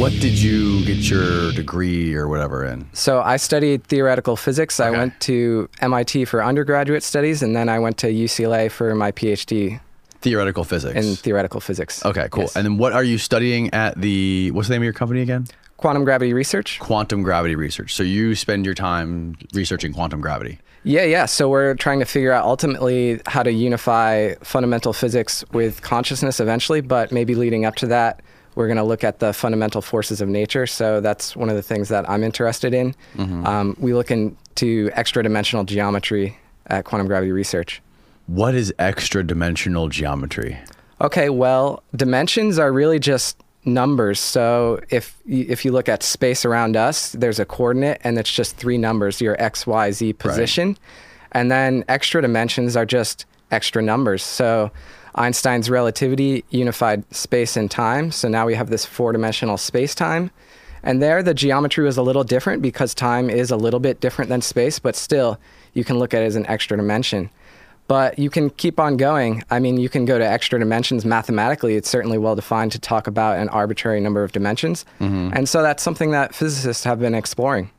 What did you get your degree or whatever in? So I studied theoretical physics. I went to MIT for undergraduate studies, and then I went to UCLA for my PhD Theoretical physics. in theoretical physics. okay, cool. Yes. And then what are you studying at the, what's the name of your company again? quantum gravity research. Quantum gravity research. So you spend your time researching quantum gravity. Yeah, yeah. So we're trying to figure out ultimately how to unify fundamental physics with consciousness eventually, but maybe leading up to that, we're going to look at the fundamental forces of nature. So that's one of the things that I'm interested in. Um, we look into extra dimensional geometry at quantum gravity research. What is extra dimensional geometry? Okay, well, dimensions are really just numbers. So if y- if you look at space around us, there's a coordinate and it's just three numbers, your x, y, z position. And then extra dimensions are just extra numbers. So Einstein's relativity unified space and time. So now we have this four-dimensional space-time. And there the geometry was a little different because time is a little bit different than space, but still you can look at it as an extra dimension but you can keep on going. I mean, you can go to extra dimensions mathematically. It's certainly well defined to talk about an arbitrary number of dimensions. Mm-hmm. And so that's something that physicists have been exploring.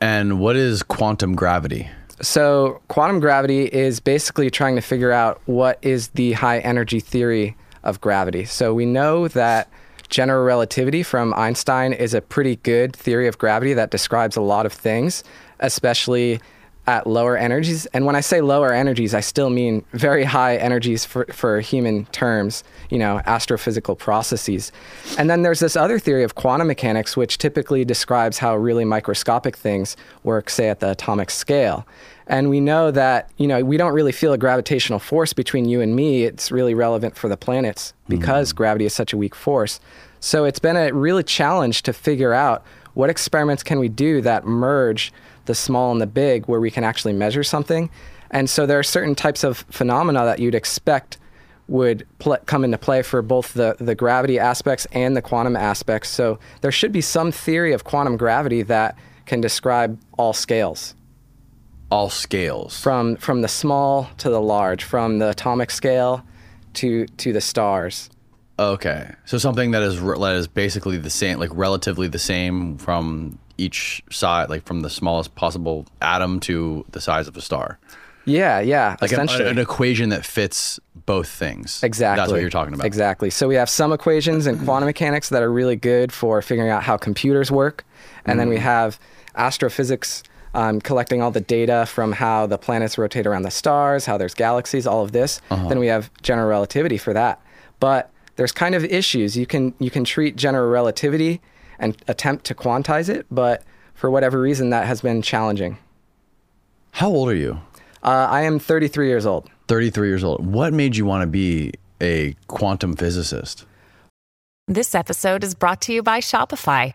And what is quantum gravity? So, quantum gravity is basically trying to figure out what is the high energy theory of gravity. So, we know that general relativity from Einstein is a pretty good theory of gravity that describes a lot of things, especially at lower energies. And when I say lower energies, I still mean very high energies for, for human terms, you know, astrophysical processes. And then there's this other theory of quantum mechanics, which typically describes how really microscopic things work, say at the atomic scale. And we know that, you know, we don't really feel a gravitational force between you and me. It's really relevant for the planets because mm. gravity is such a weak force. So it's been a really challenge to figure out what experiments can we do that merge the small and the big where we can actually measure something. And so there are certain types of phenomena that you'd expect would pl- come into play for both the, the gravity aspects and the quantum aspects. So there should be some theory of quantum gravity that can describe all scales All scales. from from the small to the large, from the atomic scale to to the stars. Okay, so something that is that is basically the same, like relatively the same from each side, like from the smallest possible atom to the size of a star, Yeah, yeah, like an, essentially. an equation that fits both things. Exactly. That's what you're talking about. Exactly. So we have some equations in quantum mechanics that are really good for figuring out how computers work, and then we Mm. have astrophysics um, collecting all the data from how the planets rotate around the stars, how there's galaxies, all of this. Uh-huh. Then we have general relativity for that. But there's kind of issues. You can you can treat general relativity and attempt to quantize it, but for whatever reason, that has been challenging. How old are you? Uh, I am 33 years old. 33 years old. What made you want to be a quantum physicist? This episode is brought to you by Shopify.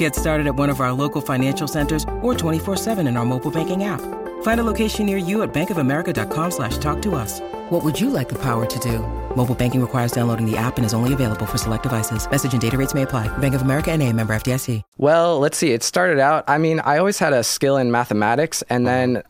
Get started at one of our local financial centers or 24-7 in our mobile banking app. Find a location near you at bankofamerica.com slash talk to us. What would you like the power to do? Mobile banking requires downloading the app and is only available for select devices. Message and data rates may apply. Bank of America and a member FDIC. Well, let's see. It started out, I mean, I always had a skill in mathematics, and then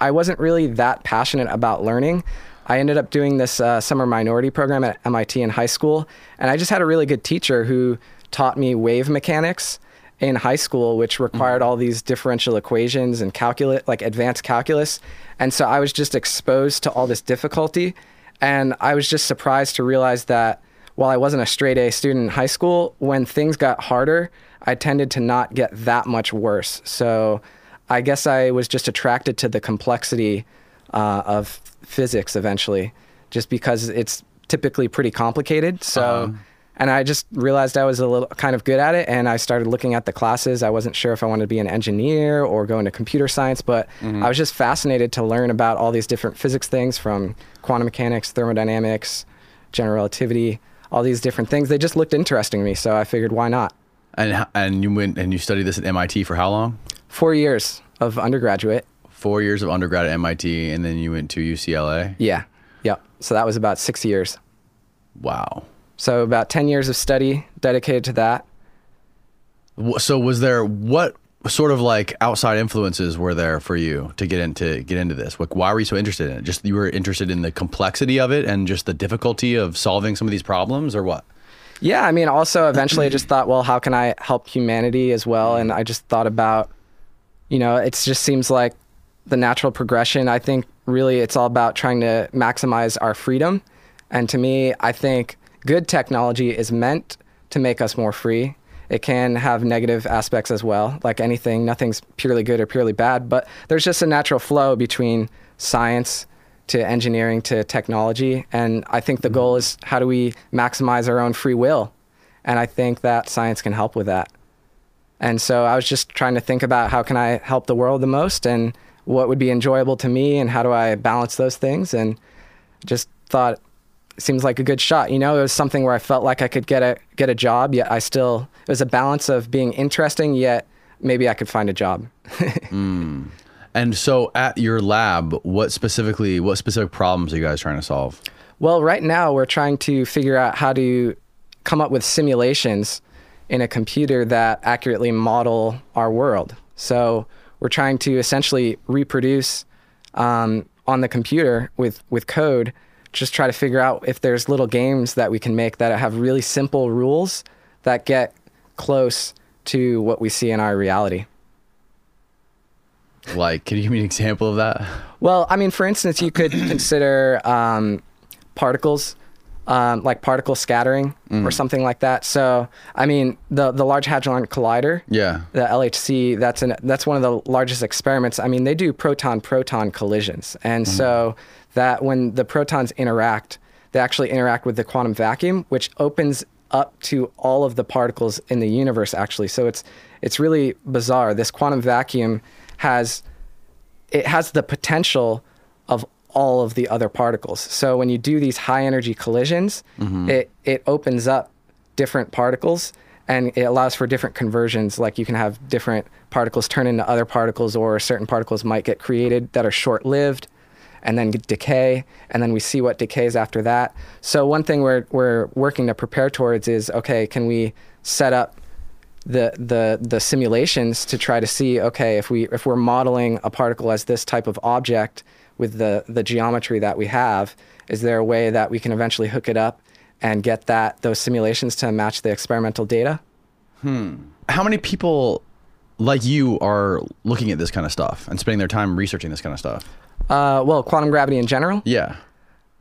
I wasn't really that passionate about learning. I ended up doing this uh, summer minority program at MIT in high school, and I just had a really good teacher who taught me wave mechanics in high school, which required all these differential equations and calculus, like advanced calculus. And so I was just exposed to all this difficulty. And I was just surprised to realize that while I wasn't a straight A student in high school, when things got harder, I tended to not get that much worse. So I guess I was just attracted to the complexity uh, of physics eventually, just because it's typically pretty complicated. So and I just realized I was a little kind of good at it, and I started looking at the classes. I wasn't sure if I wanted to be an engineer or go into computer science, but mm-hmm. I was just fascinated to learn about all these different physics things from quantum mechanics, thermodynamics, general relativity, all these different things. They just looked interesting to me, so I figured why not. And and you went and you studied this at MIT for how long? Four years of undergraduate. Four years of undergrad at MIT, and then you went to UCLA. Yeah, yep. So that was about six years. Wow. So about ten years of study dedicated to that. So was there what sort of like outside influences were there for you to get into get into this? Like, why were you so interested in it? Just you were interested in the complexity of it and just the difficulty of solving some of these problems, or what? Yeah, I mean, also eventually I just thought, well, how can I help humanity as well? And I just thought about, you know, it just seems like the natural progression. I think really it's all about trying to maximize our freedom. And to me, I think good technology is meant to make us more free. It can have negative aspects as well, like anything. Nothing's purely good or purely bad, but there's just a natural flow between science to engineering to technology. And I think the mm-hmm. goal is how do we maximize our own free will? And I think that science can help with that. And so I was just trying to think about how can I help the world the most and what would be enjoyable to me and how do I balance those things and just thought seems like a good shot. You know, it was something where I felt like I could get a get a job, yet I still it was a balance of being interesting yet maybe I could find a job. And so at your lab, what specifically what specific problems are you guys trying to solve? Well, right now we're trying to figure out how to come up with simulations in a computer that accurately model our world. So we're trying to essentially reproduce um, on the computer with with code. Just try to figure out if there's little games that we can make that have really simple rules that get close to what we see in our reality. Like, can you give me an example of that? Well, I mean, for instance, you could consider um, particles, um, like particle scattering or something like that. So, I mean, the the Large Hadron Collider, Yeah. the LHC, that's an that's one of the largest experiments. I mean, they do proton proton collisions, and so that when the protons interact, they actually interact with the quantum vacuum, which opens up to all of the particles in the universe. Actually, so it's it's really bizarre. This quantum vacuum has it has the potential of all of the other particles. So when you do these high energy collisions, mm-hmm. it it opens up different particles and it allows for different conversions. Like you can have different particles turn into other particles, or certain particles might get created that are short lived and then decay, and then we see what decays after that. So one thing we're we're working to prepare towards is okay, can we set up the the the simulations to try to see okay if we if we're modeling a particle as this type of object with the the geometry that we have is there a way that we can eventually hook it up and get that those simulations to match the experimental data Hmm. How many people like you are looking at this kind of stuff and spending their time researching this kind of stuff? Uh, well quantum gravity in general Yeah.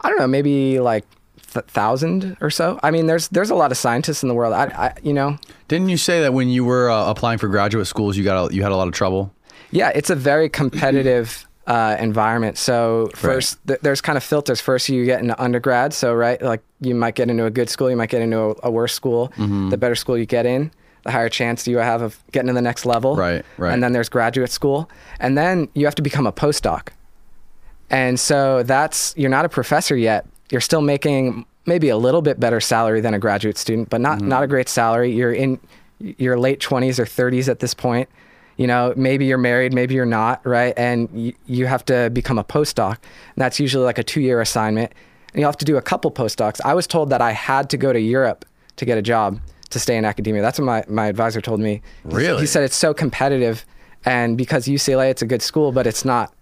i don't know maybe like th- thousand or so i mean there's there's a lot of scientists in the world i, I you know Didn't you say that when you were uh, applying for graduate schools, you got a, you had a lot of trouble? Yeah, it's a very competitive uh, environment. So first, th- there's kind of filters. First, you get into undergrad. So right, like you might get into a good school, you might get into a, a worse school. Mm-hmm. The better school you get in, the higher chance you have of getting to the next level. Right, right. And then there's graduate school, and then you have to become a postdoc. And so that's you're not a professor yet. You're still making maybe a little bit better salary than a graduate student, but not mm-hmm. not a great salary. You're in your late 20s or 30s at this point. You know, maybe you're married, maybe you're not, right? And you, you have to become a postdoc. And that's usually like a two-year assignment. And you'll have to do a couple postdocs. I was told that I had to go to Europe to get a job to stay in academia. That's what my, my advisor told me. He- Really? He said it's so competitive and because UCLA it's a good school, but it's not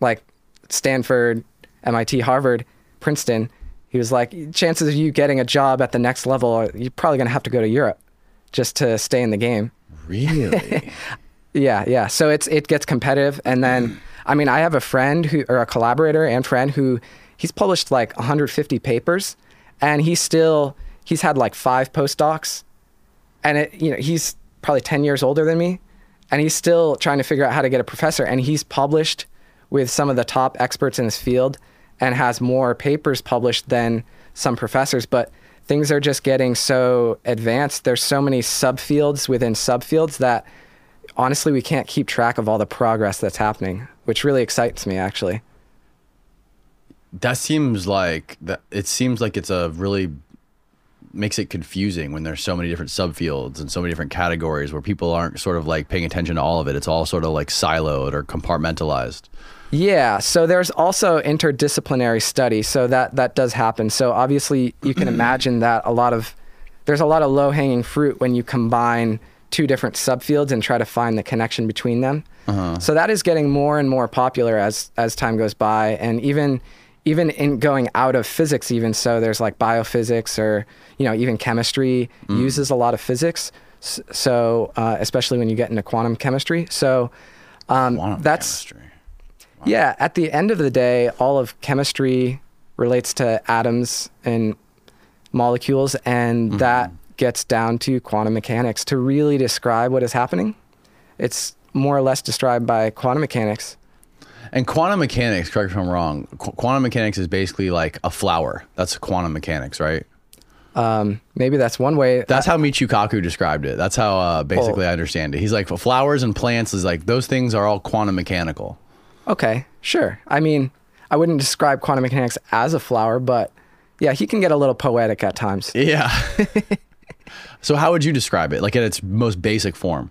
like Stanford, MIT, Harvard, Princeton. He was like, chances of you getting a job at the next level, are, you're probably going to have to go to Europe just to stay in the game. Really? Yeah, yeah. So it's it gets competitive, and then I mean, I have a friend who or a collaborator and friend who he's published like 150 papers, and he's still he's had like five postdocs, and it you know he's probably 10 years older than me, and he's still trying to figure out how to get a professor, and he's published with some of the top experts in his field, and has more papers published than some professors, but things are just getting so advanced. There's so many subfields within subfields that honestly we can't keep track of all the progress that's happening, which really excites me actually. That seems like that. It seems like it's a really makes it confusing when there's so many different subfields and so many different categories where people aren't sort of like paying attention to all of it. It's all sort of like siloed or compartmentalized. Yeah, so there's also interdisciplinary study, so that that does happen. So obviously, you can imagine that a lot of there's a lot of low-hanging fruit when you combine two different subfields and try to find the connection between them. So that is getting more and more popular as as time goes by, and even even in going out of physics, even so, there's like biophysics or you know even chemistry uses a lot of physics. So uh, especially when you get into quantum chemistry, so um, Quantum that's chemistry. Yeah, at the end of the day, all of chemistry relates to atoms and molecules, and Mm-hmm. that gets down to quantum mechanics to really describe what is happening. It's more or less described by quantum mechanics. And quantum mechanics, correct me if I'm wrong. Qu- quantum mechanics is basically like a flower. That's quantum mechanics, right? Um, maybe that's one way. That's how Michio Kaku described it. That's how uh, basically I understand it. He's like flowers and plants is like those things are all quantum mechanical. Okay, sure. I mean, I wouldn't describe quantum mechanics as a flower, but yeah, he can get a little poetic at times. Yeah. so how would you describe it? Like in its most basic form?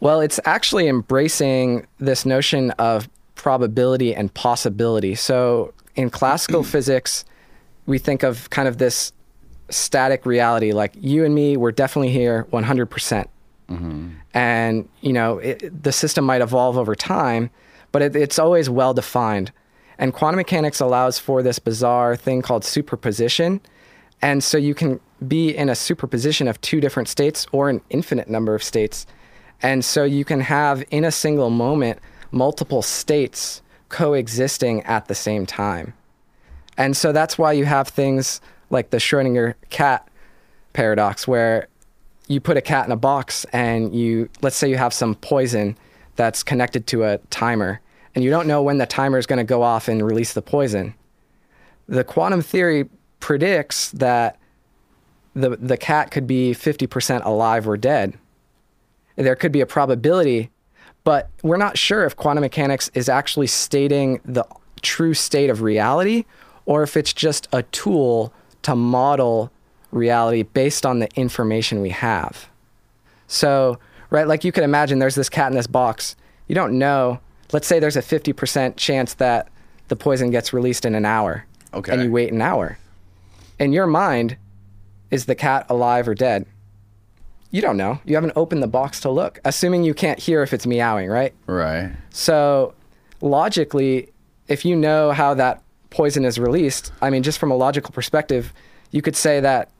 Well, it's actually embracing this notion of probability and possibility. So in classical physics, we think of kind of this static reality like you and me, we're definitely here 100%. percent mm-hmm. And, you know, it, the system might evolve over time, but it, it's always well defined. And quantum mechanics allows for this bizarre thing called superposition. And so you can be in a superposition of two different states or an infinite number of states. And so you can have in a single moment multiple states coexisting at the same time. And so that's why you have things like the Schrodinger cat paradox, where you put a cat in a box and you, let's say you have some poison that's connected to a timer, and you don't know when the timer is going to go off and release the poison. The quantum theory predicts that the, the cat could be 50% alive or dead. There could be a probability, but we're not sure if quantum mechanics is actually stating the true state of reality or if it's just a tool to model reality based on the information we have. So, right, like you could imagine there's this cat in this box. You don't know. Let's say there's a 50% chance that the poison gets released in an hour. Okay. And you wait an hour. In your mind, is the cat alive or dead? You don't know. You haven't opened the box to look, assuming you can't hear if it's meowing, right? Right. So, logically, if you know how that poison is released, I mean, just from a logical perspective, you could say that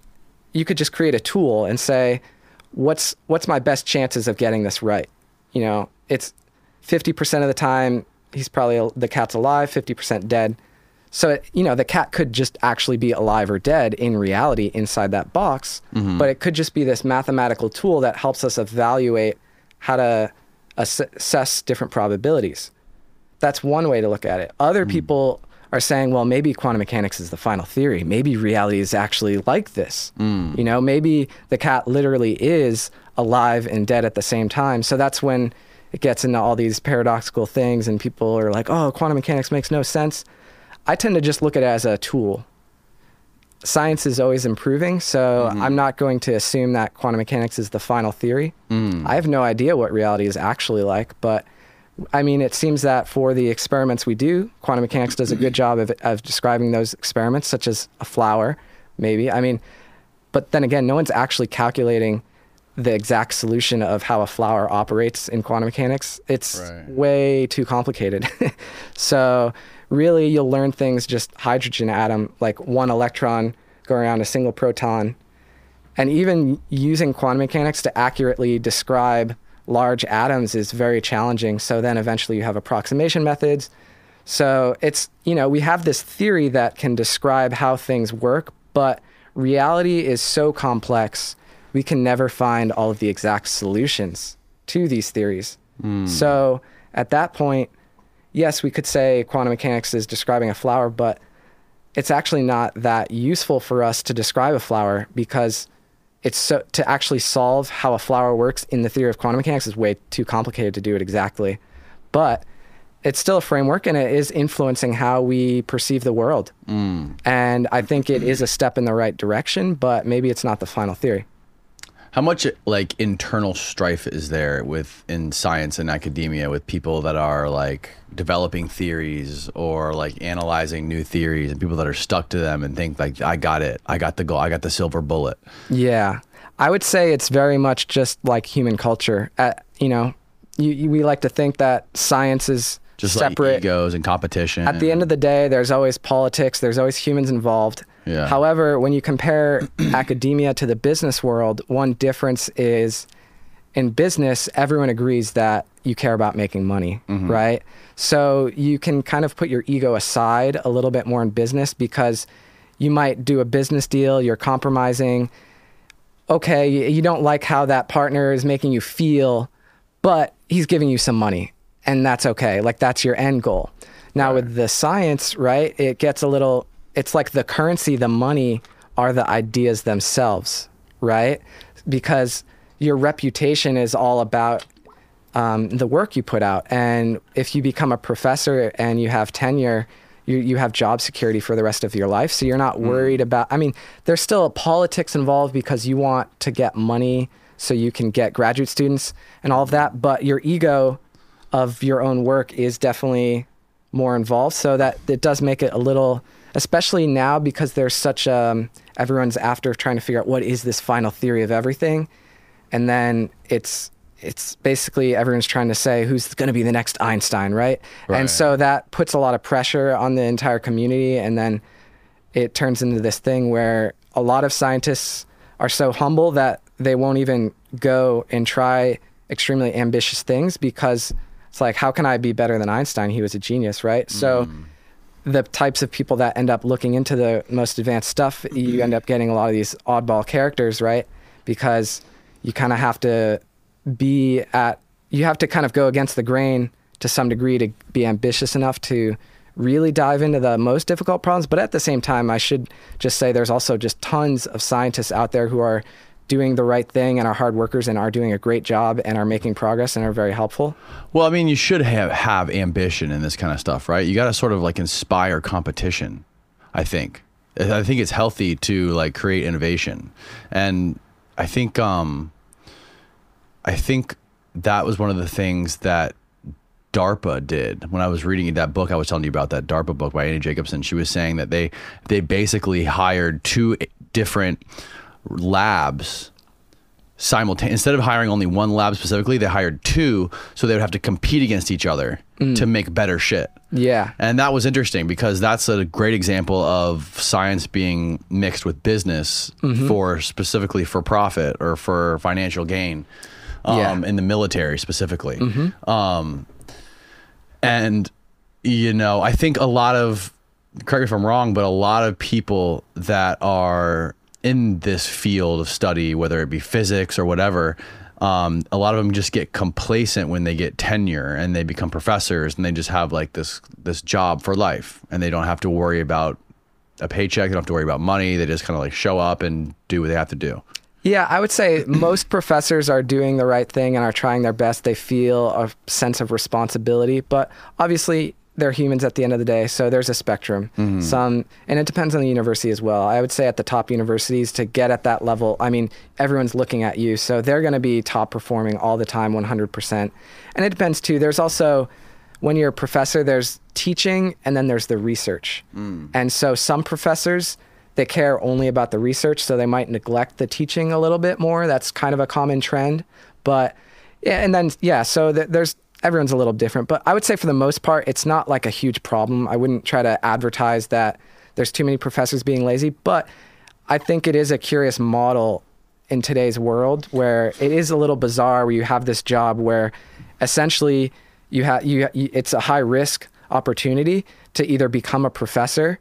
you could just create a tool and say, what's what's my best chances of getting this right? You know, it's 50% of the time he's probably the cat's alive, 50% dead. So, it, you know, the cat could just actually be alive or dead in reality inside that box, mm-hmm. but it could just be this mathematical tool that helps us evaluate how to ass- assess different probabilities. That's one way to look at it. Other mm. people are saying, well, maybe quantum mechanics is the final theory. Maybe reality is actually like this. Mm. You know, maybe the cat literally is alive and dead at the same time. So that's when it gets into all these paradoxical things, and people are like, oh, quantum mechanics makes no sense. I tend to just look at it as a tool. Science is always improving, so mm-hmm. I'm not going to assume that quantum mechanics is the final theory. Mm. I have no idea what reality is actually like, but I mean, it seems that for the experiments we do, quantum mechanics does a good job of, of describing those experiments, such as a flower, maybe. I mean, but then again, no one's actually calculating the exact solution of how a flower operates in quantum mechanics. It's Right. way too complicated. so, really, you'll learn things just hydrogen atom, like one electron going around a single proton, and even using quantum mechanics to accurately describe large atoms is very challenging. So then eventually you have approximation methods. So it's, you know, we have this theory that can describe how things work, but reality is so complex, we can never find all of the exact solutions to these theories. Hmm. So at that point, yes, we could say quantum mechanics is describing a flower, but it's actually not that useful for us to describe a flower because it's so to actually solve how a flower works in the theory of quantum mechanics is way too complicated to do it exactly. But it's still a framework and it is influencing how we perceive the world. Hmm. And I think it is a step in the right direction, but maybe it's not the final theory. How much like internal strife is there with in science and academia with people that are like developing theories or like analyzing new theories and people that are stuck to them and think like I got it, I got the goal, I got the silver bullet. Yeah. I would say it's very much just like human culture. Uh, you know, you, you, we like to think that science is Just separate. like egos and competition. At the end of the day, there's always politics, there's always humans involved. Yeah. However, when you compare academia to the business world, one difference is in business, everyone agrees that you care about making money, mm-hmm. right? So you can kind of put your ego aside a little bit more in business because you might do a business deal, you're compromising. Okay, you don't like how that partner is making you feel, but he's giving you some money, and that's okay. Like that's your end goal. Now with the science, right? It gets a little. It's like the currency, the money are the ideas themselves, right? Because your reputation is all about um, the work you put out. And if you become a professor and you have tenure, you, you have job security for the rest of your life. So you're not worried about, I mean, there's still politics involved because you want to get money so you can get graduate students and all of that. But your ego of your own work is definitely more involved. So that it does make it a little, especially now because there's such, um, everyone's after trying to figure out what is this final theory of everything and then it's it's basically everyone's trying to say who's going to be the next Einstein, right? Right. And so that puts a lot of pressure on the entire community, and then it turns into this thing where a lot of scientists are so humble that they won't even go and try extremely ambitious things because it's like, how can I be better than Einstein? He was a genius, right? So the types of people that end up looking into the most advanced stuff, you end up getting a lot of these oddball characters, right? Because you kind of have to be at, you have to kind of go against the grain to some degree to be ambitious enough to really dive into the most difficult problems. But at the same time, I should just say there's also just tons of scientists out there who are doing the right thing and are hard workers and are doing a great job and are making progress and are very helpful. Well, I mean, you should have have ambition in this kind of stuff, right? You got to sort of like inspire competition. I think. I think it's healthy to like create innovation, and I think um, I think that was one of the things that DARPA did when I was reading that book I was telling you about that DARPA book by Annie Jacobson. She was saying that they they basically hired two different labs simultaneously instead of hiring only one lab specifically they hired two so they would have to compete against each other to make better shit. Yeah. and that was interesting because that's a great example of science being mixed with business for specifically for profit or for financial gain um, Yeah. in the military specifically. Um, and you know i think a lot of correct me if i'm wrong but a lot of people that are in this field of study whether it be physics or whatever um, a lot of them just get complacent when they get tenure and they become professors and they just have like this this job for life and they don't have to worry about a paycheck they don't have to worry about money they just kind of like show up and do what they have to do Yeah, I would say most professors are doing the right thing and are trying their best. They feel a sense of responsibility, but obviously they're humans at the end of the day, so there's a spectrum. Mm-hmm. Some, and it depends on the university as well. I would say at the top universities to get at that level, I mean, everyone's looking at you, so they're going to be top performing all the time, 100%. And it depends too. There's also when you're a professor, there's teaching and then there's the research. Mm. And so some professors, they care only about the research, so they might neglect the teaching a little bit more. That's kind of a common trend. But yeah, and then yeah, so th- there's everyone's a little different. But I would say for the most part, it's not like a huge problem. I wouldn't try to advertise that there's too many professors being lazy, but I think it is a curious model in today's world where it is a little bizarre where you have this job where essentially you have you, you it's a high risk opportunity to either become a professor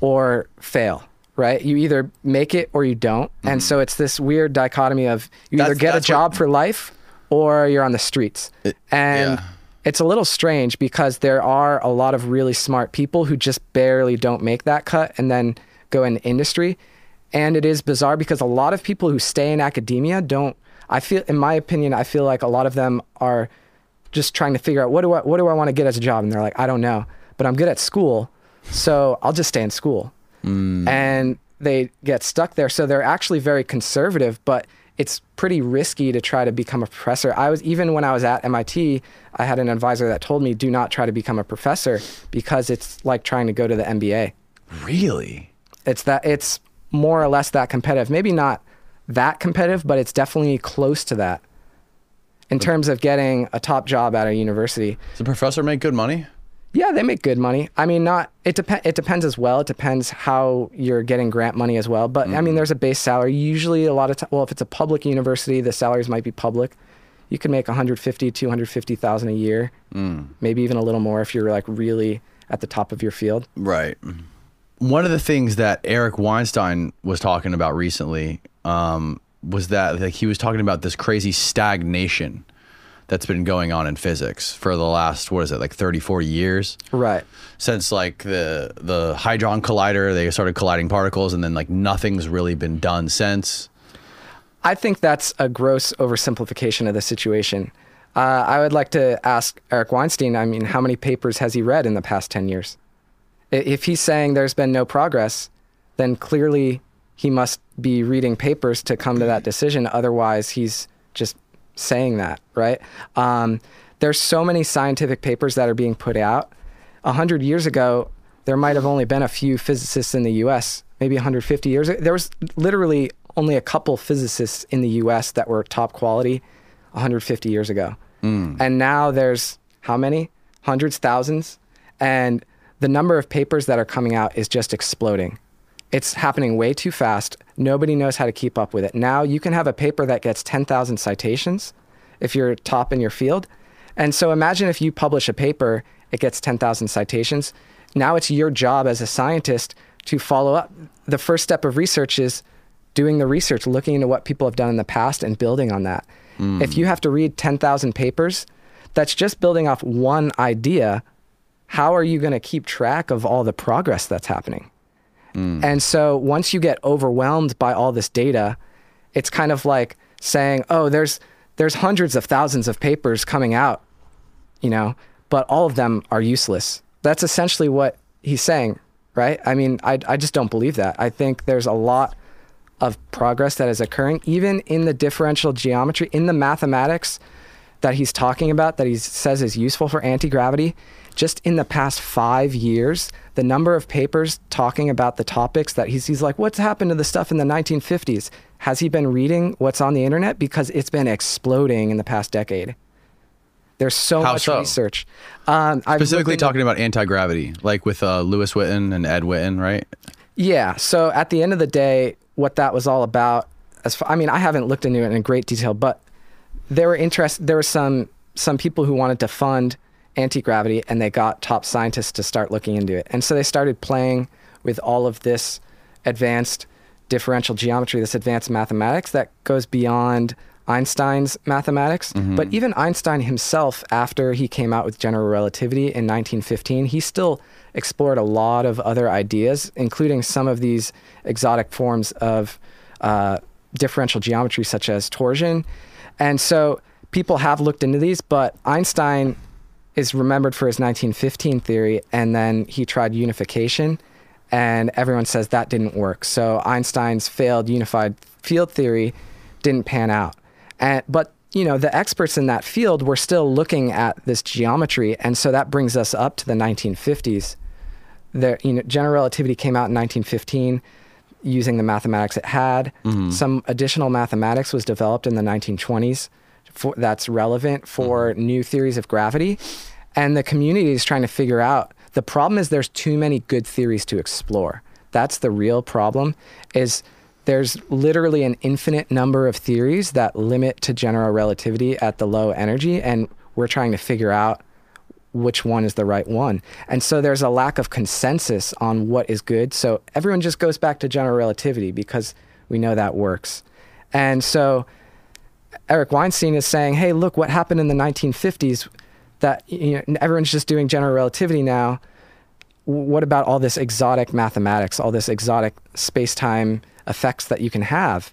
or fail right you either make it or you don't and mm-hmm. so it's this weird dichotomy of you either get a that's what- job for life or you're on the streets and yeah. it's a little strange because there are a lot of really smart people who just barely don't make that cut and then go in industry. And it is bizarre because a lot of people who stay in academia don't I feel in my opinion, I feel like a lot of them are just trying to figure out what do I what do I want to get as a job? And they're like, I don't know. But I'm good at school, so I'll just stay in school. Mm. And they get stuck there. So they're actually very conservative, but it's pretty risky to try to become a professor. I was even when I was at MIT, I had an advisor that told me do not try to become a professor because it's like trying to go to the NBA. Really? It's that it's more or less that competitive. Maybe not that competitive, but it's definitely close to that in terms of getting a top job at a university. Does a professor make good money? Yeah, they make good money. I mean, not it depends. It depends as well. It depends how you're getting grant money as well. But I mean, there's a base salary. Usually, a lot of time. Well, if it's a public university, the salaries might be public. You can make 150, 250,000 a year, maybe even a little more if you're like really at the top of your field. Right. One of the things that Eric Weinstein was talking about recently um, was that like he was talking about this crazy stagnation that's been going on in physics for the last what is it like 30 40 years Right. since like the the hadron collider they started colliding particles and then like nothing's really been done since I think that's a gross oversimplification of the situation. Uh, I would like to ask Eric Weinstein. I mean, how many papers has he read in the past ten years? If he's saying there's been no progress, then clearly he must be reading papers to come to that decision. Otherwise, he's just saying that, right? Um, there's so many scientific papers that are being put out. A hundred years ago, there might have only been a few physicists in the U.S. Maybe 150 years. ago. There was literally only a couple physicists in the U.S. that were top quality 150 years ago, and now there's how many? Hundreds, thousands, and the number of papers that are coming out is just exploding. It's happening way too fast. Nobody knows how to keep up with it. Now you can have a paper that gets 10,000 citations if you're top in your field. And so imagine if you publish a paper, it gets 10,000 citations. Now it's your job as a scientist to follow up. The first step of research is doing the research, looking into what people have done in the past and building on that. Hmm. If you have to read 10,000 papers, that's just building off one idea. How are you going to keep track of all the progress that's happening? Mm. And so once you get overwhelmed by all this data, it's kind of like saying, "Oh, there's there's hundreds of thousands of papers coming out, you know, but all of them are useless." That's essentially what he's saying, right? I mean, I I just don't believe that. I think there's a lot of progress that is occurring even in the differential geometry, in the mathematics that he's talking about that he says is useful for anti-gravity just in the past five years the number of papers talking about the topics that he's, he's like what's happened to the stuff in the 1950s has he been reading what's on the internet because it's been exploding in the past decade there's so How much so? research um, specifically talking about anti-gravity like with uh, Louis Witten and ed witten right Yeah. So at the end of the day, what that was all about, as far, I mean, I haven't looked into it in great detail, but there were interest. There were some some people who wanted to fund anti gravity, and they got top scientists to start looking into it, and so they started playing with all of this advanced differential geometry, this advanced mathematics that goes beyond Einstein's mathematics. But even Einstein himself, after he came out with general relativity in 1915, he still explored a lot of other ideas, including some of these exotic forms of uh, differential geometry, such as torsion. And so people have looked into these, but Einstein is remembered for his 1915 theory, and then he tried unification, and everyone says that didn't work. So Einstein's failed unified field theory didn't pan out. And but you know the experts in that field were still looking at this geometry, and so that brings us up to the 1950s. There, you know, general relativity came out in 1915 using the mathematics it had. Mm-hmm. Some additional mathematics was developed in the 1920s for, that's relevant for mm-hmm. new theories of gravity. And the community is trying to figure out the problem is there's too many good theories to explore. That's the real problem is there's literally an infinite number of theories that limit to general relativity at the low energy and we're trying to figure out which one is the right one. And so there's a lack of consensus on what is good. So everyone just goes back to general relativity because we know that works. And so Eric Weinstein is saying, hey, look, what happened in the 1950s? that you know, everyone's just doing general relativity now. What about all this exotic mathematics, all this exotic space-time effects that you can have?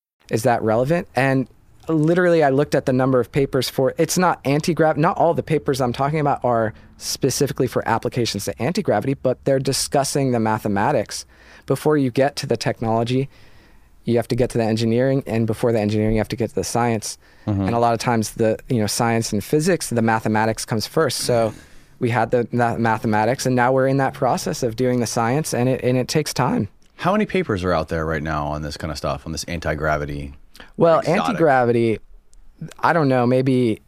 Is that relevant? And literally, I looked at the number of papers for it's not anti gravity. Not all the papers I'm talking about are specifically for applications to anti gravity, but they're discussing the mathematics. Before you get to the technology, you have to get to the engineering, and before the engineering, you have to get to the science. Mm-hmm. And a lot of times, the you know science and physics, the mathematics comes first. So we had the ma- mathematics, and now we're in that process of doing the science, and it and it takes time. How many papers are out there right now on this kind of stuff, on this anti gravity? Well, anti gravity, I don't know, maybe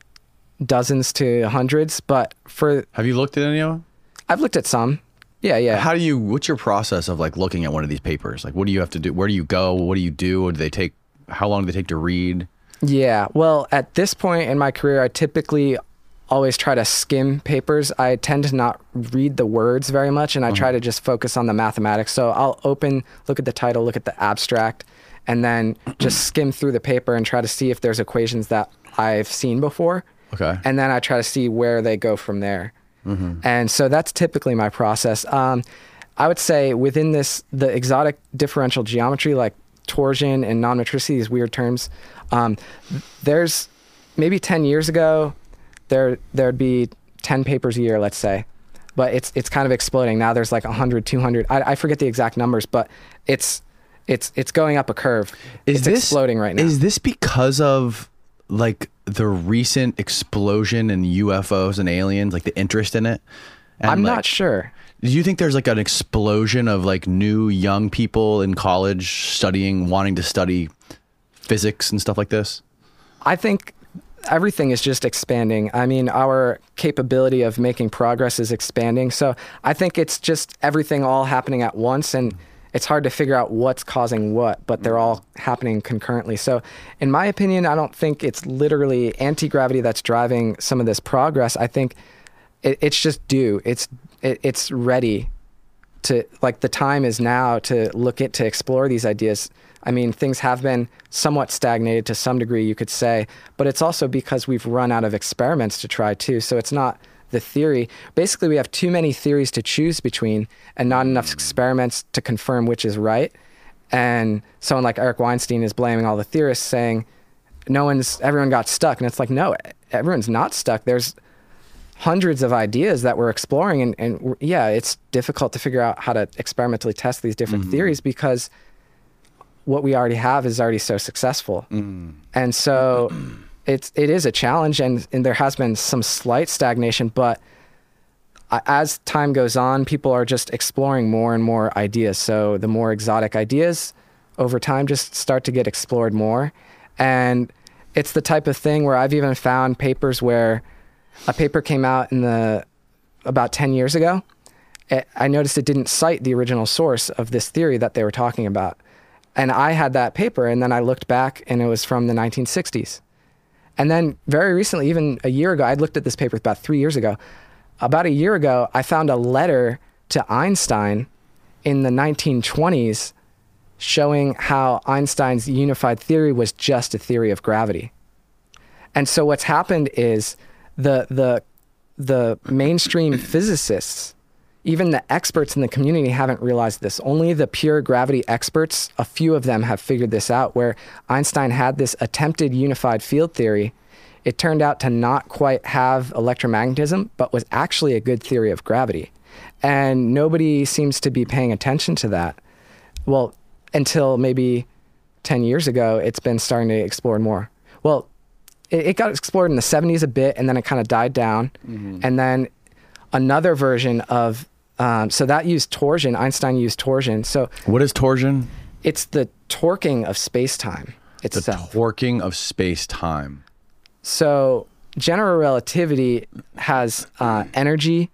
dozens to hundreds, but for Have you looked at any of them? I've looked at some. Yeah, yeah. How do you? What's your process of like looking at one of these papers? Like, what do you have to do? Where do you go? What do you do? Do they take? How long do they take to read? Yeah. Well, at this point in my career, I typically always try to skim papers. I tend to not read the words very much and I try to just focus on the mathematics. So I'll open, look at the title, look at the abstract, and then just skim through the paper and try to see if there's equations that I've seen before. Okay. And then I try to see where they go from there. And so that's typically my process. Um, I would say within this, the exotic differential geometry, like torsion and non-metricity, these weird terms, um, there's maybe 10 years ago, there there'd be 10 papers a year, let's say, but it's it's kind of exploding now. There's like 100, 200. I, I forget the exact numbers, but it's it's it's going up a curve. Is it's exploding right now. Is this because of like the recent explosion in UFOs and aliens, like the interest in it? And, I'm like, not sure. Do you think there's like an explosion of like new young people in college studying, wanting to study physics and stuff like this? I think everything is just expanding. I mean, our capability of making progress is expanding. So I think it's just everything all happening at once, and it's hard to figure out what's causing what, but they're all happening concurrently. So, in my opinion, I don't think it's literally anti gravity that's driving some of this progress. I think it, it's just due. It's it, it's ready to like the time is now to look at to explore these ideas. I mean, things have been somewhat stagnated to some degree, you could say, but it's also because we've run out of experiments to try too. So it's not the theory. Basically, we have too many theories to choose between and not enough experiments to confirm which is right. And someone like Eric Weinstein is blaming all the theorists, saying, no one's, everyone got stuck. And it's like, no, everyone's not stuck. There's hundreds of ideas that we're exploring and, and yeah it's difficult to figure out how to experimentally test these different mm-hmm. theories because what we already have is already so successful. Mm. And so it's it is a challenge and, and there has been some slight stagnation but as time goes on people are just exploring more and more ideas. So the more exotic ideas over time just start to get explored more. And it's the type of thing where i've even found papers where a paper came out in the about 10 years ago. It, i noticed it didn't cite the original source of this theory that they were talking about and i had that paper and then i looked back and it was from the 1960s and then very recently even a year ago i'd looked at this paper about three years ago. About a year ago i found a letter to einstein in the 1920s showing how einstein's unified theory was just a theory of gravity. And so what's happened is the the the mainstream physicists, even the experts in the community haven't realized this. Only the pure gravity experts, a few of them have figured this out where Einstein had this attempted unified field theory. It turned out to not quite have electromagnetism, but was actually a good theory of gravity. And nobody seems to be paying attention to that. Well, until maybe 10 years ago, it's been starting to explore more. Well, it, it got explored in the 70s a bit and then it kind of died down mm-hmm. and then another version of um, so that used torsion einstein used torsion so What is torsion? it's the torquing of space-time It's The torquing of space time. so general relativity has uh, energy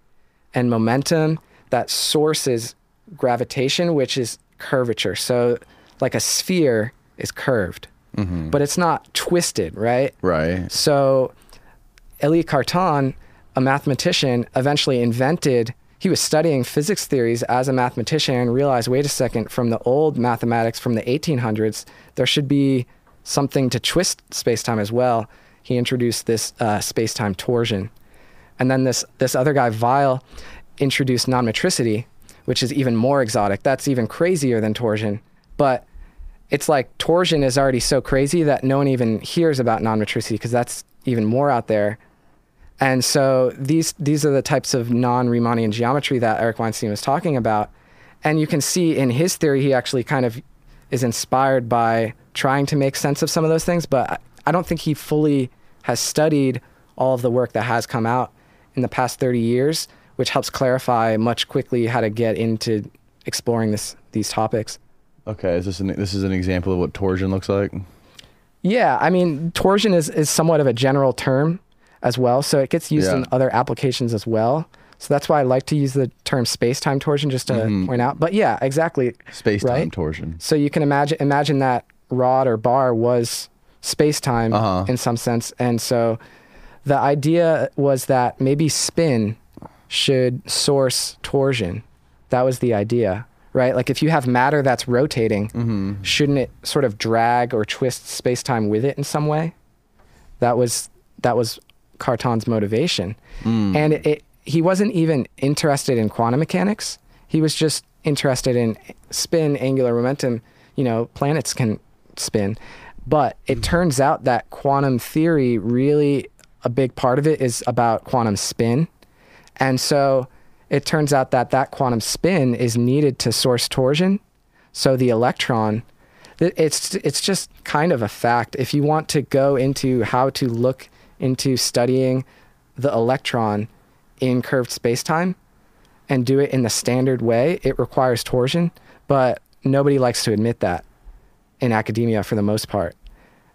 and momentum that sources gravitation, which is curvature. So, like a sphere is curved, but it's not twisted, right? Right. So, Elie Cartan, a mathematician, eventually invented. He was studying physics theories as a mathematician and realized, wait a second, from the old mathematics from the 1800s, there should be something to twist space-time as well. He introduced this uh, space-time torsion, and then this this other guy, Weyl, introduced non-metricity, which is even more exotic. That's even crazier than torsion, but it's like torsion is already so crazy that no one even hears about non-metricity because that's even more out there. And so these these are the types of non-Riemannian geometry that Eric Weinstein was talking about. And you can see in his theory he actually kind of is inspired by trying to make sense of some of those things, but I- don't think he fully has studied all of the work that has come out in the past 30 years, which helps clarify much quickly how to get into exploring this these topics. Okay. Is this an this is an example of what torsion looks like? Yeah, I mean, torsion is, is somewhat of a general term as well, so it gets used Yeah. in other applications as well. So that's why I like to use the term space-time torsion just to point out. But yeah, exactly. Space time Right? torsion. So you can imagine imagine that rod or bar was space-time Uh-huh. in some sense, and so the idea was that maybe spin should source torsion. That was the idea, right? Like if you have matter that's rotating, shouldn't it sort of drag or twist space-time with it in some way? That was that was Cartan's motivation, hmm. and it, it, he wasn't even interested in quantum mechanics. He was just interested in spin, angular momentum. You know, planets can spin, but it hmm. turns out that quantum theory really a big part of it is about quantum spin, and so it turns out that that quantum spin is needed to source torsion. So the electron, it's it's just kind of a fact. If you want to go into how to look into studying the electron in curved spacetime and do it in the standard way, it requires torsion, but nobody likes to admit that in academia for the most part.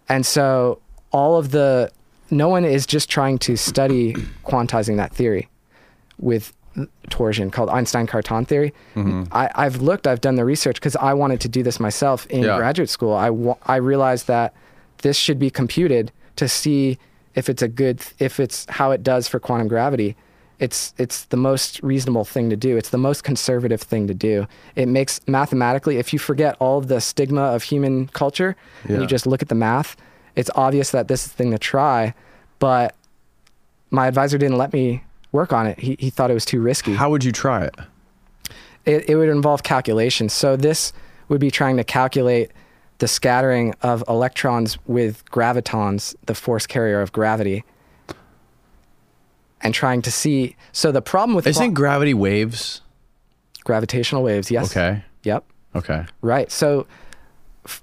And so all of the no one is just trying to study quantizing that theory with torsion called Einstein Cartan theory. Mm-hmm. I, I've looked, I've done the research because I wanted to do this myself in Yeah. graduate school. I, wa- I realized that this should be computed to see if it's a good, if it's how it does for quantum gravity. It's, it's the most reasonable thing to do. It's the most conservative thing to do. It makes mathematically, if you forget all of the stigma of human culture and you just look at the math, it's obvious that this is the thing to try. But my advisor didn't let me work on it. He, he thought it was too risky. How would you try it? It, it would involve calculations. So this would be trying to calculate the scattering of electrons with gravitons, the force carrier of gravity, and trying to see. So the problem with Isn't gravity waves? gravitational waves, yes. Okay. Yep. Okay. Right. So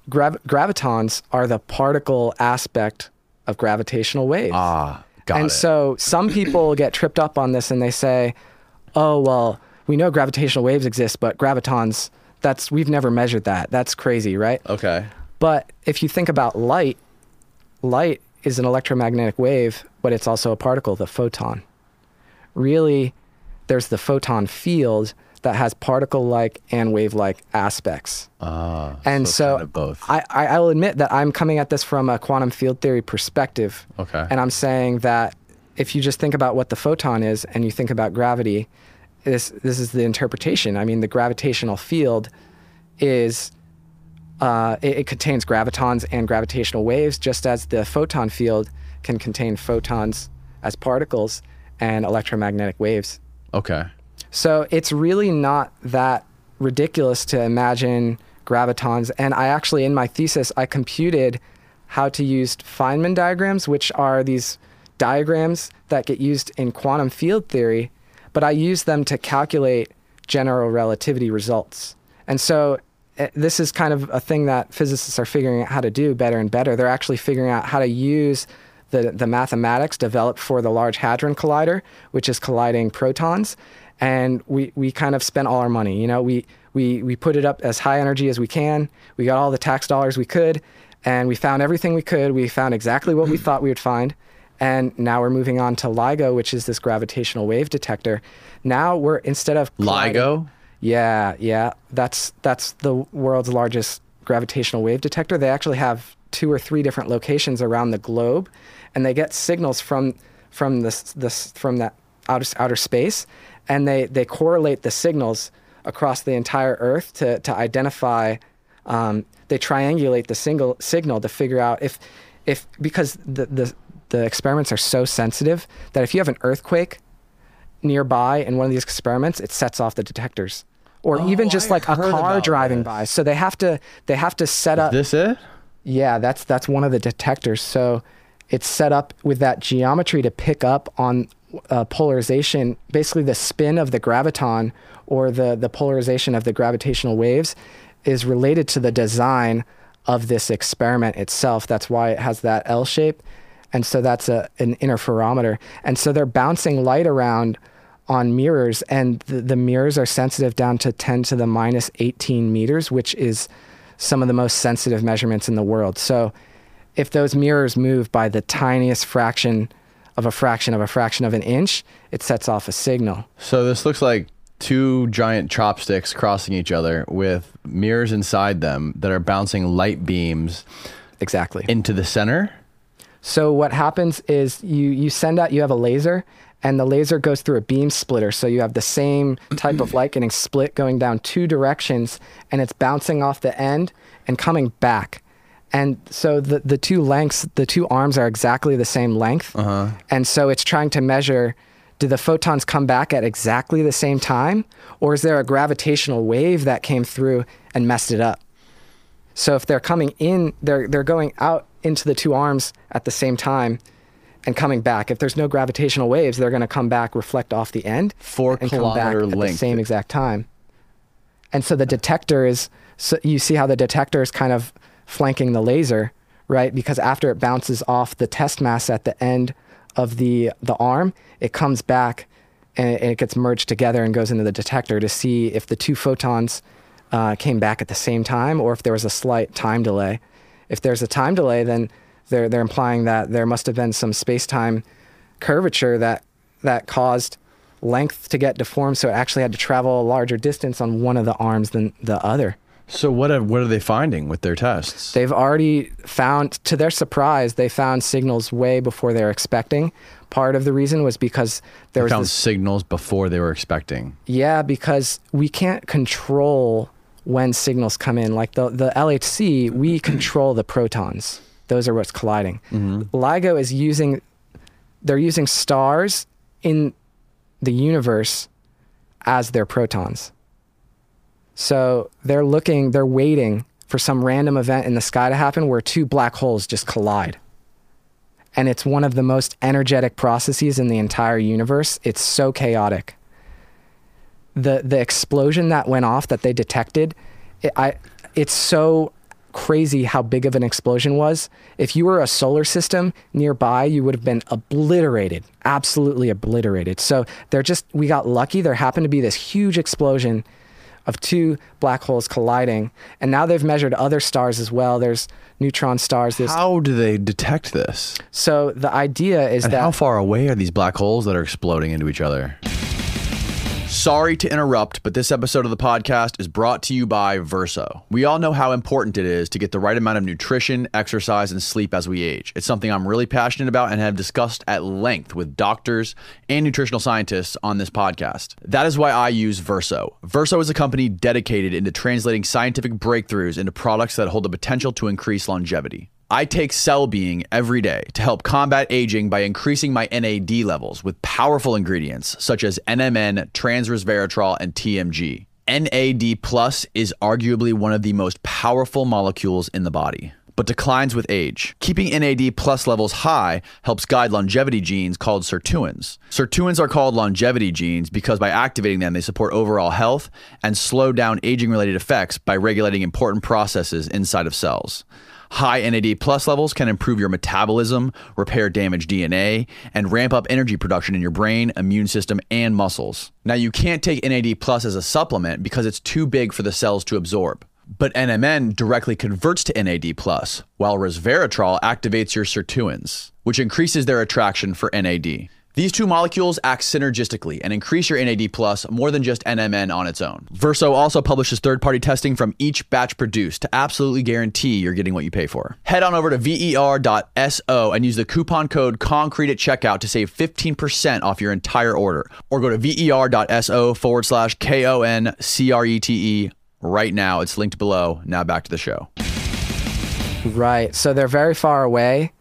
grav- gravitons are the particle aspect of gravitational waves. Ah, got and it. so some people get tripped up on this and they say, "Oh, well, we know gravitational waves exist, but gravitons that's we've never measured that. That's crazy, right?" okay. But if you think about light, light is an electromagnetic wave, but it's also a particle, the photon. Really, there's the photon field that has particle-like and wave-like aspects. Ah, And so, kind of both. I, I, I will admit that I'm coming at this from a quantum field theory perspective. Okay. And I'm saying that if you just think about what the photon is and you think about gravity, this this is the interpretation. I mean, the gravitational field is uh, it, it contains gravitons and gravitational waves, just as the photon field can contain photons as particles and electromagnetic waves. okay. So it's really not that ridiculous to imagine gravitons. And I actually, in my thesis, I computed how to use Feynman diagrams, which are these diagrams that get used in quantum field theory, but I use them to calculate general relativity results. And so eh, this is kind of a thing that physicists are figuring out how to do better and better. They're actually figuring out how to use the, the mathematics developed for the Large Hadron Collider, which is colliding protons. And we, we kind of spent all our money. You know, we, we, we put it up as high energy as we can. We got all the tax dollars we could, and we found everything we could. We found exactly what we thought we would find. And now we're moving on to LIGO, which is this gravitational wave detector. Now we're instead of LIGO? Yeah, yeah. That's that's the world's largest gravitational wave detector. They actually have two or three different locations around the globe, and they get signals from from this this from that outer outer space, and they they correlate the signals across the entire Earth to to identify. Um, they triangulate the single signal to figure out if if because the the the experiments are so sensitive that if you have an earthquake nearby in one of these experiments, it sets off the detectors. Or even just I like a car driving this. by. So they have to they have to set up This it? yeah, that's that's one of the detectors. So it's set up with that geometry to pick up on uh, polarization, basically the spin of the graviton or the the polarization of the gravitational waves is related to the design of this experiment itself. That's why it has that L shape. And so that's a, an interferometer. And so they're bouncing light around on mirrors, and the, the mirrors are sensitive down to 10 to the minus 18 meters, which is some of the most sensitive measurements in the world. So if those mirrors move by the tiniest fraction of a fraction of a fraction of an inch, it sets off a signal. So this looks like two giant chopsticks crossing each other with mirrors inside them that are bouncing light beams Exactly. into the center. So what happens is you you send out you have a laser and the laser goes through a beam splitter so you have the same type of light getting split going down two directions and it's bouncing off the end and coming back. And so the the two lengths the two arms are exactly the same length. Uh-huh. And so it's trying to measure do the photons come back at exactly the same time or is there a gravitational wave that came through and messed it up? So if they're coming in, they're they're going out into the two arms at the same time and coming back. If there's no gravitational waves, they're going to come back, reflect off the end, Four and come back kilometer at the length. same exact time. And so the detector is so you see how the detector is kind of flanking the laser, right? Because after it bounces off the test mass at the end of the the arm, it comes back and it, and it gets merged together and goes into the detector to see if the two photons uh, came back at the same time or if there was a slight time delay. If there's a time delay, then they're they're implying that there must have been some space-time curvature that that caused length to get deformed, so it actually had to travel a larger distance on one of the arms than the other. So what are, what are they finding with their tests? They've already found, to their surprise, they found signals way before they were expecting. Part of the reason was because there They was found this signals before they were expecting. Yeah, because we can't control when signals come in. Like the, the LHC, we mm-hmm. control the protons. Those are what's colliding. Mm-hmm. LIGO is using, they're using stars in the universe as their protons. So they're looking, they're waiting for some random event in the sky to happen where two black holes just collide. And it's one of the most energetic processes in the entire universe. It's so chaotic the the explosion that went off that they detected, it, I it's so crazy how big of an explosion was. If you were a solar system nearby, you would have been obliterated, absolutely obliterated. So they're just we got lucky. There happened to be this huge explosion of two black holes colliding, and now they've measured other stars as well. There's neutron stars. There's, How do they detect this? so the idea is And that how far away are these black holes that are exploding into each other? Sorry to interrupt, but this episode of the podcast is brought to you by Verso. We all know how important it is to get the right amount of nutrition, exercise, and sleep as we age. It's something I'm really passionate about and have discussed at length with doctors and nutritional scientists on this podcast. That is why I use Verso. Verso is a company dedicated into translating scientific breakthroughs into products that hold the potential to increase longevity. I take Cell Being every day to help combat aging by increasing my NAD levels with powerful ingredients such as NMN, transresveratrol, and TMG. NAD plus is arguably one of the most powerful molecules in the body, but declines with age. Keeping NAD plus levels high helps guide longevity genes called sirtuins. Sirtuins are called longevity genes because by activating them, they support overall health and slow down aging related effects by regulating important processes inside of cells. High NAD plus levels can improve your metabolism, repair damaged DNA, and ramp up energy production in your brain, immune system, and muscles. Now, you can't take NAD plus as a supplement because it's too big for the cells to absorb. But NMN directly converts to NAD+, while resveratrol activates your sirtuins, which increases their attraction for NAD. These two molecules act synergistically and increase your NAD plus more than just NMN on its own. Verso also publishes third party testing from each batch produced to absolutely guarantee you're getting what you pay for. Head on over to ver.so and use the coupon code CONCRETE at checkout to save 15% off your entire order. Or go to ver.so forward slash K O N C R E T E right now. It's linked below. Now back to the show. Right. So they're very far away,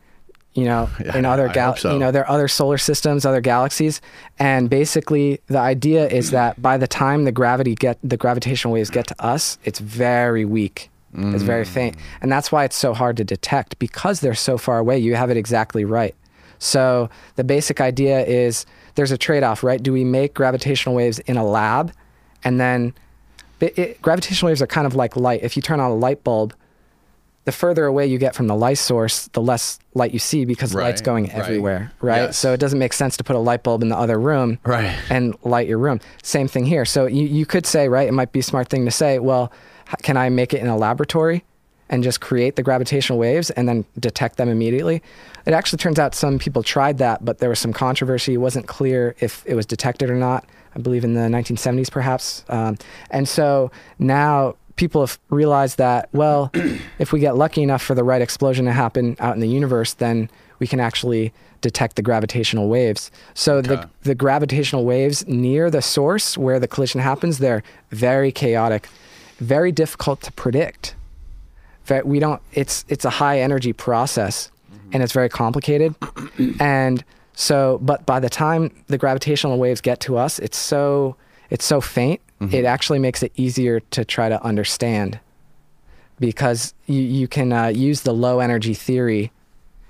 you know, Yeah, in other gal- so. you know, there are other solar systems, other galaxies, and basically the idea is that by the time the gravity get the gravitational waves get to us, it's very weak. It's very mm. faint. And that's why it's so hard to detect because they're so far away. You have it exactly right. So the basic idea is there's a trade-off, right? Do we make gravitational waves in a lab and then it, it, gravitational waves are kind of like light. If you turn on a light bulb, the further away you get from the light source, the less light you see because Right, light's going everywhere, right? Yes. So it doesn't make sense to put a light bulb in the other room Right. and light your room. Same thing here. So you, you could say, right, it might be a smart thing to say, well, can I make it in a laboratory and just create the gravitational waves and then detect them immediately? It actually turns out some people tried that, but there was some controversy. It wasn't clear if it was detected or not. I believe in the 1970s, perhaps. Um, and so now people have realized that, well, if we get lucky enough for the right explosion to happen out in the universe, then we can actually detect the gravitational waves. So Okay. the the gravitational waves near the source where the collision happens, they're very chaotic, very difficult to predict. We don't. It's it's a high energy process, mm-hmm. and it's very complicated. and so, but by the time the gravitational waves get to us, it's so it's so faint. It actually makes it easier to try to understand because you, you can uh, use the low energy theory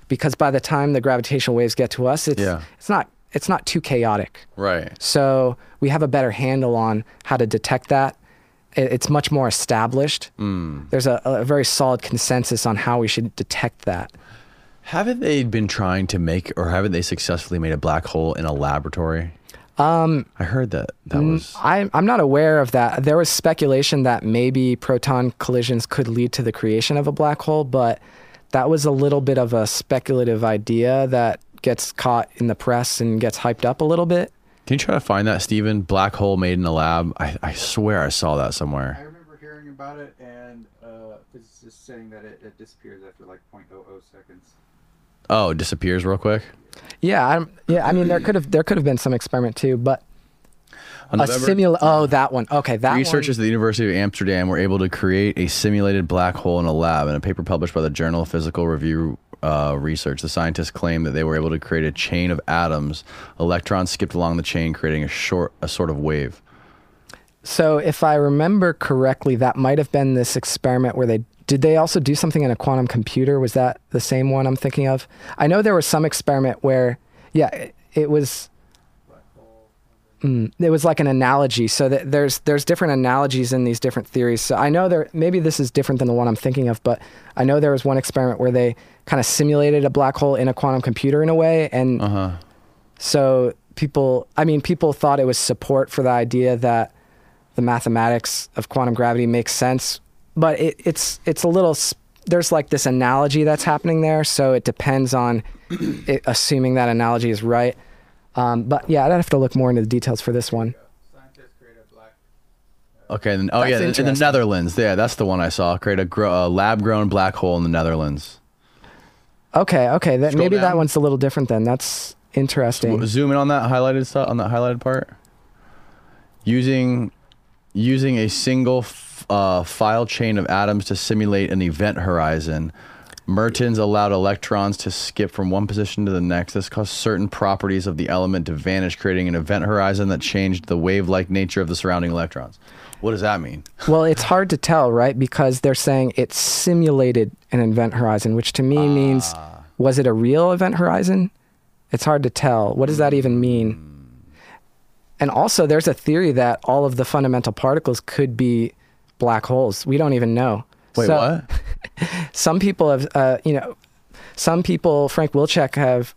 because by the time the gravitational waves get to us it's Yeah. it's not it's not too chaotic Right. so we have a better handle on how to detect that It- it's much more established there's a, a very solid consensus on how we should detect that Haven't they been trying to make, or haven't they successfully made a black hole in a laboratory? Um, I heard that that was. I, I'm not aware of that. There was speculation that maybe proton collisions could lead to the creation of a black hole, but that was a little bit of a speculative idea that gets caught in the press and gets hyped up a little bit. Can you try to find that, Stephen? Black hole made in a lab. I, I swear I saw that somewhere. I remember hearing about it, and uh, physicists saying that it, it disappears after like 0.00 seconds. Oh, it disappears real quick. Yeah, I'm, yeah. I mean, there could have there could have been some experiment too, but a simula. Oh, that one. Okay, that Researchers one. at the University of Amsterdam were able to create a simulated black hole in a lab. In a paper published by the Journal of Physical Review uh, Research, the scientists claimed that they were able to create a chain of atoms. Electrons skipped along the chain, creating a short, a sort of wave. So, if I remember correctly, that might have been this experiment where they did they also do something in a quantum computer? Was that the same one I'm thinking of? I know there was some experiment where, yeah, it, it was. Mm, it was like an analogy. So that there's there's different analogies in these different theories. So I know there maybe this is different than the one I'm thinking of, but I know there was one experiment where they kind of simulated a black hole in a quantum computer in a way, and Uh huh. so people, I mean, people thought it was support for the idea that the mathematics of quantum gravity makes sense, but it, it's it's a little. There's like this analogy that's happening there, so it depends on it, assuming that analogy is right. Um, but yeah, I'd have to look more into the details for this one. Scientists create a black. Okay. Then, oh That's yeah, in the. Netherlands. Yeah, that's the one I saw. Create a, gro- a lab-grown black hole in the Netherlands. Okay, okay, that, Scroll maybe that one's a little different then. That's interesting. Zoom in on that highlighted stuff on that highlighted part. Using using a single f- uh, file chain of atoms to simulate an event horizon. Mertens allowed electrons to skip from one position to the next. This caused certain properties of the element to vanish, creating an event horizon that changed the wave-like nature of the surrounding electrons. What does that mean? Well, it's hard to tell, right? Because they're saying it simulated an event horizon, which to me means was it a real event horizon? It's hard to tell. What does that even mean? And also, there's a theory that all of the fundamental particles could be black holes. We don't even know. Wait, So- what? some people have, uh, you know, some people, Frank Wilczek have,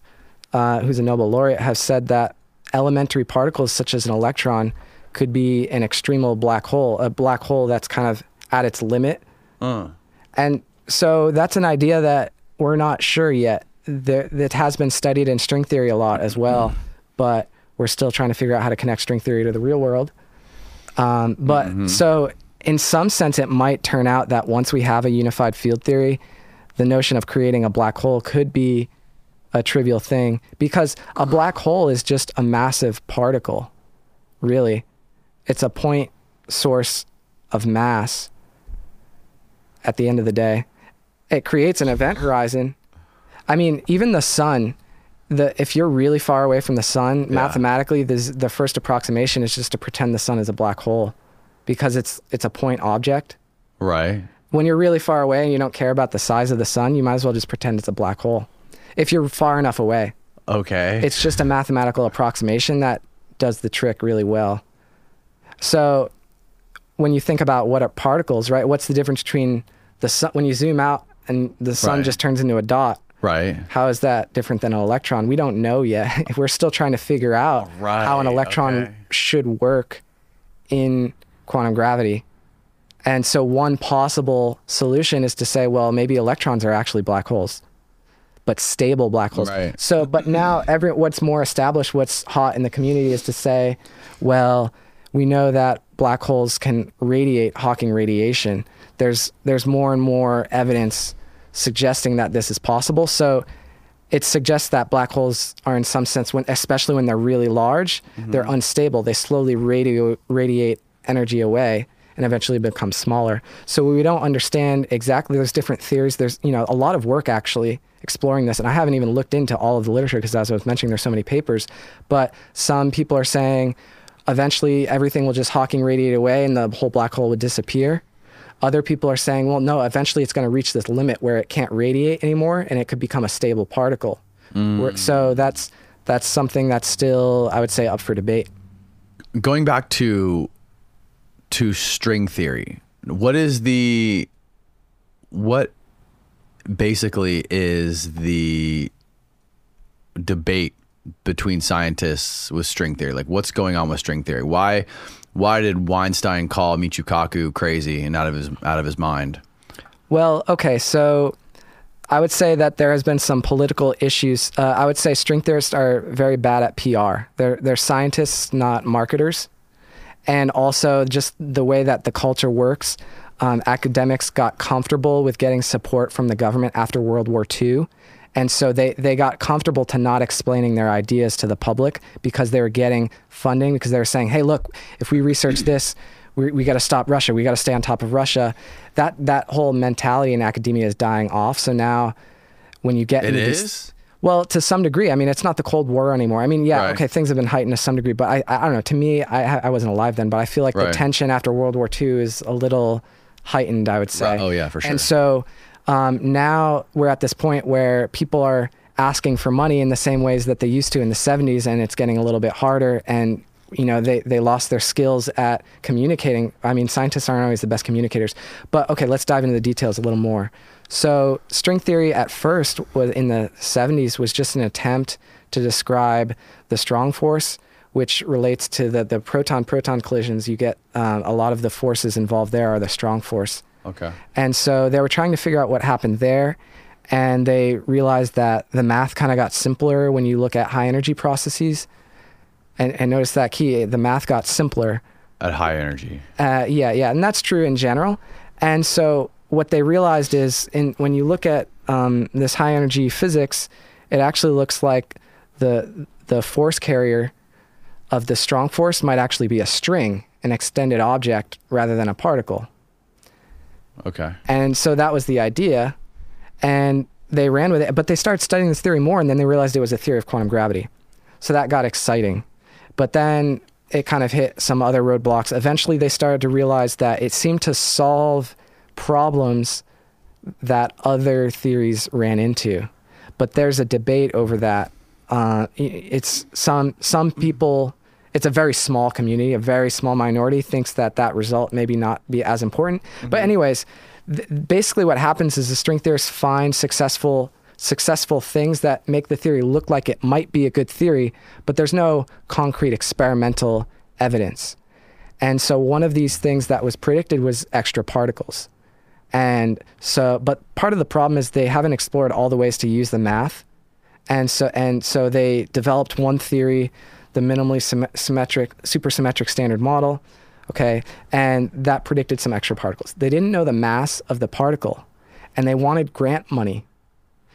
uh, who's a Nobel laureate, have said that elementary particles such as an electron could be an extremal black hole, a black hole that's kind of at its limit Uh. And so that's an idea that we're not sure yet. There, that has been studied in string theory a lot as well, but we're still trying to figure out how to connect string theory to the real world. Um, but so, in some sense, it might turn out that once we have a unified field theory, the notion of creating a black hole could be a trivial thing because a black hole is just a massive particle, really. It's a point source of mass at the end of the day. It creates an event horizon. I mean, even the sun, the if you're really far away from the sun, mathematically, the the first approximation is just to pretend the sun is a black hole, because it's it's a point object. Right. When you're really far away and you don't care about the size of the sun, you might as well just pretend it's a black hole. If you're far enough away, Okay. it's just a mathematical approximation that does the trick really well. So when you think about what are particles, right? What's the difference between the sun when you zoom out and the sun Right. just turns into a dot? Right. How is that different than an electron? We don't know yet. We're still trying to figure out oh, how an electron okay. should work in quantum gravity. And so one possible solution is to say, well, maybe electrons are actually black holes, but stable black holes. Right. So, but now every what's more established, what's hot in the community is to say, well, we know that black holes can radiate Hawking radiation. There's there's more and more evidence suggesting that this is possible. So it suggests that black holes are in some sense when especially when they're really large, mm-hmm. they're unstable. They slowly radio, radiate energy away and eventually become smaller. So we don't understand exactly there's different theories. There's, you know, a lot of work actually exploring this and I haven't even looked into all of the literature because as I was mentioning there's so many papers, but some people are saying eventually everything will just Hawking radiate away and the whole black hole would disappear. Other people are saying, well, no, eventually it's going to reach this limit where it can't radiate anymore and it could become a stable particle. Where- mm. So that's that's something that's still, I would say, up for debate. Going back to to string theory. What is the what basically is the debate between scientists with string theory? Like what's going on with string theory? Why why did Weinstein call Michio Kaku crazy and out of his out of his mind? Well, okay, so I would say that there has been some political issues. Uh, I would say string theorists are very bad at PR. They're they're scientists, not marketers, and also just the way that the culture works. Um, academics got comfortable with getting support from the government after World War II. And so they, they got comfortable to not explaining their ideas to the public because they were getting funding because they were saying, hey, look, if we research this, we, we got to stop Russia. We got to stay on top of Russia. That that whole mentality in academia is dying off. So now, when you get It into these- is? well, to some degree. I mean, it's not the Cold War anymore. I mean, yeah, Right. okay, things have been heightened to some degree, but I, I, don't know. To me, I, I wasn't alive then, but I feel like the tension after World War II is a little heightened. I would say. Right. Oh, yeah, for sure. And so um, now we're at this point where people are asking for money in the same ways that they used to in the 70s, and it's getting a little bit harder. And you know, they, they lost their skills at communicating. I mean, scientists aren't always the best communicators. But okay, let's dive into the details a little more. So, string theory at first was in the 70s was just an attempt to describe the strong force, which relates to the, the proton proton collisions. You get um, a lot of the forces involved there are the strong force. Okay. And so they were trying to figure out what happened there. And they realized that the math kind of got simpler when you look at high energy processes. And, and notice that key, the math got simpler. At high energy. Uh, yeah, yeah, and that's true in general. And so what they realized is, in when you look at um, this high energy physics, it actually looks like the the force carrier of the strong force might actually be a string, an extended object, rather than a particle. Okay. And so that was the idea. And they ran with it. But they started studying this theory more, and then they realized it was a theory of quantum gravity. So that got exciting. But then it kind of hit some other roadblocks. Eventually, they started to realize that it seemed to solve problems that other theories ran into. But there's a debate over that. Uh, it's some some people. It's a very small community. A very small minority thinks that that result maybe not be as important. But mm-hmm. anyways, th- basically what happens is the string theorists find successful successful things that make the theory look like it might be a good theory, but there's no concrete experimental evidence. And so one of these things that was predicted was extra particles. And so, but part of the problem is they haven't explored all the ways to use the math. And so, and so they developed one theory, the minimally sym- symmetric, supersymmetric standard model. Okay. And that predicted some extra particles. They didn't know the mass of the particle and they wanted grant money.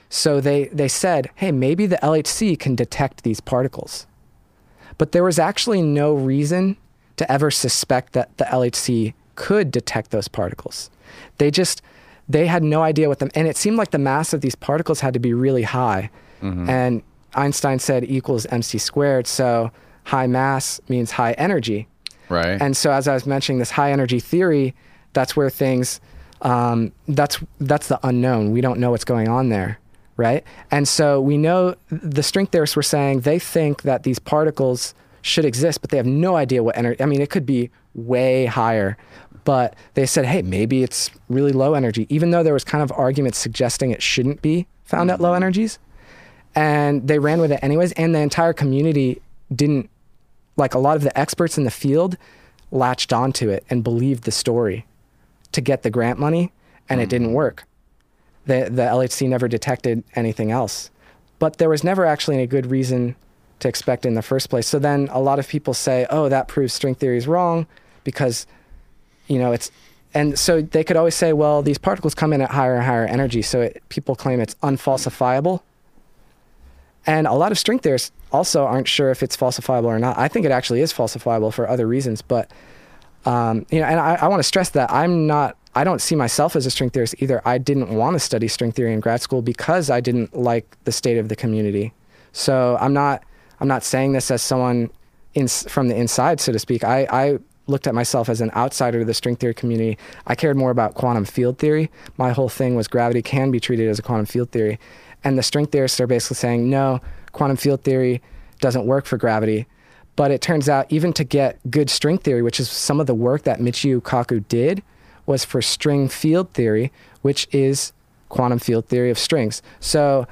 So they, they said, hey, maybe the LHC can detect these particles. But there was actually no reason to ever suspect that the LHC could detect those particles. They just they had no idea what them and it seemed like the mass of these particles had to be really high. Mm-hmm. And Einstein said equals mc squared, so high mass means high energy. Right. And so, as I was mentioning, this high energy theory, that's where things, um, that's that's the unknown. We don't know what's going on there, right? And so we know the string theorists were saying they think that these particles should exist, but they have no idea what energy. I mean, it could be way higher, but they said, hey, maybe it's really low energy, even though there was kind of arguments suggesting it shouldn't be found at low energies. And they ran with it anyways, and the entire community didn't like a lot of the experts in the field latched onto it and believed the story to get the grant money and it hmm. didn't work. The, the lhc never detected anything else. But there was never actually any good reason to expect in the first place. So then a lot of people say oh that proves string theory is wrong because you know it's and so they could always say well these particles come in at higher and higher energy so it, people claim it's unfalsifiable and a lot of string theorists also aren't sure if it's falsifiable or not. I think it actually is falsifiable for other reasons, but um, you know, and I, I want to stress that I'm not. I don't see myself as a string theorist either. I didn't want to study string theory in grad school because I didn't like the state of the community. So I'm not. I'm not saying this as someone in, from the inside, so to speak. I, I looked at myself as an outsider to the string theory community. I cared more about quantum field theory. My whole thing was gravity can be treated as a quantum field theory. And the string theorists are basically saying, no, quantum field theory doesn't work for gravity. But it turns out even to get good string theory, which is some of the work that Michio Kaku did, was for string field theory, which is quantum field theory of strings. So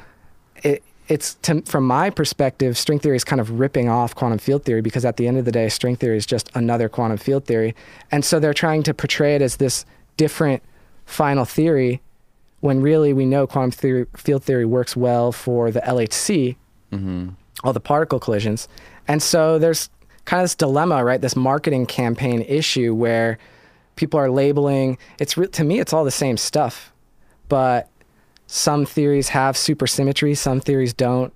it, it's to, from my perspective, string theory is kind of ripping off quantum field theory because at the end of the day, string theory is just another quantum field theory. And so they're trying to portray it as this different final theory when really we know quantum theory, field theory works well for the LHC, mm-hmm. all the particle collisions. And so there's kind of this dilemma, right? This marketing campaign issue where people are labeling, it's re- to me, it's all the same stuff, but some theories have supersymmetry, some theories don't.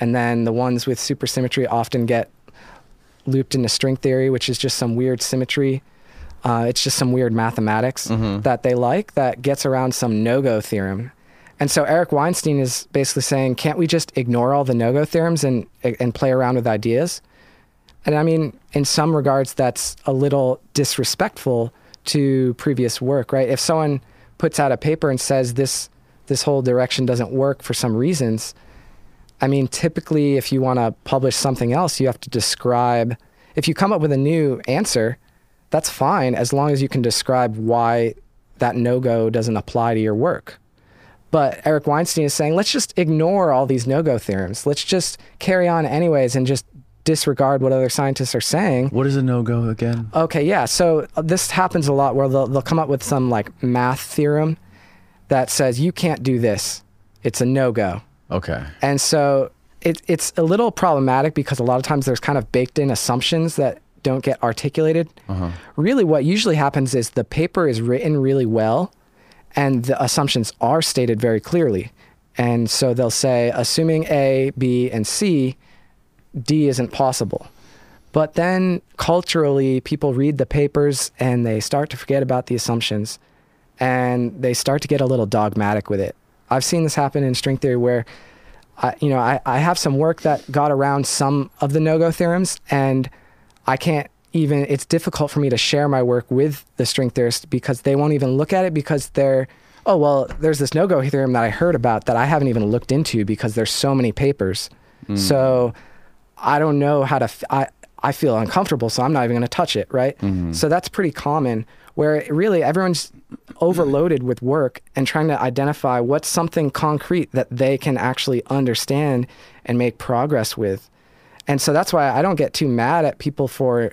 And then the ones with supersymmetry often get looped into string theory, which is just some weird symmetry. Uh, it's just some weird mathematics that they like that gets around some no-go theorem. And so Eric Weinstein is basically saying, can't we just ignore all the no-go theorems and and play around with ideas? And I mean, in some regards, that's a little disrespectful to previous work, right? If someone puts out a paper and says this this whole direction doesn't work for some reasons, I mean, typically, if you want to publish something else, you have to describe. If you come up with a new answer, that's fine as long as you can describe why that no go doesn't apply to your work. But Eric Weinstein is saying, let's just ignore all these no go theorems. Let's just carry on anyways and just disregard what other scientists are saying. what is a no go again? Okay, yeah. So uh, this happens a lot where they'll, they'll come up with some like math theorem that says you can't do this. It's a no go. Okay. And so it, it's a little problematic because a lot of times there's kind of baked in assumptions that don't get articulated. Uh-huh. Really, what usually happens is the paper is written really well and the assumptions are stated very clearly. And so they'll say, assuming A, B, and C, D isn't possible. But then culturally, people read the papers and they start to forget about the assumptions and they start to get a little dogmatic with it. I've seen this happen in string theory where, I, you know, I, I have some work that got around some of the no-go theorems and I can't even, it's difficult for me to share my work with the string theorists because they won't even look at it because they're, oh, well, there's this no-go theorem that I heard about that I haven't even looked into because there's so many papers. Hmm. So I don't know how to, f- I, I feel uncomfortable, so I'm not even going to touch it, right? Mm-hmm. So that's pretty common where really everyone's overloaded with work and trying to identify what's something concrete that they can actually understand and make progress with. And so that's why I don't get too mad at people for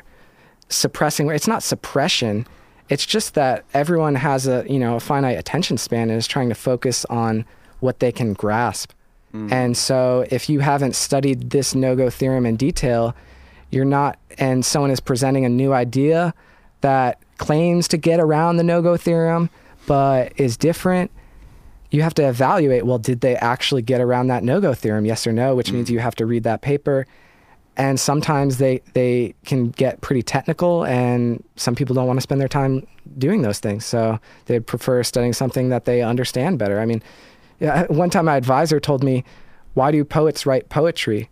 suppressing. It's not suppression. It's just that everyone has a you know a finite attention span and is trying to focus on what they can grasp. Mm. And so if you haven't studied this no-go theorem in detail, you're not and someone is presenting a new idea that claims to get around the no-go theorem but is different you have to evaluate well did they actually get around that no-go theorem yes or no which mm. means you have to read that paper and sometimes they they can get pretty technical and some people don't want to spend their time doing those things. So they prefer studying something that they understand better. I mean yeah, one time my advisor told me why do poets write poetry?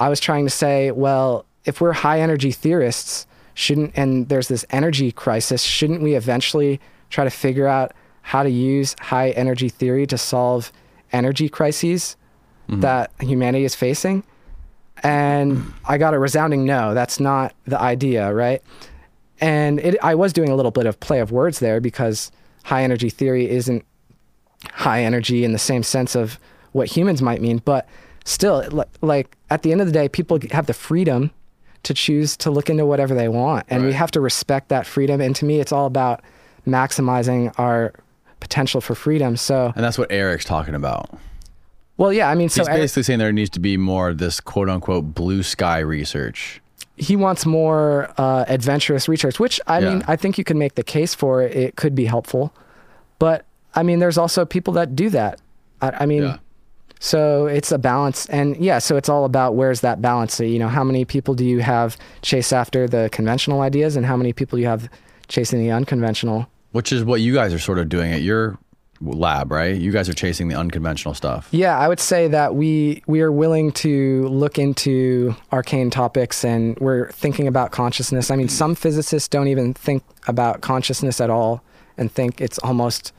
I was trying to say well if we're high energy theorists shouldn't and there's this energy crisis shouldn't we eventually try to figure out how to use high energy theory to solve energy crises mm-hmm. that humanity is facing and I got a resounding no. That's not the idea, right? And it, I was doing a little bit of play of words there because high energy theory isn't high energy in the same sense of what humans might mean, but still, like at the end of the day, people have the freedom to choose to look into whatever they want, and we have to respect that freedom. And to me, it's all about maximizing our potential for freedom. So, And that's what Eric's talking about. Well, yeah, I mean, so He's basically saying there needs to be more of this quote unquote blue sky research. he wants more uh, adventurous research, which I mean, I think you can make the case for it. It could be helpful, but I mean, there's also people that do that. I, I mean, Yeah. so it's a balance, and yeah, so it's all about where's that balance. So, you know, how many people do you have chase after the conventional ideas, and how many people you have chasing the unconventional? Which is what you guys are sort of doing at your lab, right? You guys are chasing the unconventional stuff. Yeah, I would say that we we are willing to look into arcane topics and we're thinking about consciousness. I mean, some physicists don't even think about consciousness at all and think it's almost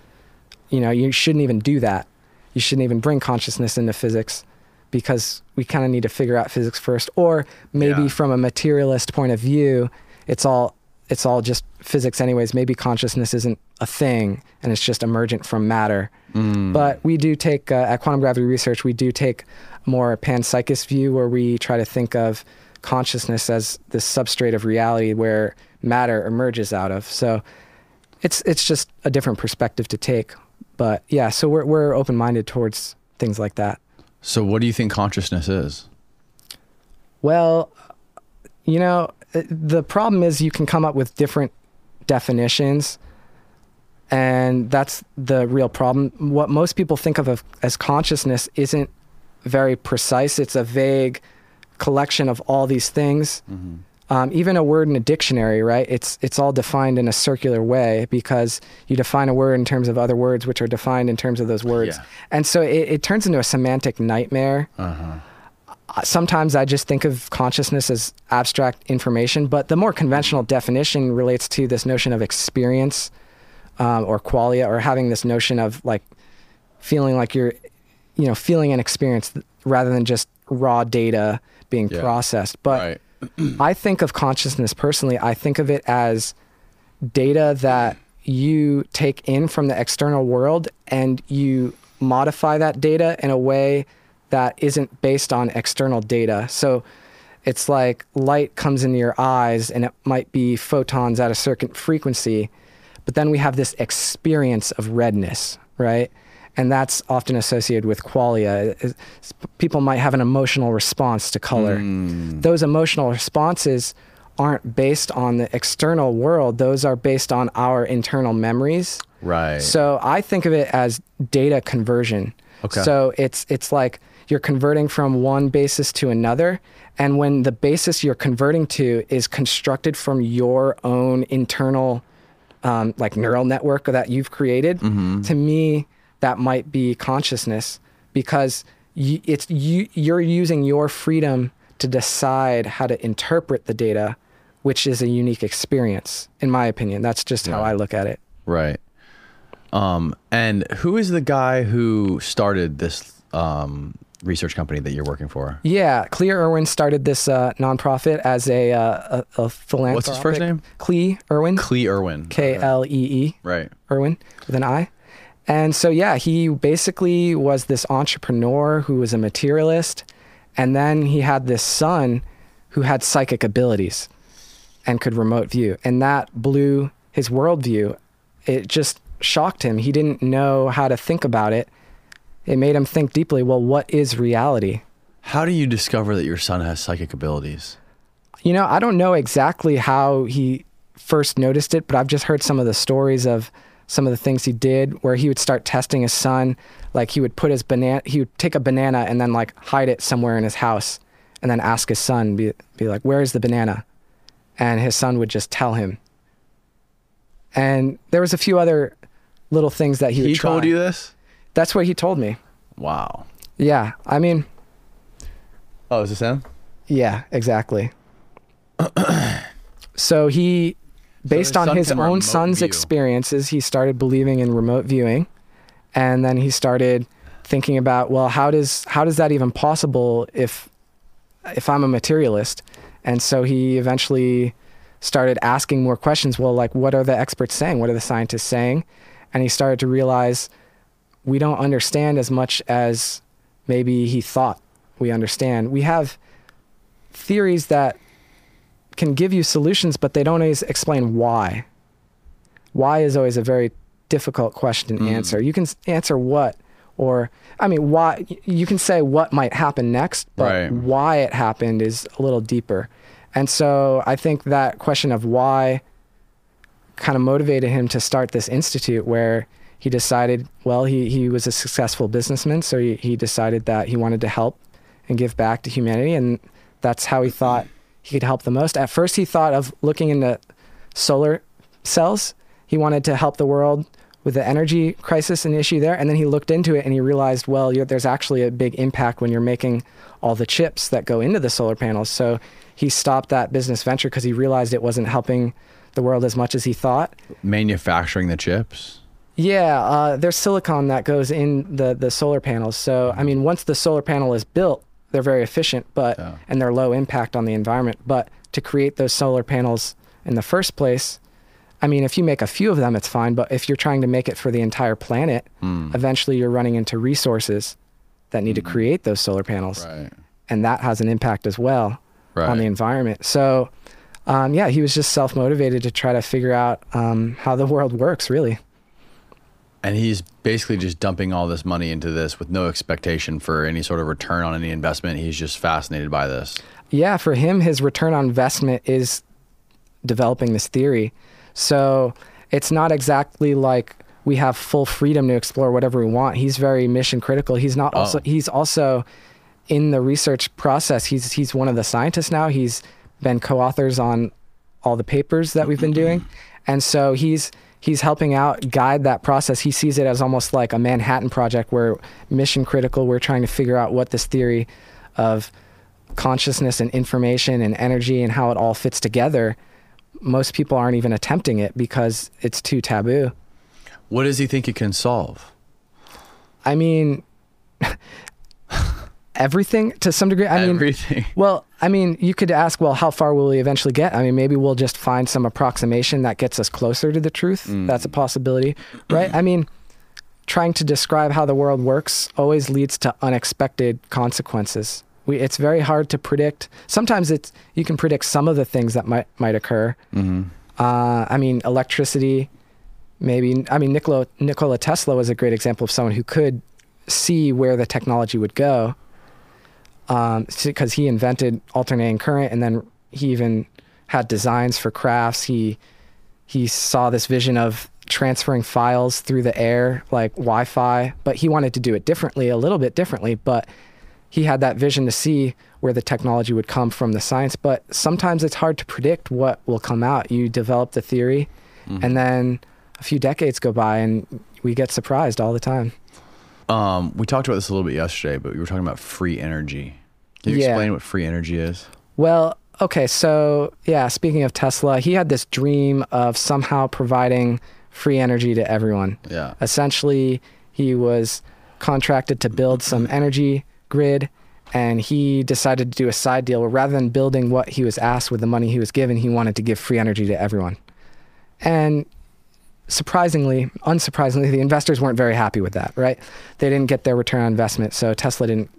you know, you shouldn't even do that. You shouldn't even bring consciousness into physics because we kind of need to figure out physics first or maybe Yeah. from a materialist point of view, it's all it's all just physics anyways. Maybe consciousness isn't a thing and it's just emergent from matter. But we do take, uh, at Quantum Gravity Research, we do take a more panpsychist view where we try to think of consciousness as this substrate of reality where matter emerges out of. So it's, it's just a different perspective to take. But yeah, so we're, we're open minded towards things like that. So, what do you think consciousness is? Well, you know, the problem is you can come up with different definitions, and that's the real problem. What most people think of as consciousness isn't very precise, it's a vague collection of all these things. Um, even a word in a dictionary, right? It's it's all defined in a circular way because you define a word in terms of other words, which are defined in terms of those words, Yeah. and so it, it turns into a semantic nightmare sometimes I just think of consciousness as abstract information, but the more conventional definition relates to this notion of experience um, or qualia, or having this notion of like feeling like you're, you know, feeling an experience rather than just raw data being Yeah. processed. But right. I think of consciousness personally, I think of it as data that you take in from the external world and you modify that data in a way that isn't based on external data. So it's like light comes into your eyes and it might be photons at a certain frequency, but then we have this experience of redness, right? And that's often associated with qualia. It's- People might have an emotional response to color. Hmm. Those emotional responses aren't based on the external world, those are based on our internal memories. Right. So I think of it as data conversion. Okay. So it's it's like you're converting from one basis to another, and when the basis you're converting to is constructed from your own internal, um, like neural network that you've created, to me that might be consciousness because you, it's you you're using your freedom to decide how to interpret the data, which is a unique experience, in my opinion. That's just how I look at it. Right. Um, and who is the guy who started this um, research company that you're working for? Yeah, Klee Irwin started this uh, nonprofit as a, uh, a, a philanthropic. What's his first name? Klee Irwin. Klee Irwin. K L E E Right. Irwin with an I. And so yeah, he basically was this entrepreneur who was a materialist, and then he had this son who had psychic abilities and could remote view, and that blew his worldview. It just shocked him. He didn't know how to think about it. It made him think deeply. Well, what is reality? How do you discover that your son has psychic abilities? You know, I don't know exactly how he first noticed it, but I've just heard some of the stories of some of the things he did where he would start testing his son. Like he would put his banana, he would take a banana and then like hide it somewhere in his house and then ask his son, be, be like, where is the banana? And his son would just tell him. And there was a few other little things that he, He would try. told you this? That's what he told me. Wow. Yeah. I mean, Oh, is this him? Yeah, exactly. so he, based his on his own son's view. experiences, he started believing in remote viewing, and then he started thinking about, well, how does how does that even possible if if I'm a materialist? And so he eventually started asking more questions. Well, like, what are the experts saying? What are the scientists saying? And he started to realize we don't understand as much as maybe he thought we understand. We have theories that can give you solutions, but they don't always explain why. Why is always a very difficult question to mm. answer. You can answer what, or I mean, why. You can say what might happen next, but Right. why it happened is a little deeper. And so I think that question of why kind of motivated him to start this institute where he decided, well, he, he was a successful businessman, so he, he decided that he wanted to help and give back to humanity. And that's how he thought he could help the most. At first, he thought of looking into solar cells. He wanted to help the world with the energy crisis and issue there. And then he looked into it and he realized, well, there's actually a big impact when you're making all the chips that go into the solar panels. So he stopped that business venture because he realized it wasn't helping the world as much as he thought. Manufacturing the chips. Yeah, uh, there's silicon that goes in the, the solar panels. So, I mean, once the solar panel is built, they're very efficient, but and they're low impact on the environment. But to create those solar panels in the first place, I mean, if you make a few of them, it's fine. But if you're trying to make it for the entire planet, Hmm. eventually you're running into resources that need to create those solar panels, Right. and that has an impact as well Right. on the environment. So, um, yeah, he was just self motivated to try to figure out um, how the world works, really. And he's basically just dumping all this money into this with no expectation for any sort of return on any investment. He's just fascinated by this. Yeah, for him, his return on investment is developing this theory. So it's not exactly like we have full freedom to explore whatever we want. He's very mission critical. He's not oh. also Oh. he's also in the research process. He's he's one of the scientists now. He's been co-authors on all the papers that we've been doing. And so he's he's helping out guide that process. He sees it as almost like a Manhattan project where mission critical we're trying to figure out what this theory of consciousness and information and energy and how it all fits together. Most people aren't even attempting it because it's too taboo. What does he think it can solve? I mean, everything to some degree. I mean, Everything. well, I mean, you could ask, well, how far will we eventually get? I mean, maybe we'll just find some approximation that gets us closer to the truth. That's a possibility, right? I mean, trying to describe how the world works always leads to unexpected consequences. We, it's very hard to predict. Sometimes it's you can predict some of the things that might might occur. Uh, I mean, electricity. Maybe I mean Nikola Nikola Tesla was a great example of someone who could see where the technology would go because he invented alternating current and then he even had designs for crafts. He he saw this vision of transferring files through the air like wi-fi but he wanted to do it differently a little bit differently but he had that vision to see where the technology would come from the science. But sometimes it's hard to predict what will come out. You develop the theory and then a few decades go by and we get surprised all the time. Um, we talked about this a little bit yesterday, but we were talking about free energy. Can you Yeah. explain what free energy is? Well, okay, so yeah, speaking of Tesla, he had this dream of somehow providing free energy to everyone. Yeah. Essentially, he was contracted to build some energy grid and he decided to do a side deal where rather than building what he was asked with the money he was given, he wanted to give free energy to everyone. And surprisingly, unsurprisingly, the investors weren't very happy with that, right? They didn't get their return on investment, so Tesla didn't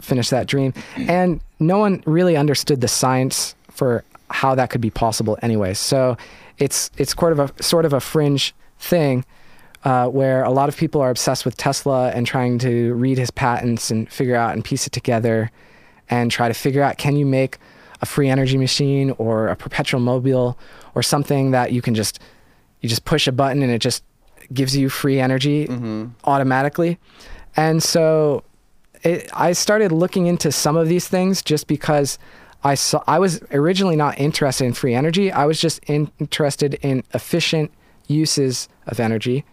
finish that dream. And no one really understood the science for how that could be possible anyway. So it's it's sort of a sort of a fringe thing uh, where a lot of people are obsessed with Tesla and trying to read his patents and figure out and piece it together and try to figure out can you make a free energy machine or a perpetual mobile or something that you can just you just push a button and it just gives you free energy automatically. And so it, I started looking into some of these things just because I saw I was originally not interested in free energy. I was just in, interested in efficient uses of energy,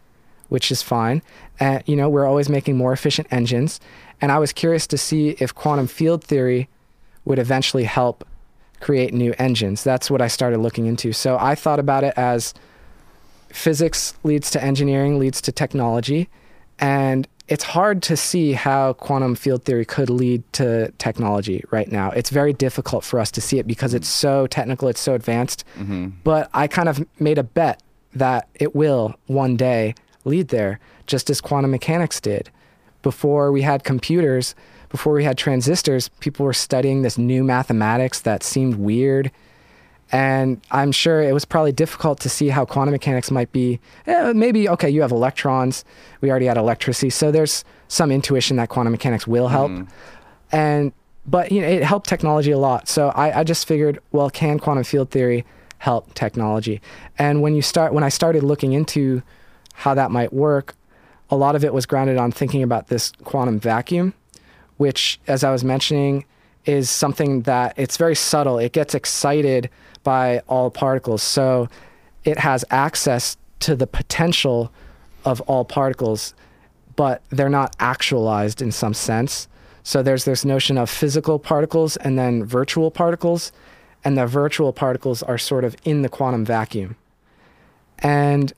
which is fine. And you know, we're always making more efficient engines, and I was curious to see if quantum field theory would eventually help create new engines. That's what I started looking into. So I thought about it as physics leads to engineering, leads to technology, and it's hard to see how quantum field theory could lead to technology right now. It's very difficult for us to see it because it's so technical, it's so advanced. Mm-hmm. But I kind of made a bet that it will one day lead there, just as quantum mechanics did. Before we had computers, before we had transistors, people were studying this new mathematics that seemed weird. And I'm sure it was probably difficult to see how quantum mechanics might be. eh, maybe, okay, you have electrons. We already had electricity. So there's some intuition that quantum mechanics will help. And, but, you know, it helped technology a lot. So I, I just figured, well, can quantum field theory help technology? And when you start, when I started looking into how that might work, a lot of it was grounded on thinking about this quantum vacuum, which, as I was mentioning, is something that it's very subtle. It gets excited by all particles. So it has access to the potential of all particles, but they're not actualized in some sense. So there's this notion of physical particles and then virtual particles, and the virtual particles are sort of in the quantum vacuum. And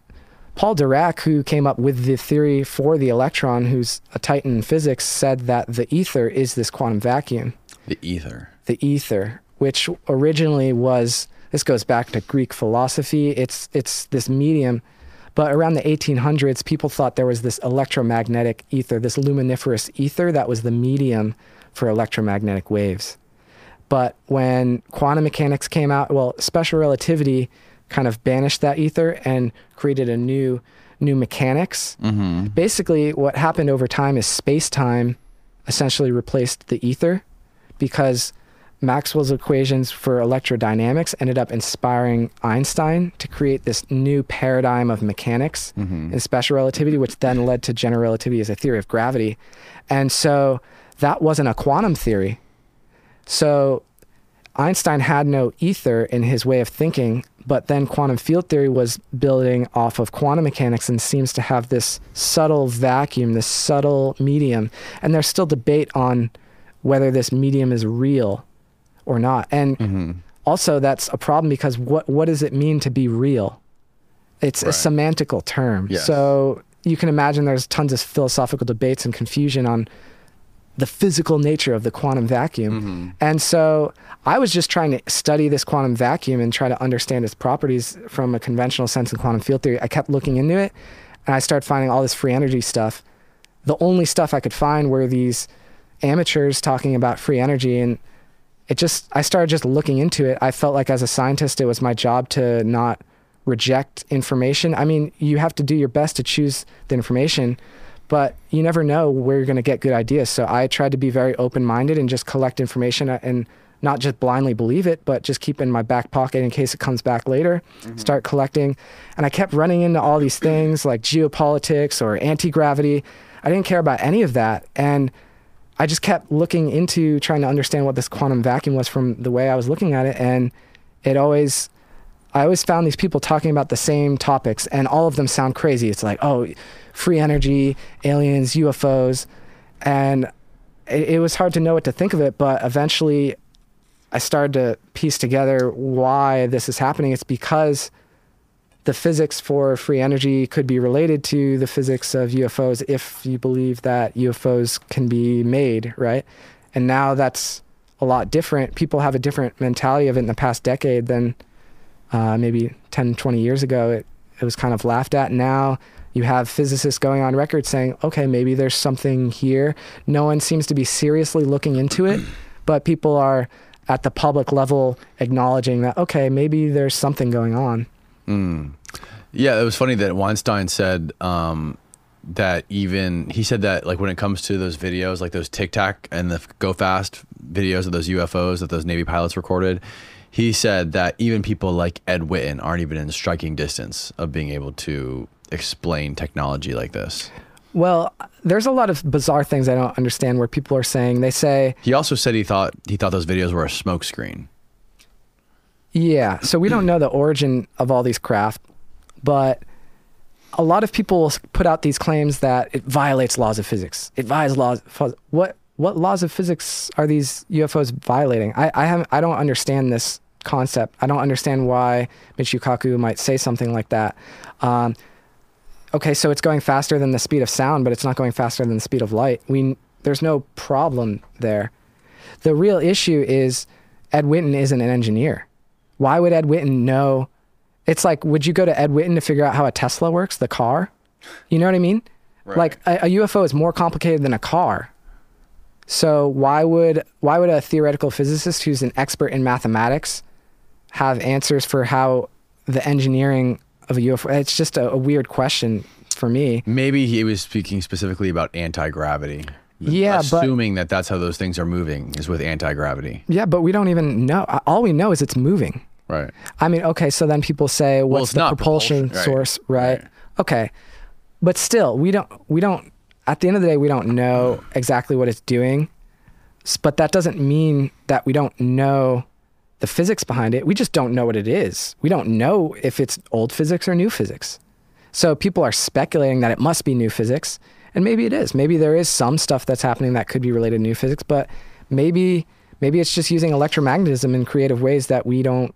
Paul Dirac, who came up with the theory for the electron, who's a titan in physics, said that the ether is this quantum vacuum The ether. the ether, which originally was this goes back to Greek philosophy. It's it's this medium, but around the 1800s, people thought there was this electromagnetic ether, this luminiferous ether that was the medium for electromagnetic waves. But when quantum mechanics came out, well, special relativity kind of banished that ether and created a new new mechanics. Mm-hmm. Basically, what happened over time is space time essentially replaced the ether because Maxwell's equations for electrodynamics ended up inspiring Einstein to create this new paradigm of mechanics mm-hmm. in special relativity, which then led to general relativity as a theory of gravity. And so that wasn't a quantum theory. So Einstein had no ether in his way of thinking, but then quantum field theory was building off of quantum mechanics and seems to have this subtle vacuum, this subtle medium. And there's still debate on whether this medium is real or not. And mm-hmm. also, that's a problem because what, what does it mean to be real? It's a semantical term. Yes. So you can imagine there's tons of philosophical debates and confusion on the physical nature of the quantum vacuum. Mm-hmm. And so I was just trying to study this quantum vacuum and try to understand its properties from a conventional sense in quantum field theory. I kept looking into it and I started finding all this free energy stuff. The only stuff I could find were these amateurs talking about free energy and it just I started just looking into it. I felt like as a scientist it was my job to not reject information. I mean, you have to do your best to choose the information, but you never know where you're going to get good ideas. So I tried to be very open-minded and just collect information and not just blindly believe it, but just keep it in my back pocket in case it comes back later. Mm-hmm. Start collecting. And I kept running into all these things like geopolitics or anti-gravity. I didn't care about any of that. And I just kept looking into trying to understand what this quantum vacuum was from the way I was looking at it. And it always, I always found these people talking about the same topics, and all of them sound crazy. It's like, oh, free energy, aliens, UFOs. And it, it was hard to know what to think of it, but eventually I started to piece together why this is happening. It's because the physics for free energy could be related to the physics of UFOs if you believe that UFOs can be made, right? And now that's a lot different. People have a different mentality of it in the past decade than uh, maybe 10, 20 years ago. It, it was kind of laughed at. Now you have physicists going on record saying, okay, maybe there's something here. No one seems to be seriously looking into it, but people are at the public level acknowledging that, okay, maybe there's something going on. Yeah, it was funny that Weinstein said um, that even he said that like when it comes to those videos, like those Tic Tac and the Go Fast videos of those UFOs that those Navy pilots recorded, he said that even people like Ed Witten aren't even in striking distance of being able to explain technology like this. Well, there's a lot of bizarre things I don't understand where people are saying they say, He also said he thought he thought those videos were a smokescreen. Yeah, so we don't know the origin of all these craft, but a lot of people put out these claims that it violates laws of physics. It violates laws. What what laws of physics are these UFOs violating? I I haven't I don't understand this concept. I don't understand why Michio Kaku might say something like that. Um, okay, so it's going faster than the speed of sound, but it's not going faster than the speed of light. We there's no problem there. The real issue is Ed Witten isn't an engineer. Why would Ed Witten know? It's like, would you go to Ed Witten to figure out how a Tesla works, the car? You know what I mean? Like a, a UFO is more complicated than a car. So why would why would a theoretical physicist who's an expert in mathematics have answers for how the engineering of a UFO? It's just a, a weird question for me. Maybe he was speaking specifically about anti gravity. Yeah, but assuming that that's how those things are moving is with anti gravity. yeah, but we don't even know. All we know is it's moving. Right. I mean, okay, so then people say, what's it's the propulsion, propulsion, source, right? right. Okay, but still, we don't, we don't. At the end of the day, we don't know exactly what it's doing, but that doesn't mean that we don't know the physics behind it. We just don't know what it is. We don't know if it's old physics or new physics. So people are speculating that it must be new physics, and maybe it is. Maybe there is some stuff that's happening that could be related to new physics, but maybe maybe it's just using electromagnetism in creative ways that we don't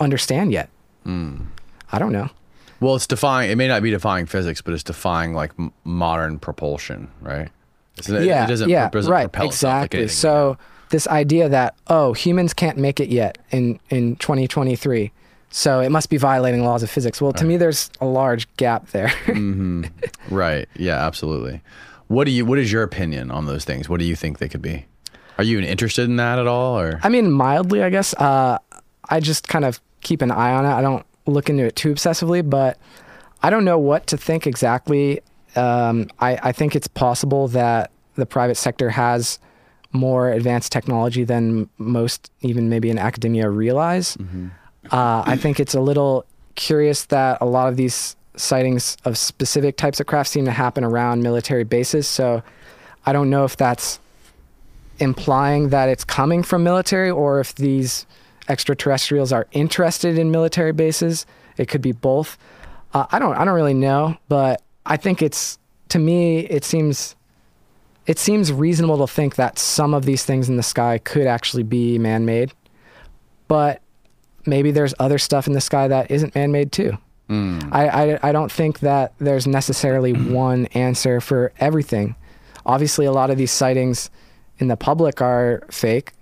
understand yet. I don't know. Well, it's defying. It may not be defying physics, but it's defying like m- modern propulsion, right? It- yeah, it doesn't, yeah, doesn't right, like exactly. anything. so this idea that oh, humans can't make it yet in in 2023, so it must be violating laws of physics. Well, to me, there's a large gap there. right? Yeah, absolutely. What do you? What is your opinion on those things? What do you think they could be? Are you interested in that at all, or I mean, mildly, I guess. Uh, I just kind of keep an eye on it. I don't look into it too obsessively, but I don't know what to think exactly. Um, I, I think it's possible that the private sector has more advanced technology than most, even maybe in academia, realize. Uh, I think it's a little curious that a lot of these sightings of specific types of craft seem to happen around military bases. So I don't know if that's implying that it's coming from military or if these extraterrestrials are interested in military bases. It could be both. Uh, I don't I don't really know, but I think it's to me it seems it seems reasonable to think that some of these things in the sky could actually be man-made. But maybe there's other stuff in the sky that isn't man-made too. I, I I don't think that there's necessarily one answer for everything. Obviously, a lot of these sightings in the public are fake.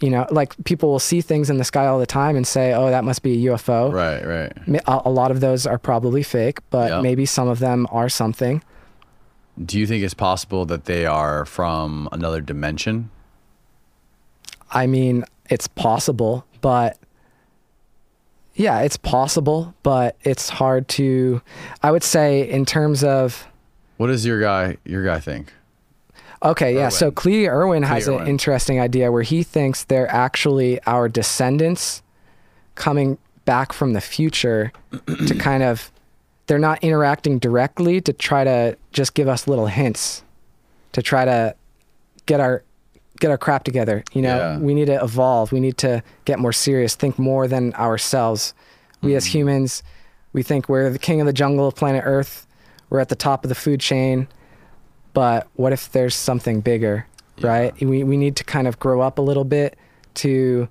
You know, like people will see things in the sky all the time and say, "Oh, that must be a UFO." right, right? A, a lot of those are probably fake, but Yeah. maybe some of them are something. Do you think it's possible that they are from another dimension? I mean, it's possible, but yeah, it's possible, but it's hard to. I would say, in terms of What does your guy your guy think? Okay, yeah. So Klee Irwin has Clea an interesting idea where he thinks they're actually our descendants coming back from the future to kind of they're not interacting directly to try to just give us little hints to try to get our get our crap together. You know, Yeah. we need to evolve. We need to get more serious, think more than ourselves. We Mm-hmm. as humans, we think we're the king of the jungle of planet Earth. We're at the top of the food chain but what if there's something bigger right? We, we need to kind of grow up a little bit to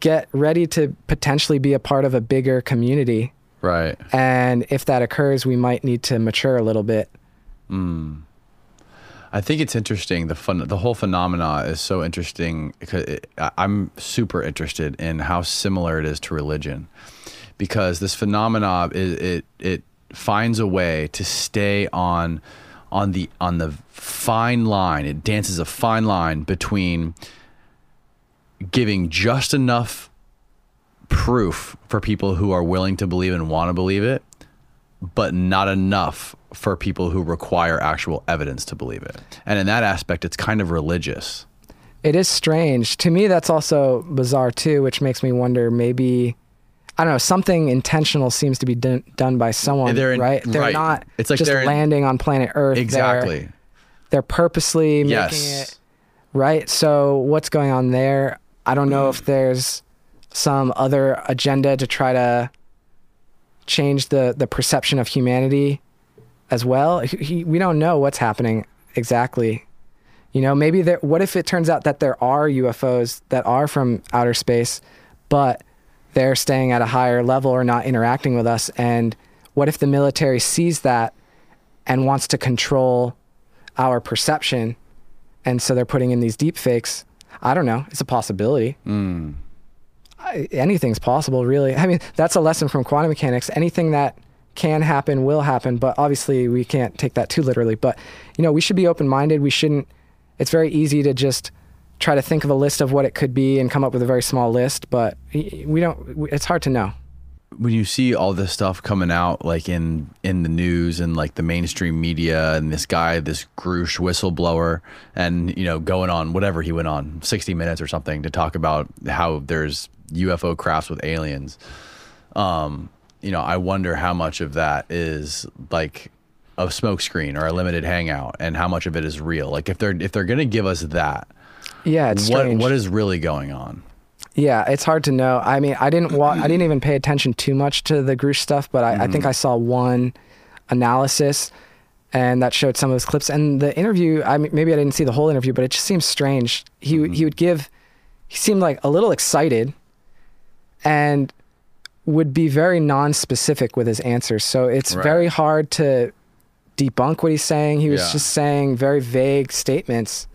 get ready to potentially be a part of a bigger community. Right. and if that occurs we might need to mature a little bit. Hmm. I think it's interesting. The fun, the whole phenomena is so interesting because it, I'm super interested in how similar it is to religion, because this phenomena is it it finds a way to stay on on the on the fine line. It dances a fine line between giving just enough proof for people who are willing to believe and want to believe it, but not enough for people who require actual evidence to believe it. And in that aspect, it's kind of religious. It is strange. To me, that's also bizarre too, which makes me wonder maybe, I don't know, something intentional seems to be done, done by someone, They're in- right? They're right. not It's like just they're in- landing on planet Earth. They're- Exactly. They're, purposely making Yes. it, right? So what's going on there? I don't know if there's some other agenda to try to change the, the perception of humanity as well. He- we don't know what's happening exactly. You know, maybe there. What if it turns out that there are UFOs that are from outer space, but they're staying at a higher level or not interacting with us? And what if the military sees that and wants to control our perception, and so they're putting in these deep fakes? I don't know. It's a possibility. Hmm. I, anything's possible, really. I mean, that's a lesson from quantum mechanics. Anything that can happen will happen, but obviously we can't take that too literally. But you know, we should be open-minded. We shouldn't. It's very easy to just try to think of a list of what it could be and come up with a very small list, but we don't. It's hard to know. when you see all this stuff coming out like in in the news and like the mainstream media and this guy this Grusch whistleblower and you know going on whatever he went on 60 minutes or something to talk about how there's UFO crafts with aliens um you know I wonder how much of that is like a smokescreen or a limited hangout and how much of it is real like if they're if they're to give us that Yeah, it's what strange. what is really going on Yeah, it's hard to know. I mean, I didn't wa- I didn't even pay attention too much to the Grusch stuff, but I, I think mm-hmm. I saw one analysis, and that showed some of those clips. And the interview, I mean, maybe I didn't see the whole interview, but it just seems strange. He he mm-hmm. would give, he seemed like a little excited, and would be very non-specific with his answers. So it's Right. very hard to debunk what he's saying. He was Yeah. just saying very vague statements,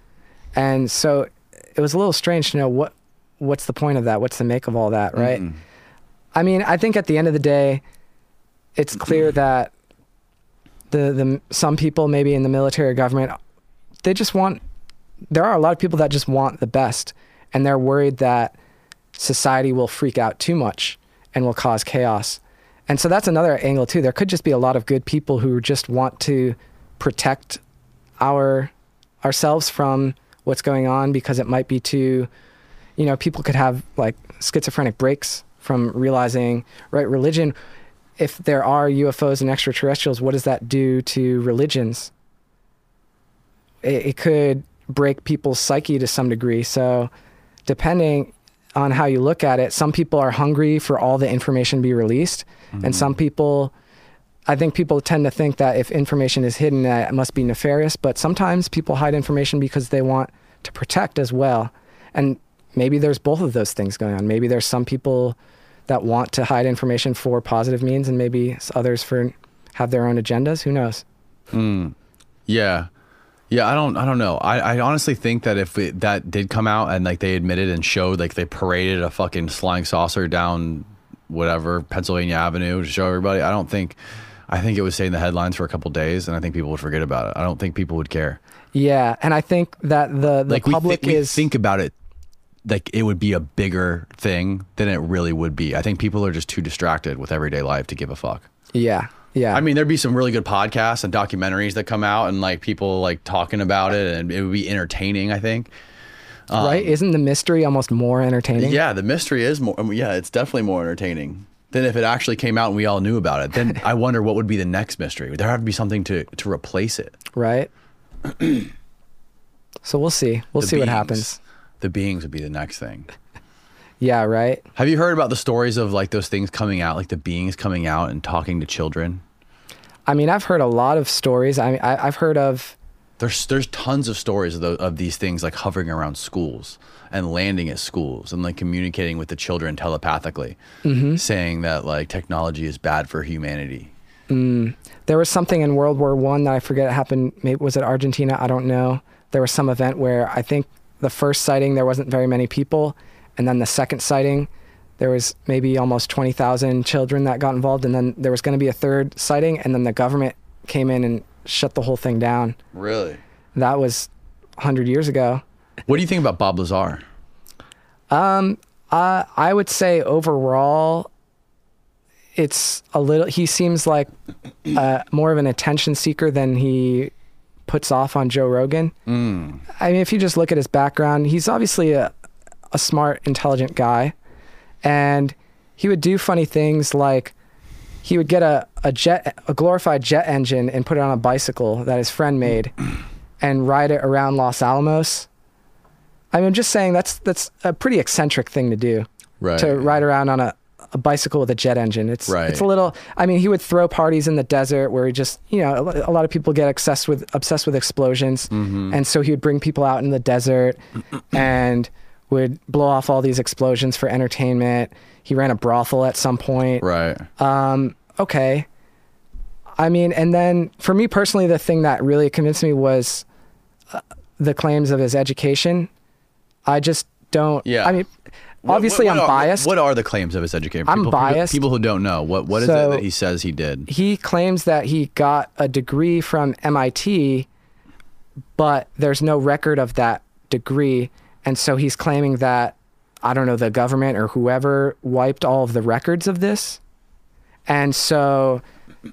and so it was a little strange to know what what's the point of that? What's the make of all that, right? Mm-hmm. I mean, I think at the end of the day, it's clear mm-hmm. that the the some people maybe in the military or government they just want there are a lot of people that just want the best and they're worried that society will freak out too much and will cause chaos. And so that's another angle too. There could just be a lot of good people who just want to protect our ourselves from what's going on because it might be too you know, people could have like schizophrenic breaks from realizing, right, religion, if there are UFOs and extraterrestrials, what does that do to religions? It, it could break people's psyche to some degree. So, depending on how you look at it, some people are hungry for all the information to be released, and mm-hmm. some people, I think people tend to think that if information is hidden, that it must be nefarious. But sometimes people hide information because they want to protect as well, and maybe there's both of those things going on. Maybe there's some people that want to hide information for positive means, and maybe others for have their own agendas. Who knows? Hmm. Yeah. Yeah, I don't I don't know. I, I honestly think that if it, that did come out and like they admitted and showed like they paraded a fucking flying saucer down whatever Pennsylvania Avenue to show everybody, I don't think I think it would stay in the headlines for a couple days and I think people would forget about it. I don't think people would care. Yeah, and I think that the the like we, public we is think about it like it would be a bigger thing than it really would be. I think people are just too distracted with everyday life to give a fuck. yeah yeah. I mean, there'd be some really good podcasts and documentaries that come out and like people like talking about it and it would be entertaining, I think. right? Um, Isn't the mystery almost more entertaining? Yeah, the mystery is more yeah, it's definitely more entertaining than if it actually came out and we all knew about it. Then I wonder what would be the next mystery. There have to be something to to replace it. Right. so we'll see. We'll The see what happens. The beings would be the next thing. Yeah. Right. Have you heard about the stories of like those things coming out, like the beings coming out and talking to children? I mean, I've heard a lot of stories. I mean, I, I've heard of There's there's tons of stories of, those, of these things like hovering around schools and landing at schools and like communicating with the children telepathically, mm-hmm. saying that like technology is bad for humanity. Mm. there was something in World War One that I forget happened. Maybe was it Argentina? I don't know. There was some event where I think the first sighting there wasn't very many people, and then the second sighting there was maybe almost twenty thousand children that got involved, and then there was going to be a third sighting, and then the government came in and shut the whole thing down. Really? That was hundred years ago. What do you think about Bob Lazar? Uh, I would say overall, it's a little. He seems like uh, more of an attention seeker than he puts off on Joe Rogan. Mm. I mean, if you just look at his background, he's obviously a, a smart, intelligent guy, and he would do funny things like he would get a, a jet, a glorified jet engine, and put it on a bicycle that his friend made, and ride it around Los Alamos. I mean, I'm just saying that's that's a pretty eccentric thing to do Right. to ride around on a, a bicycle with a jet engine. It's Right. it's a little. I mean, he would throw parties in the desert where he just you know a a lot of people get obsessed with obsessed with explosions, Mm-hmm. and so he would bring people out in the desert and would blow off all these explosions for entertainment. He ran a brothel at some point. Right. Um, okay. I mean, and then for me personally, the thing that really convinced me was uh, the claims of his education. I just don't. Yeah. I mean, What- obviously, what- I'm what are- biased. What are the claims of his education? I'm people, biased. People, who don't know what what is So- it that he says he did? he claims that he got a degree from MIT, but there's no record of that degree. And so he's claiming that, I don't know, the government or whoever wiped all of the records of this. And so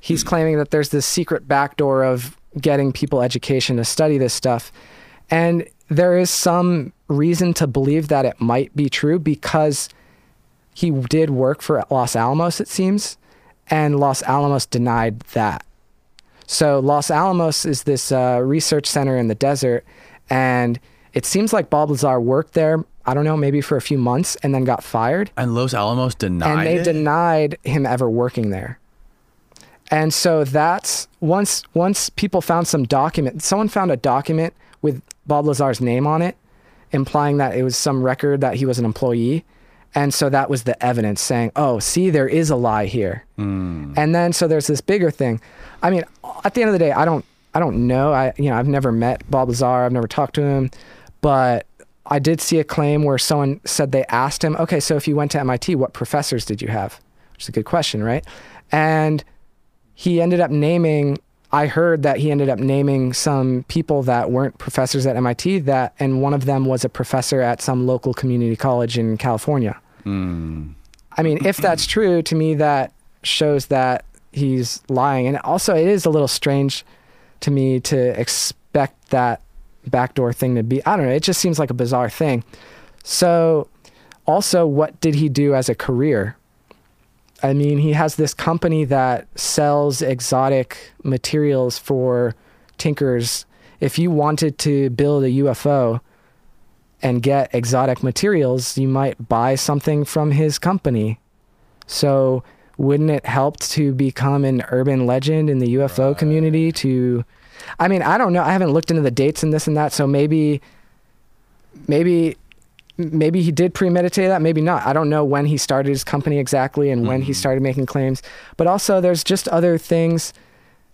he's claiming that there's this secret backdoor of getting people education to study this stuff. And there is some reason to believe that it might be true because he did work for Los Alamos, it seems, and Los Alamos denied that. So Los Alamos is this uh, research center in the desert, and it seems like Bob Lazar worked there. I don't know, maybe for a few months, and then got fired. And Los Alamos denied and they it? denied him ever working there. And so that's once once people found some document, someone found a document with Bob Lazar's name on it, implying that it was some record that he was an employee. And so that was the evidence saying, oh, see, there is a lie here. Hmm. And then so there's this bigger thing. I mean, at the end of the day, I don't I don't know. I you know, I've never met Bob Lazar, I've never talked to him, but I did see a claim where someone said they asked him, okay, so if you went to MIT, what professors did you have? Which is a good question, right? And he ended up naming I heard that he ended up naming some people that weren't professors at MIT that and one of them was a professor at some local community college in California. Hmm. I mean, if that's true, to me that shows that he's lying. And also it is a little strange to me to expect that backdoor thing to be I don't know, it just seems like a bizarre thing. So also what did he do as a career? I mean, he has this company that sells exotic materials for tinkers. If you wanted to build a UFO and get exotic materials, you might buy something from his company. So, wouldn't it help to become an urban legend in the UFO community to I mean, I don't know. I haven't looked into the dates and this and that, so maybe maybe maybe he did premeditate that, maybe not. I don't know when he started his company exactly and when he mm-hmm. started making claims. But also there's just other things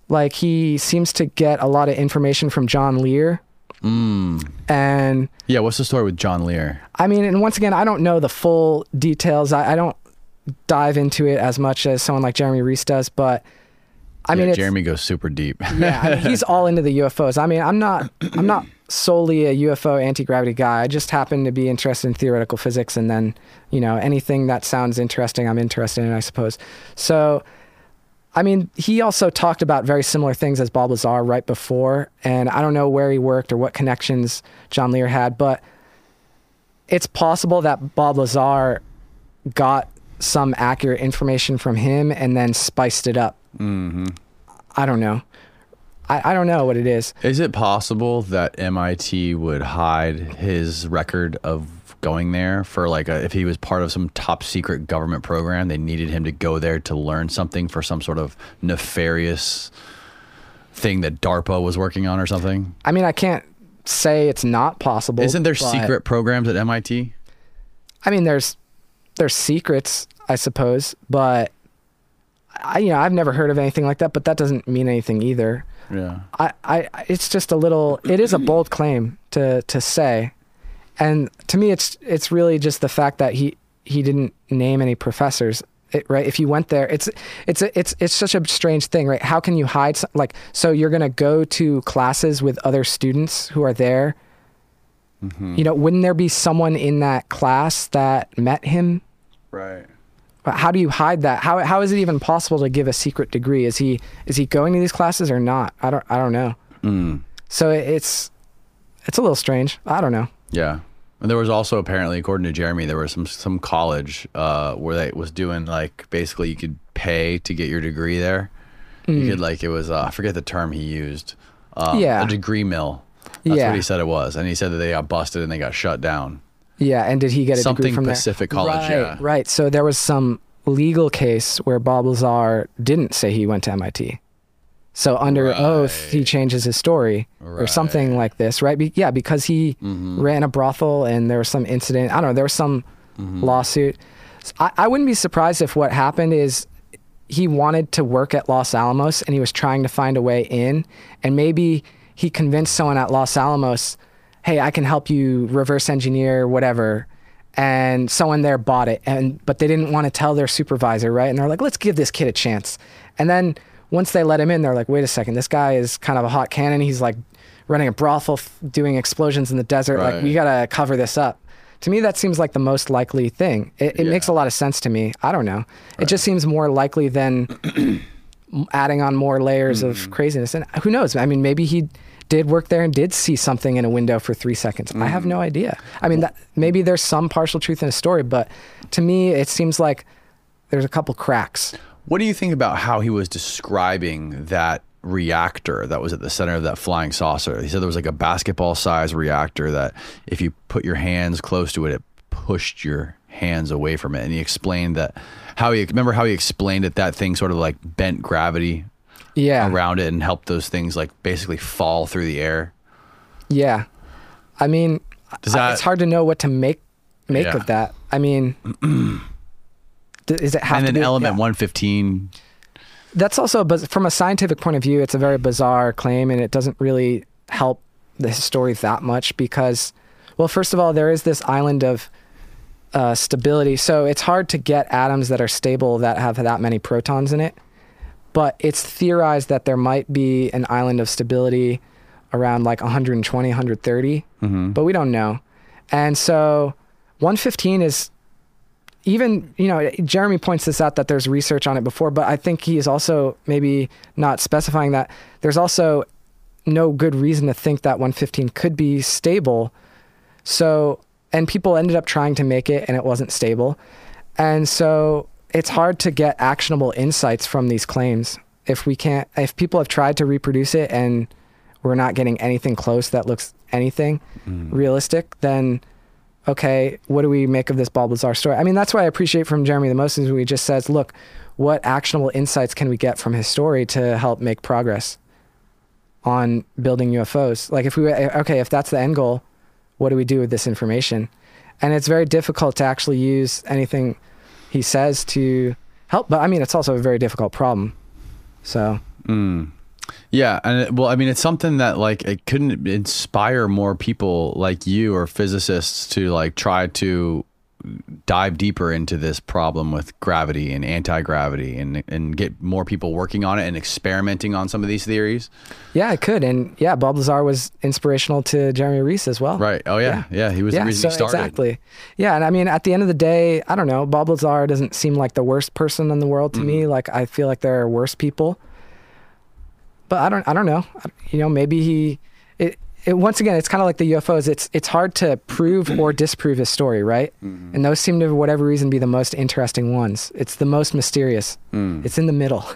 like he seems to get a lot of information from John Lear. Mm. And Yeah, what's the story with John Lear? I mean, and once again, I don't know the full details. I, I don't dive into it as much as someone like Jeremy Rys does, but I mean, yeah, it's, Jeremy goes super deep. yeah, I mean, he's all into the UFOs. I mean, I'm not, I'm not solely a UFO anti gravity guy. I just happen to be interested in theoretical physics, and then, you know, anything that sounds interesting, I'm interested in, I suppose. So, I mean, he also talked about very similar things as Bob Lazar right before, and I don't know where he worked or what connections John Lear had, but it's possible that Bob Lazar got some accurate information from him and then spiced it up. Mm-hmm. I don't know. I, I don't know what it is. Is it possible that MIT would hide his record of going there for like a, if he was part of some top secret government program, they needed him to go there to learn something for some sort of nefarious thing that DARPA was working on or something? I mean, I can't say it's not possible. Isn't there secret programs at MIT? I mean, there's there's secrets, I suppose, but I you know I've never heard of anything like that. But that doesn't mean anything either. Yeah. I, I it's just a little. It is a bold claim to to say, and to me, it's it's really just the fact that he he didn't name any professors. It, right? If you went there, it's it's it's it's such a strange thing, right? How can you hide some, like so you're gonna go to classes with other students who are there, mm-hmm. You know, wouldn't there be someone in that class that met him? Right. How do you hide that? How how is it even possible to give a secret degree? Is he is he going to these classes or not? I don't I don't know. So it- it's it's a little strange. I don't know. Yeah. And there was also apparently, according to Jeremy, there was some some college uh, where they was doing like basically you could pay to get your degree there. You could like it was uh, I forget the term he used. Um, Yeah. a degree mill. That's Yeah. what he said it was, and he said that they got busted and they got shut down. Yeah, and did he get a degree Something from there? Pacific College, Right, yeah. right. So there was some legal case where Bob Lazar didn't say he went to MIT. So under oath, he changes his story or something like this, right? Be- yeah, because he Mm-hmm. ran a brothel and there was some incident. I don't know. There was some Mm-hmm. lawsuit. I wouldn't be surprised if what happened is he wanted to work at Los Alamos and he was trying to find a way in, and maybe he convinced someone at Los Alamos, "Hey, I can help you reverse engineer whatever." And someone there bought it, and but they didn't want to tell their supervisor, right? And they're like, "Let's give this kid a chance." And then once they let him in, they're like, "Wait a second, this guy is kind of a hot cannon. He's like running a brothel, f- doing explosions in the desert. Like, we gotta cover this up." To me, that seems like the most likely thing. It, it makes a lot of sense to me. I don't know. It just seems more likely than adding on more layers Mm-hmm. of craziness. And who knows? I mean, maybe he did work there and did see something in a window for three seconds. I have Mm-hmm. no idea. I mean, that, maybe there's some partial truth in the story, but to me, it seems like there's a couple cracks. What do you think about how he was describing that reactor that was at the center of that flying saucer? He said there was like a basketball sized reactor that if you put your hands close to it, it pushed your hands away from it. And he explained that how he remember how he explained it that thing sort of like bent gravity Yeah. around it and help those things like basically fall through the air. Yeah. I mean, Does I- it's hard to know what to make make Yeah. of that. I mean, is it have and to then be, element yeah. 115 That's also, but from a scientific point of view, it's a very bizarre claim, and it doesn't really help the story that much because, well, first of all, there is this island of uh, stability, so it's hard to get atoms that are stable that have that many protons in it. But it's theorized that there might be an island of stability around like 120, 130, mm-hmm. but we don't know. And so 115 is even you know jeremy points this out that there's research on it before but i think he is also maybe not specifying that. There's also no good reason to think that 115 could be stable. So and people ended up trying to make it and it wasn't stable. And so it's hard to get actionable insights from these claims if we can't if people have tried to reproduce it and we're not getting anything close that looks anything mm. realistic then okay, what do we make of this Bob Lazar story? I mean, that's what I appreciate from Jeremy the most is when he just says, look, what actionable insights can we get from his story to help make progress on building UFOs? Like, if we, okay, if that's the end goal, what do we do with this information? And it's very difficult to actually use anything he says to help. But I mean, it's also a very difficult problem. So, hmm. Yeah, and it, well, I mean, it's something that like it couldn't inspire more people like you or physicists to like try to dive deeper into this problem with gravity and anti gravity and and get more people working on it and experimenting on some of these theories. yeah, it could. And yeah, Bob Lazar was inspirational to Jeremy Rys as well. Right? Oh yeah, yeah. he was the reason he started. Exactly. Yeah, and I mean, at the end of the day, I don't know. Bob Lazar doesn't seem like the worst person in the world to me. Mm-hmm. Like I feel like there are worse people. But I don't. I don't know. You know, maybe he. It. It, once again, it's kind of like the UFOs. It's it's hard to prove or disprove his story, right? Mm-hmm. And those seem to, for whatever reason, be the most interesting ones. It's the most mysterious. Mm. It's in the middle.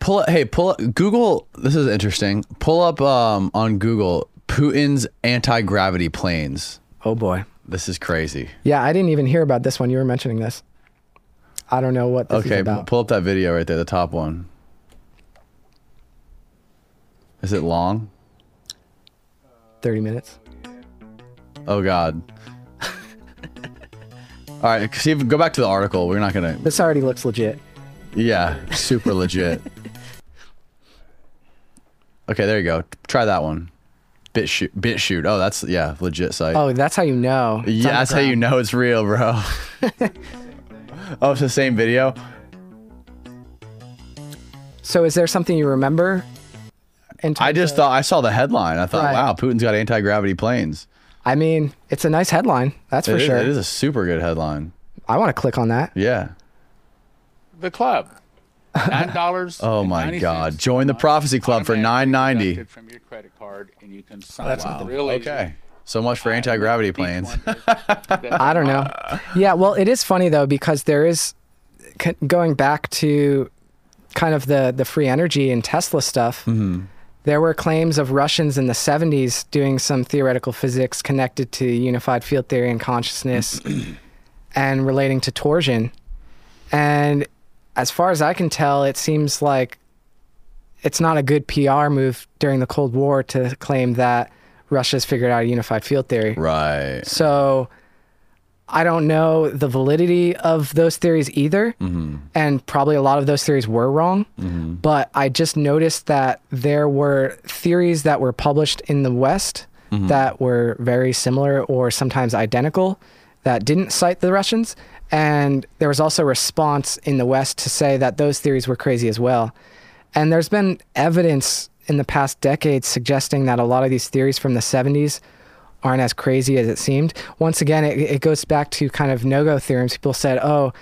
Pull up, hey, pull up Google. This is interesting. Pull up um, on Google Putin's anti gravity planes. oh boy. This is crazy. Yeah, I didn't even hear about this one. You were mentioning this. I don't know what this is Okay, about. pull up that video right there, the top one. Is it long? Thirty minutes. Oh God. All right, see if go back to the article. We're not gonna. This already looks legit. Yeah, super legit. Okay, there you go. Try that one. BitChute. Bit shoot. Oh, that's yeah, legit site. Oh, that's how you know. It's yeah, that's how you know it's real, bro. oh, it's the same video. So, is there something you remember? In I just of- thought I saw the headline. I thought, Right. wow, Putin's got anti gravity planes. I mean, it's a nice headline. That's for It is- sure. It is a super good headline. I want to click on that. Yeah. The club. Nine dollars. Oh my God. Join the Prophecy Club for $9.90. From your credit card, and you can sign That's up wow. real easy. Okay. So much for anti gravity planes. I don't know. Yeah, well, it is funny though because there is going back to kind of the the free energy and Tesla stuff. Mm-hmm. There were claims of Russians in the 70s doing some theoretical physics connected to unified field theory and consciousness and relating to torsion. And as far as I can tell, it seems like it's not a good PR move during the Cold War to claim that Russia's figured out a unified field theory. Right. So I don't know the validity of those theories either. Mm-hmm. And probably a lot of those theories were wrong. Mm-hmm. But I just noticed that there were theories that were published in the West mm-hmm. that were very similar or sometimes identical that didn't cite the Russians. And there was also a response in the West to say that those theories were crazy as well. And there's been evidence in the past decades suggesting that a lot of these theories from the 70s aren't as crazy as it seemed. Once again, it, it goes back to kind of no go theorems. People said, oh,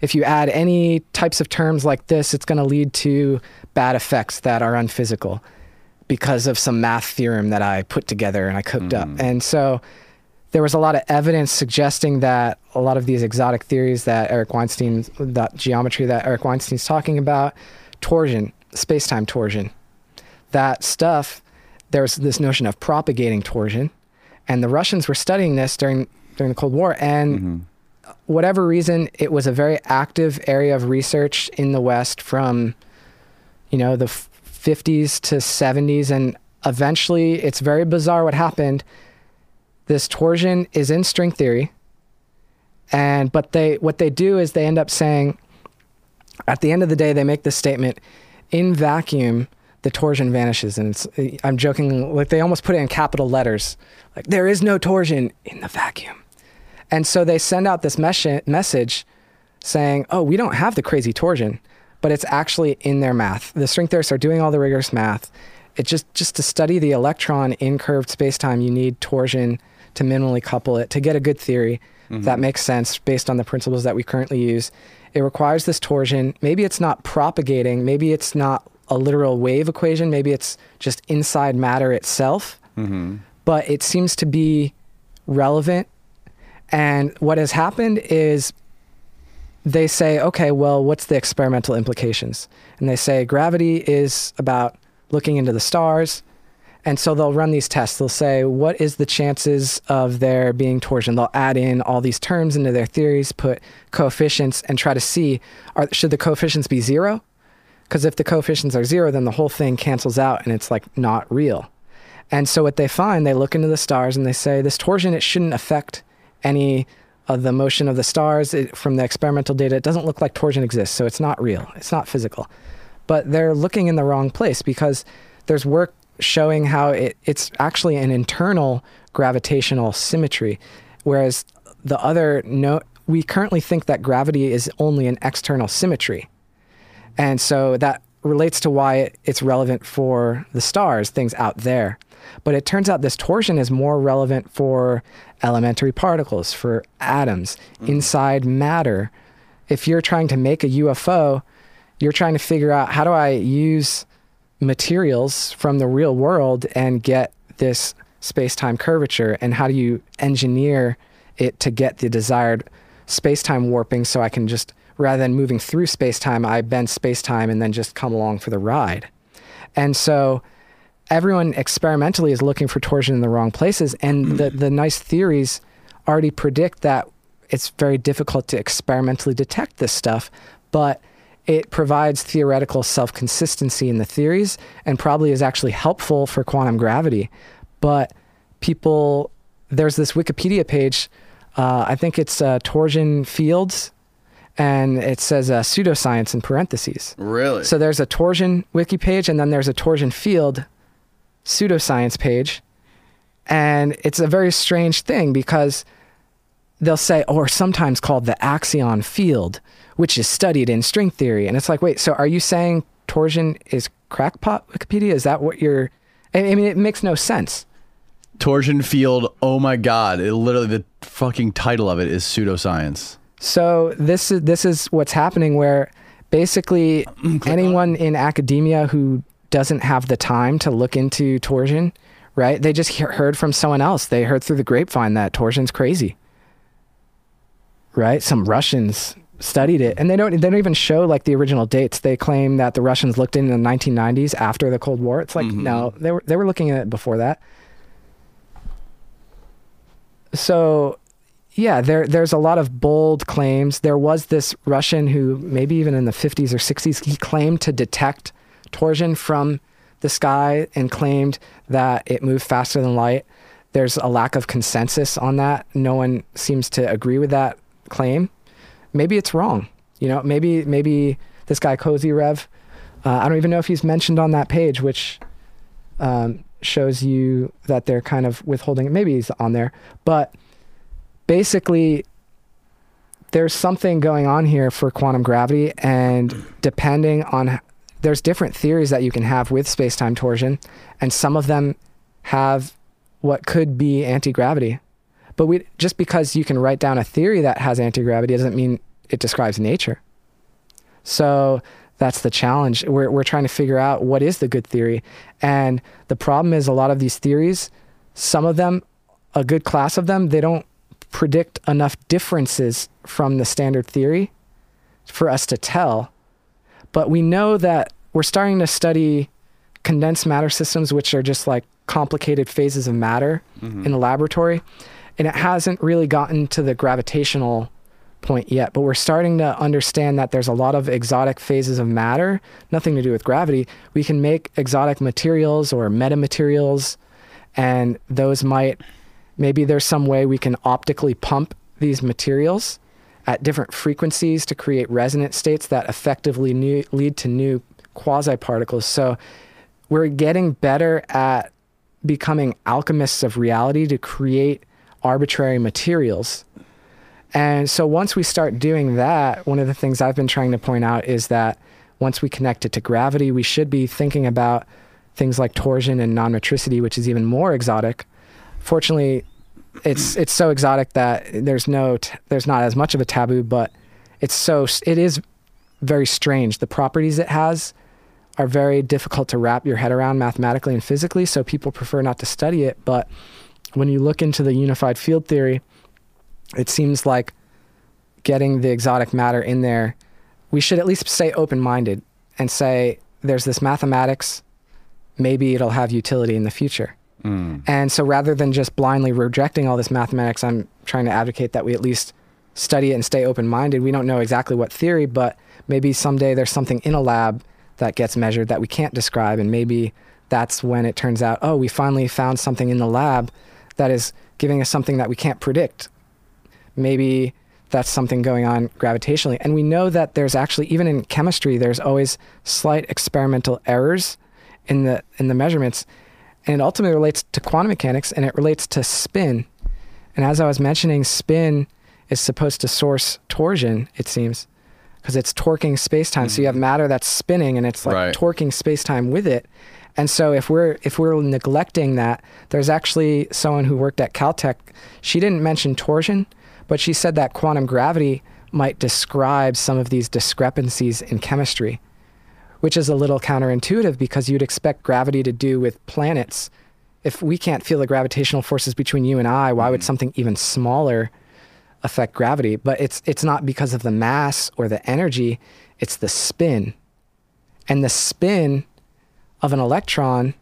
if you add any types of terms like this, it's going to lead to bad effects that are unphysical because of some math theorem that I put together and I cooked up. Mm-hmm. And so there was a lot of evidence suggesting that a lot of these exotic theories that Eric Weinstein, that geometry that Eric Weinstein's talking about, torsion, space time torsion, that stuff, there's this notion of propagating torsion. And the Russians were studying this during during the Cold War. And mm-hmm. whatever reason, it was a very active area of research in the West from, you know, the 50s to 70s. And eventually, it's very bizarre what happened. This torsion is in string theory. And but they what they do is they end up saying at the end of the day they make this statement in vacuum the torsion vanishes and it's i'm joking like they almost put it in capital letters. Like there is no torsion in the vacuum. And so they send out this mes- message saying oh we don't have the crazy torsion but it's actually in their math. The string theorists are doing all the rigorous math. It just just to study the electron in curved spacetime you need torsion to minimally couple it to get a good theory. That mm-hmm. makes sense based on the principles that we currently use. It requires this torsion. Maybe it's not propagating. Maybe it's not a literal wave equation maybe it's just inside matter itself mm-hmm. but it seems to be relevant and what has happened is they say, okay, well, what's the experimental implications? And they say gravity is about looking into the stars. And so they'll run these tests. They'll say, what is the chances of there being torsion? They'll add in all these terms into their theories, put coefficients, and try to see are, should the coefficients be zero? Because if the coefficients are zero, then the whole thing cancels out and it's like not real. And so what they find, they look into the stars and they say this torsion it shouldn't affect any of the motion of the stars it, from the experimental data. It doesn't look like torsion exists, so it's not real. It's not physical. But they're looking in the wrong place because there's work showing how it, it's actually an internal gravitational symmetry, whereas the other no, we currently think that gravity is only an external symmetry. And so that relates to why it- it's relevant for the stars, things out there. But it turns out this torsion is more relevant for elementary particles, for atoms, mm. inside matter. If you're trying to make a UFO, you're trying to figure out how do I use materials from the real world and get this space time curvature, and how do you engineer it to get the desired space time warping so I can just, rather than moving through space time, I bend space time and then just come along for the ride. And so everyone experimentally is looking for torsion in the wrong places. And the, the nice theories already predict that it's very difficult to experimentally detect this stuff, but it provides theoretical self consistency in the theories and probably is actually helpful for quantum gravity. But people, there's this Wikipedia page, uh, I think it's uh, torsion fields, and it says uh, pseudoscience in parentheses. Really? So there's a torsion wiki page, and then there's a torsion field pseudoscience page. And it's a very strange thing because they'll say, or sometimes called the axion field, which is studied in string theory. And it's like, wait, so are you saying torsion is crackpot Wikipedia? Is that what you're. I I mean, it makes no sense. torsion field. Oh my god! It literally the fucking title of it is pseudoscience. So this is this is what's happening where basically anyone in academia who doesn't have the time to look into torsion, right? They just he- heard from someone else. They heard through the grapevine that torsion's crazy. Right? Some Russians studied it and they don't they don't even show like the original dates. They claim that the Russians looked in the 1990s after the Cold War. It's like no, they were they were looking at it before that. So yeah, there there's a lot of bold claims. There was this Russian who maybe even in the 50s or 60s he claimed to detect torsion from the sky and claimed that it moved faster than light. There's a lack of consensus on that. No one seems to agree with that claim. Maybe it's wrong. You know, maybe maybe this guy Kozyrev, uh, I don't even know if he's mentioned on that page, which um, shows you that they're kind of withholding it. Maybe he's on there, but basically there's something going on here for quantum gravity and depending on there's different theories that you can have with space-time torsion and some of them have what could be anti-gravity. But we just because you can write down a theory that has anti-gravity doesn't mean it describes nature. So that's the challenge. We're, we're trying to figure out what is the good theory and the problem is a lot of these theories some of them a good class of them they don't predict enough differences from the standard theory for us to tell. But we know that we're starting to study condensed matter systems, which are just like complicated phases of matter mm-hmm. in the laboratory. And it hasn't really gotten to the gravitational point yet, but we're starting to understand that there's a lot of exotic phases of matter, nothing to do with gravity. We can make exotic materials or metamaterials, and those might maybe there's some way we can optically pump these materials at different frequencies to create resonant states that effectively new, lead to new quasi particles. So we're getting better at becoming alchemists of reality to create arbitrary materials. And so once we start doing that, one of the things I've been trying to point out is that once we connect it to gravity, we should be thinking about things like torsion and non-metricity, which is even more exotic. Fortunately, it's it's so exotic that there's no t- there's not as much of a taboo, but it's so it is very strange. The properties it has are very difficult to wrap your head around mathematically and physically, so people prefer not to study it. But when you look into the unified field theory, it seems like getting the exotic matter in there, we should at least stay open minded and say there's this mathematics, maybe it'll have utility in the future. Mm. And so rather than just blindly rejecting all this mathematics, I'm trying to advocate that we at least study it and stay open minded. We don't know exactly what theory, but maybe someday there's something in a lab that gets measured that we can't describe. And maybe that's when it turns out, oh, we finally found something in the lab that is giving us something that we can't predict. Maybe that's something going on gravitationally. And we know that there's actually, even in chemistry, there's always slight experimental errors in the in the measurements and it ultimately relates to quantum mechanics and it relates to spin. And as I was mentioning, spin is supposed to source torsion, it seems, because it's torquing space-time. So you have mm-hmm. matter that's spinning and it's like Right. torquing space-time with it. And so if we're if we're neglecting that, there's actually someone who worked at Caltech. She didn't mention torsion, but she said that quantum gravity might describe some of these discrepancies in chemistry which is a little counterintuitive because you'd expect gravity to do with planets. If we can't feel the gravitational forces between you and I, why would mm-hmm. something even smaller affect gravity? But it's it's not because of the mass or the energy, it's the spin. And the spin of an electron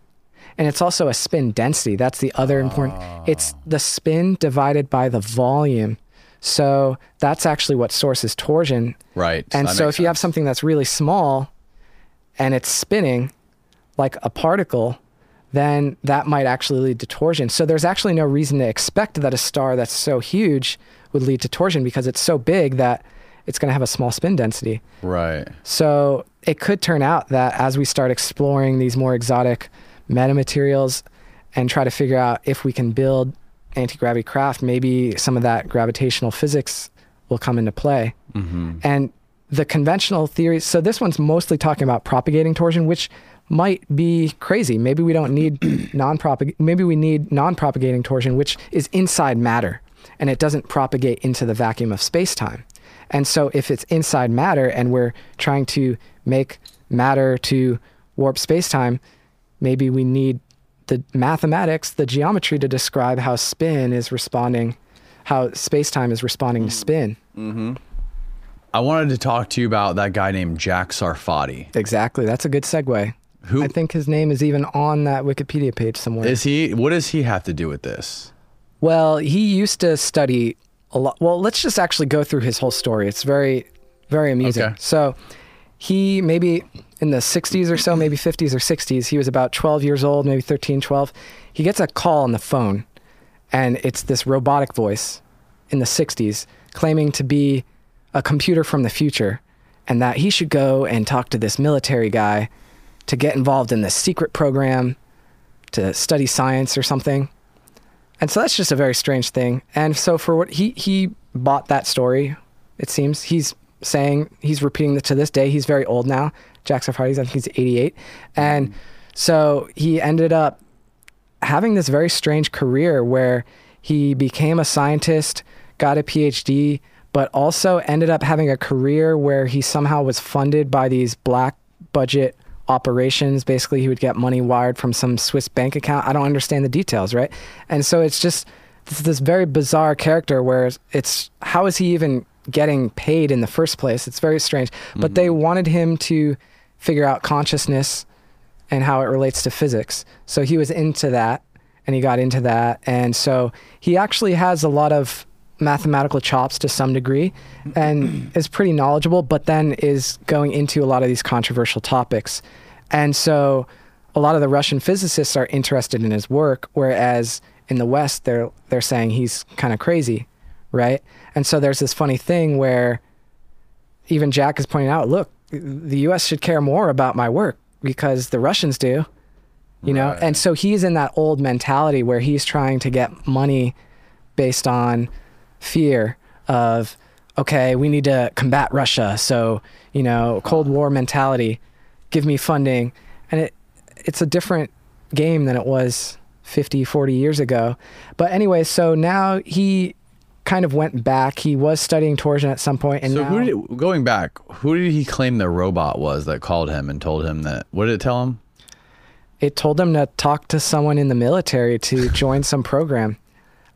and it's also a spin density. That's the other important. Ah. It's the spin divided by the volume. So that's actually what sources torsion. Right. And That so if you have something that's really small and it's spinning like a particle, then that might actually lead to torsion. So there's actually no reason to expect that a star that's so huge would lead to torsion because it's so big that it's going to have a small spin density. Right. So it could turn out that as we start exploring these more exotic metamaterials and try to figure out if we can build anti-gravity craft, maybe some of that gravitational physics will come into play. Mm-hmm. And the conventional theories, so this one's mostly talking about propagating torsion, which might be crazy. Maybe we don't need non-propag. Maybe we need non-propagating torsion, which is inside matter, and it doesn't propagate into the vacuum of space-time. And so, if it's inside matter, and we're trying to make matter to warp space-time, maybe we need the mathematics, the geometry to describe how spin is responding, how space-time is responding to mm-hmm. spin. Mm-hmm. I wanted to talk to you about that guy named Jack Sarfati. Exactly. That's a good segue. Who- I think his name is even on that Wikipedia page somewhere. Is he? What does he have to do with this? well, he used to study a lot. Well, let's just actually go through his whole story. It's very, very amusing. Okay. So, he maybe in the 60s or so, maybe 50s or 60s, he was about 12 years old, maybe 13, 12. He gets a call on the phone, and it's this robotic voice in the 60s claiming to be a computer from the future and that he should go and talk to this military guy to get involved in this secret program to study science or something. And so that's just a very strange thing. And so for what he he bought that story, it seems he's saying he's repeating it to this day. He's very old now. Jack Sarfati's I think he's 88, and so he ended up having this very strange career where he became a scientist, got a PhD, but also ended up having a career where he somehow was funded by these black budget operations. Basically, he would get money wired from some Swiss bank account. I don't understand the details, right? And so it's just this, this very bizarre character where it's how is he even getting paid in the first place? It's very strange. But they mm-hmm. wanted him to figure out consciousness and how it relates to physics. So he was into that and he got into that. And so he actually has a lot of mathematical chops to some degree and is pretty knowledgeable, but then is going into a lot of these controversial topics. And so a lot of the Russian physicists are interested in his work, whereas in the West they're they're saying he's kind of crazy, right? And so there's this funny thing where even Jack is pointing out, look, the US should care more about my work because the Russians do. You know, and so he's in that old mentality where he's trying to get money based on fear of okay, we need to combat Russia. So, you know, Cold uh-huh. War mentality, give me funding. And it it's a different game than it was 50, 40 years ago. But anyway, so now he kind of went back. He was studying torsion at some point and so now, who did going back? Who did he claim the robot was that called him and told him that? What did it tell him? it told him to talk to someone in the military to join some program.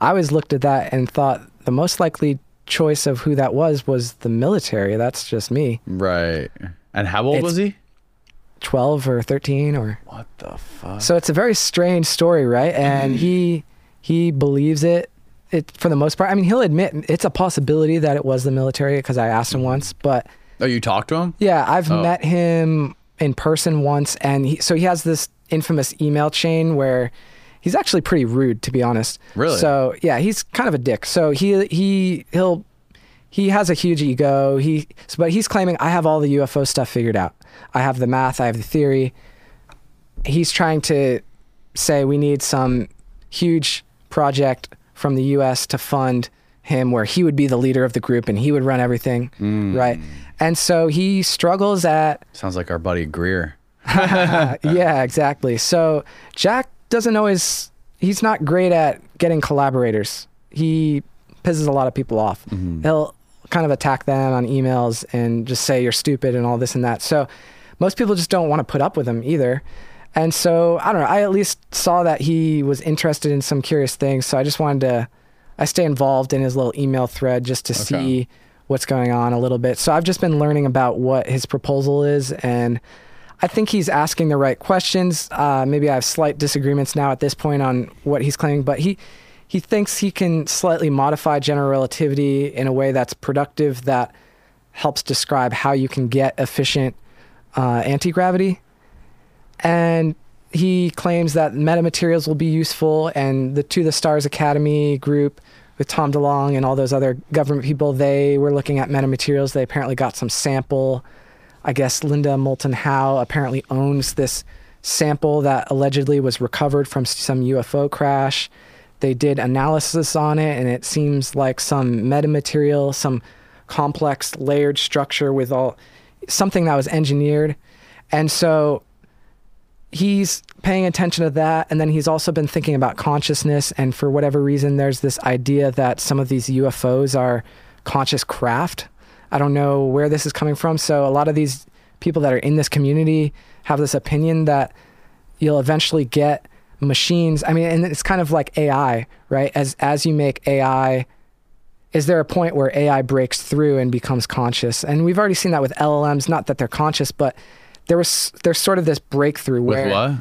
I always looked at that and thought the most likely choice of who that was was the military. That's just me. Right. And how old It's- was he? 12 or 13 or What the fuck? So it's a very strange story, right? And mm. he he believes it it for the most part. I mean, he'll admit it's a possibility that it was the military because I asked him once, but Oh, you talked to him? Yeah, I've Oh. met him in person once, and he, so he has this infamous email chain where he's actually pretty rude, to be honest. Really? So yeah, he's kind of a dick. So he he he'll he has a huge ego. He but he's claiming I have all the UFO stuff figured out. I have the math. I have the theory. He's trying to say we need some huge project from the U.S. to fund him, where he would be the leader of the group and he would run everything, hmm. right? And so he struggles at Sounds like our buddy Greer. yeah, exactly. So Jack doesn't always, he's not great at getting collaborators. He pisses a lot of people off. Mm-hmm. He'll kind of attack them on emails and just say you're stupid and all this and that. So most people just don't want to put up with him either. And so I don't know. I at least saw that he was interested in some curious things. So I just wanted to, I stay involved in his little email thread just to see what's going on a little bit. So I've just been learning about what his proposal is and I think he's asking the right questions. Uh, maybe I have slight disagreements now at this point on what he's claiming, but he he thinks he can slightly modify general relativity in a way that's productive that helps describe how you can get efficient uh, anti gravity. And he claims that metamaterials will be useful, and the To the Stars Academy group with Tom DeLonge and all those other government people, they were looking at metamaterials. They apparently got some sample. I guess Linda Moulton Howe apparently owns this sample that allegedly was recovered from some UFO crash. They did analysis on it, and it seems like some metamaterial, some complex layered structure with all something that was engineered. And so he's paying attention to that and then he's also been thinking about consciousness and for whatever reason there's this idea that some of these UFOs are conscious craft. I don't know where this is coming from. So a lot of these people that are in this community have this opinion that you'll eventually get machines. I mean, and it's kind of like AI, right? As as you make AI is there a point where AI breaks through and becomes conscious? And we've already seen that with LLMs, not that they're conscious, but there was there's sort of this breakthrough where With what?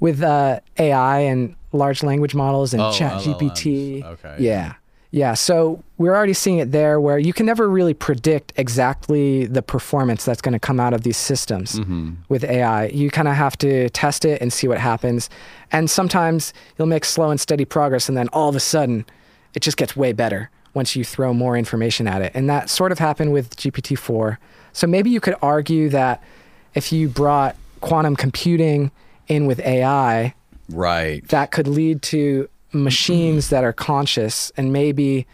with uh, AI and large language models and Oh, Chat LLMs. GPT. Okay. Yeah. Yeah. So we're already seeing it there where you can never really predict exactly the performance that's going to come out of these systems Mm-hmm. with AI. You kind of have to test it and see what happens. And sometimes you'll make slow and steady progress and then all of a sudden it just gets way better once you throw more information at it. And that sort of happened with GPT 4. So maybe you could argue that if you brought quantum computing in with AI, Right. that could lead to machines that are conscious and maybe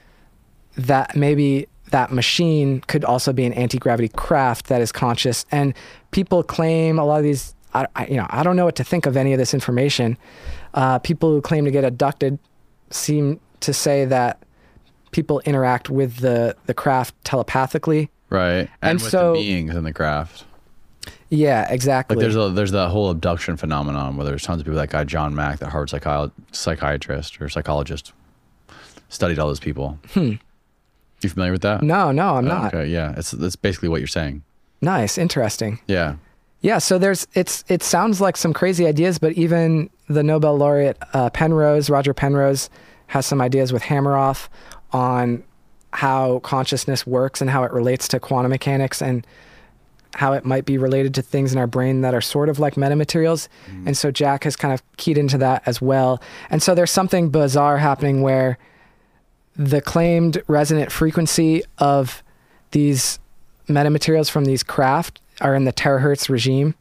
that maybe that machine could also be an anti-gravity craft that is conscious and people claim a lot of these I, I, you know i don't know what to think of any of this information uh, people who claim to get abducted seem to say that people interact with the the craft telepathically Right. And, And with so- the beings in the craft. Yeah exactly Like there's a there's that whole abduction phenomenon where there's tons of people. That guy John Mack, that Harvard psychi- psychiatrist or psychologist, studied all those people. Hmm. You familiar with that? no no i'm not Okay, yeah, it's that's basically what you're saying. nice interesting Yeah. Yeah, so there's it's it sounds like some crazy ideas, but even the Nobel laureate uh, Penrose, Roger Penrose, has some ideas with Hameroff on how consciousness works and how it relates to quantum mechanics and how it might be related to things in our brain that are sort of like metamaterials. And so Jack has kind of keyed into that as well. And so there's something bizarre happening where the claimed resonant frequency of these metamaterials from these craft are in the terahertz regime.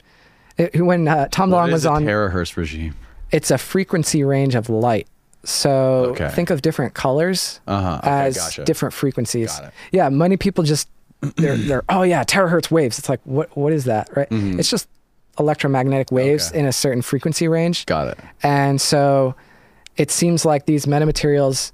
It- when uh, Tom What is was the on, terahertz regime? it's a frequency range of light. So Okay. think of different colors Uh-huh. Okay, as gotcha. different frequencies. Yeah, many people just they're they're oh yeah terahertz waves. It's like what what is that right? It's just electromagnetic waves Mm-hmm. Okay. in a certain frequency range. Got it. And so it seems like these metamaterials,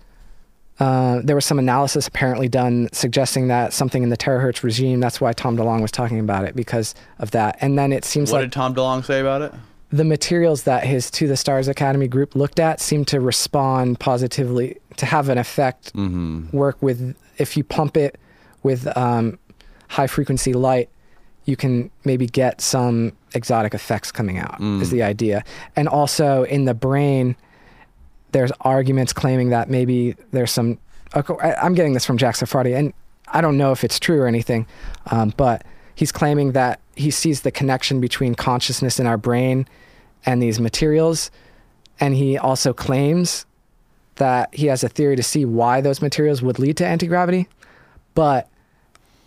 uh, there was some analysis apparently done suggesting that something in the terahertz regime, that's why Tom DeLonge was talking about it because of that. And then it seems What like what did Tom DeLonge say about it? the materials that his To the Stars Academy group looked at seem to respond positively, to have an effect, work with, if you pump it with um, high frequency light, you can maybe get some exotic effects coming out, is the idea. And also in the brain, there's arguments claiming that maybe there's some. I'm getting this from Jack Sarfati, and I don't know if it's true or anything, um, but he's claiming that he sees the connection between consciousness in our brain and these materials, and he also claims that he has a theory to see why those materials would lead to anti gravity, but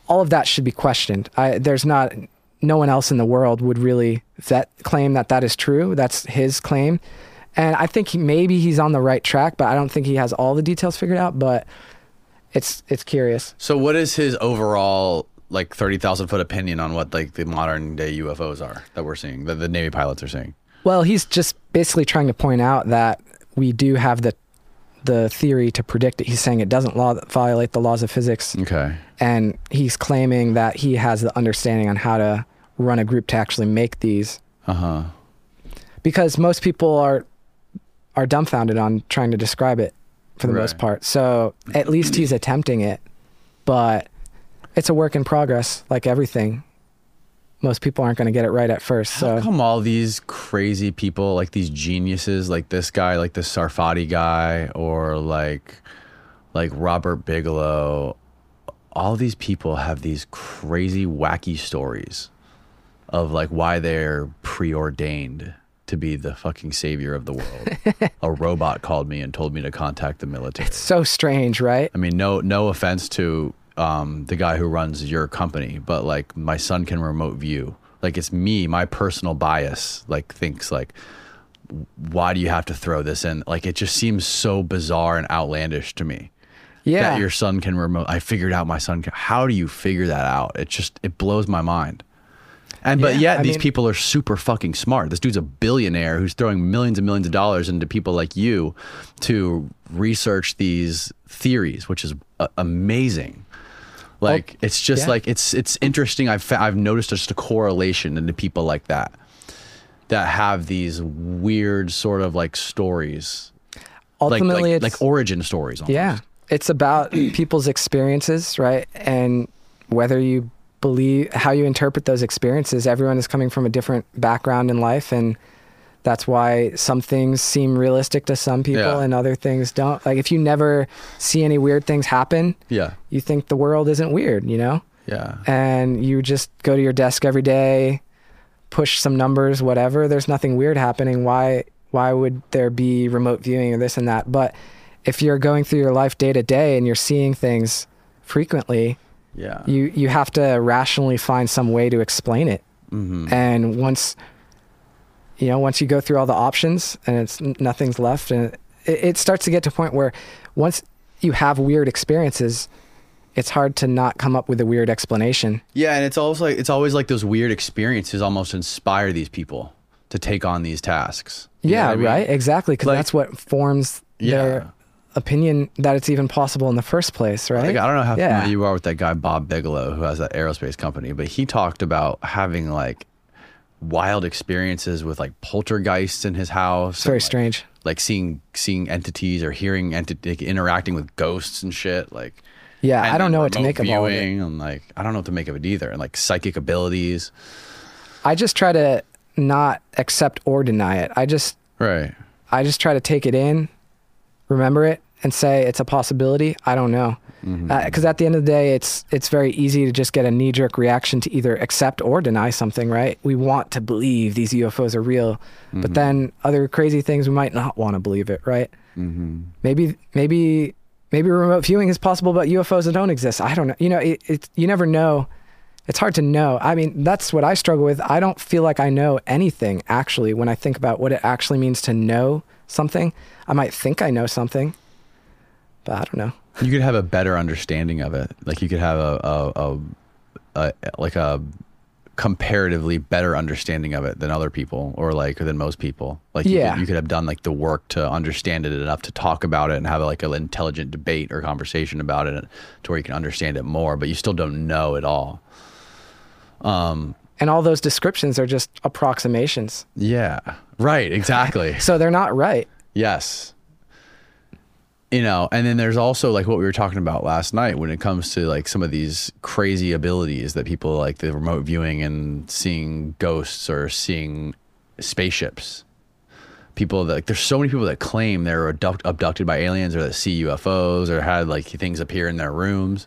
all of that should be questioned. I, there's not, no one else in the world would really vet, claim that that is true. That's his claim. And I think he, maybe he's on the right track, but I don't think he has all the details figured out. But it's it's curious. So, what is his overall like thirty thousand foot opinion on what like the modern day UFOs are that we're seeing, that the Navy pilots are seeing? Well, he's just basically trying to point out that we do have the the theory to predict it. He's saying it doesn't law, violate the laws of physics, Okay. and he's claiming that he has the understanding on how to run a group to actually make these. Uh huh. because most people are are dumbfounded on trying to describe it for the most part. So at least he's attempting it, but it's a work in progress, like everything. Most people aren't going to get it right at first. How So come all these crazy people, like these geniuses, like this guy, like this Sarfati guy, or like like Robert Bigelow, all these people have these crazy, wacky stories of like why they're preordained to be the fucking savior of the world. A robot called me and told me to contact the military. It's so strange, right? I mean, no, no offense to um, the guy who runs your company, but like my son can remote view. Like it's me, my personal bias. Like thinks like, why do you have to throw this in? Like it just seems so bizarre and outlandish to me Yeah. that your son can remote. I figured out my son. Can, how do you figure that out? It just it blows my mind. And but Yeah, yet I these mean- people are super fucking smart. This dude's a billionaire who's throwing millions and millions of dollars into people like you to research these theories, which is uh, amazing. Like it's just yeah. like it's it's interesting. I've I've noticed just a correlation into people like that that have these weird sort of like stories, like Ultimately, like, it's like origin stories. Almost. Yeah. It's about people's experiences, right? And whether you believe how you interpret those experiences, everyone is coming from a different background in life and that's why some things seem realistic to some people Yeah. and other things don't. Like if you never see any weird things happen, yeah, you think the world isn't weird, you know? yeah. And you just go to your desk every day, push some numbers, whatever. There's nothing weird happening. Why why would there be remote viewing or this and that? But if you're going through your life day to day and you're seeing things frequently, Yeah. you you have to rationally find some way to explain it. Mm-hmm. And once you know, once you go through all the options and it's nothing's left, and it, it starts to get to a point where once you have weird experiences, it's hard to not come up with a weird explanation. Yeah, and it's also like it's always like those weird experiences almost inspire these people to take on these tasks. Yeah, I mean? right. Exactly, because Like- that's what forms Yeah. their opinion that it's even possible in the first place, right? Like I don't know how yeah. familiar you are with that guy Bob Bigelow who has that aerospace company, but he talked about having like wild experiences with like poltergeists in his house. It's very and, like, strange. Like seeing seeing entities or hearing entity like, interacting with ghosts and shit. Like Yeah, I don't know what to make of all of it. And like I don't know what to make of it either. And like psychic abilities. I just try to not accept or deny it. I just Right. I just try to take it in, remember it, and say it's a possibility. I don't know, Mm-hmm. because at the end of the day, it's it's very easy to just get a knee jerk reaction to either accept or deny something. Right? We want to believe these UFOs are real, Mm-hmm. but then other crazy things we might not want to believe it. Right? Mm-hmm. Maybe maybe maybe remote viewing is possible, but UFOs that don't exist. I don't know. You know, it, it you never know. It's hard to know. I mean, that's what I struggle with. I don't feel like I know anything actually when I think about what it actually means to know something. I might think I know something, but I don't know. You could have a better understanding of it. Like you could have a, a, a, a like a comparatively better understanding of it than other people or like than most people. Like you, Yeah. could, you could have done like the work to understand it enough to talk about it and have like an intelligent debate or conversation about it to where you can understand it more, but you still don't know it all. Um and all those descriptions are just approximations. Yeah. Right. Exactly. So they're not right. Yes. You know, and then there's also like what we were talking about last night when it comes to like some of these crazy abilities that people like the remote viewing and seeing ghosts or seeing spaceships. People that like, there's so many people that claim they're abduct, abducted by aliens or that see UFOs or had like things appear in their rooms.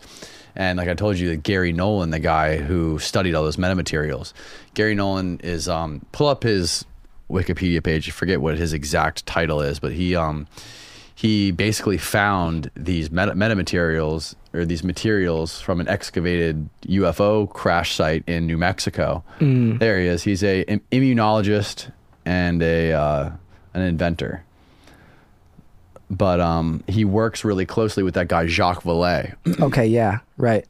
And like I told you, that Garry Nolan, the guy who studied all those metamaterials, Garry Nolan is um pull up his Wikipedia page. I forget what his exact title is, but he um he basically found these meta- metamaterials or these materials from an excavated UFO crash site in New Mexico. There he is. He's a im- immunologist and a uh, an inventor. But um, he works really closely with that guy Jacques Vallée Okay, yeah, right.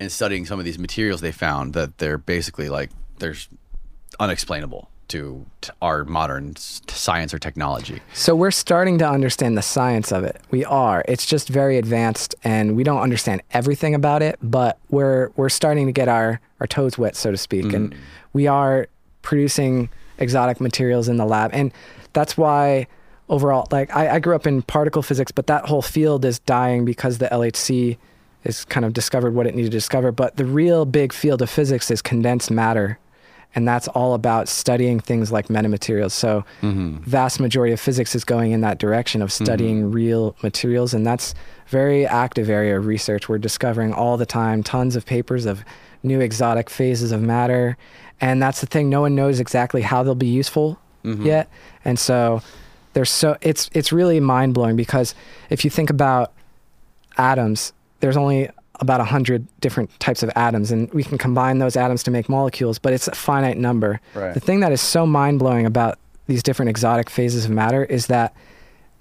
And studying some of these materials. They found that they're basically like there's unexplainable to, our modern s- science or technology. So we're starting to understand the science of it. We are. It's just very advanced and we don't understand everything about it, but we're we're starting to get our, our toes wet, so to speak. And mm-hmm. we are producing exotic materials in the lab. And that's why overall like I, I grew up in particle physics, but that whole field is dying because the LHC has kind of discovered what it needed to discover. But the real big field of physics is condensed matter and that's all about studying things like metamaterials. So, mm-hmm. vast majority of physics is going in that direction of studying mm-hmm. real materials, and that's very active area of research. We're discovering all the time tons of papers of new exotic phases of matter, and that's the thing. No one knows exactly how they'll be useful mm-hmm. yet, and so there's so it's it's really mind blowing because if you think about atoms, there's only about 100 different types of atoms, and we can combine those atoms to make molecules, but it's a finite number. Right. The thing that is so mind blowing about these different exotic phases of matter is that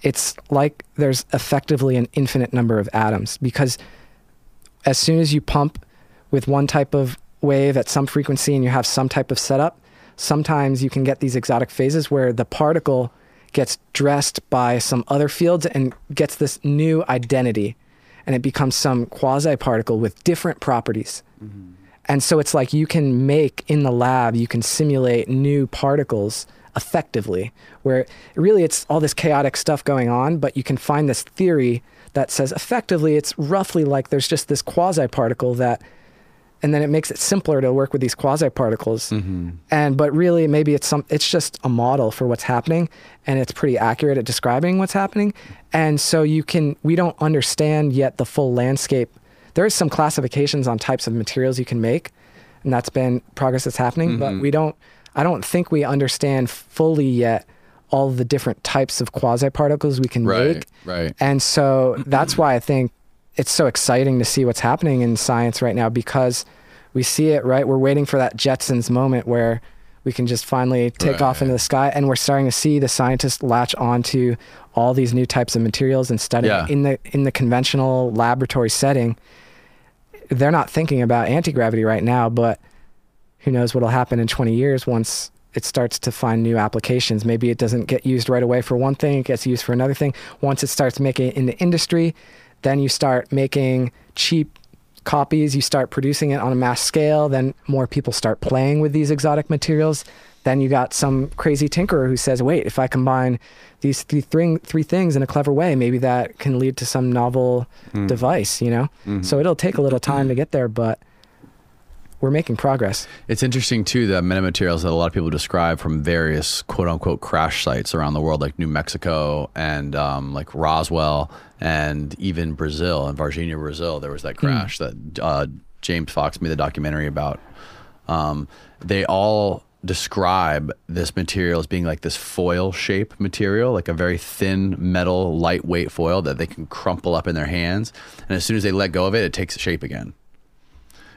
it's like there's effectively an infinite number of atoms because as soon as you pump with one type of wave at some frequency and you have some type of setup, sometimes you can get these exotic phases where the particle gets dressed by some other fields and gets this new identity and it becomes some quasi particle with different properties. And so it's like you can make in the lab, you can simulate new particles effectively, where really it's all this chaotic stuff going on, but you can find this theory that says effectively it's roughly like there's just this quasi particle that and then it makes it simpler to work with these quasi particles. Mm-hmm. And but really maybe it's some it's just a model for what's happening and it's pretty accurate at describing what's happening. And so you can we don't understand yet the full landscape. There is some classifications on types of materials you can make and that's been progress that's happening, but mm-hmm. we don't I don't think we understand fully yet all the different types of quasi particles we can Right, make. right. And so that's why I think it's so exciting to see what's happening in science right now because we see it, right? We're waiting for that Jetsons moment where we can just finally take off into the sky and we're starting to see the scientists latch onto all these new types of materials and study Yeah. in the in the conventional laboratory setting. They're not thinking about anti-gravity right now, but who knows what'll happen in 20 years once it starts to find new applications. Maybe it doesn't get used right away for one thing, it gets used for another thing. Once it starts making it in the industry, then you start making cheap copies, you start producing it on a mass scale, then more people start playing with these exotic materials. Then you got some crazy tinkerer who says, "Wait, if I combine these three, three, three things in a clever way, maybe that can lead to some novel hmm. device." You know, mm-hmm. so it'll take a little time to get there, but we're making progress. It's interesting too the metamaterials that a lot of people describe from various quote unquote crash sites around the world, like New Mexico and um, like Roswell, and even Brazil and Varginha, Brazil. There was that crash that uh, James Fox made the documentary about. Um, they all describe this material as being like this foil shape material, like a very thin metal, lightweight foil that they can crumple up in their hands, and as soon as they let go of it, it takes shape again.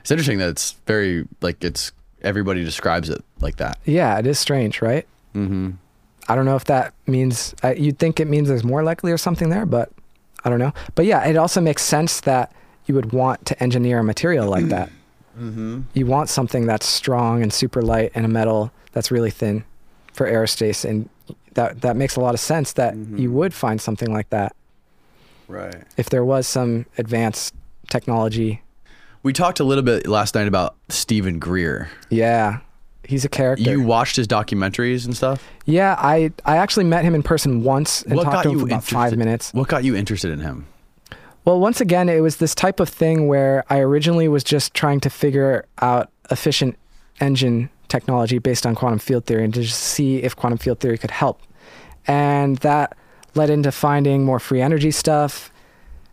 It's interesting that it's very like it's everybody describes it like that. Yeah, it is strange, right? Mm-hmm. I don't know if that means uh, you'd think it means there's more likely or something there, but I don't know. But yeah, it also makes sense that you would want to engineer a material like that. Mm-hmm. You want something that's strong and super light and a metal that's really thin for aerospace, and that that makes a lot of sense that you would find something like that Right. if there was some advanced technology. We talked a little bit last night about Steven Greer. Yeah, he's a character. You watched his documentaries and stuff. yeah, I I actually met him in person once and talked to him for about five minutes. What got you interested in him? Well, once again, it was this type of thing where I originally was just trying to figure out efficient engine technology based on quantum field theory and to just see if quantum field theory could help. And that led into finding more free energy stuff.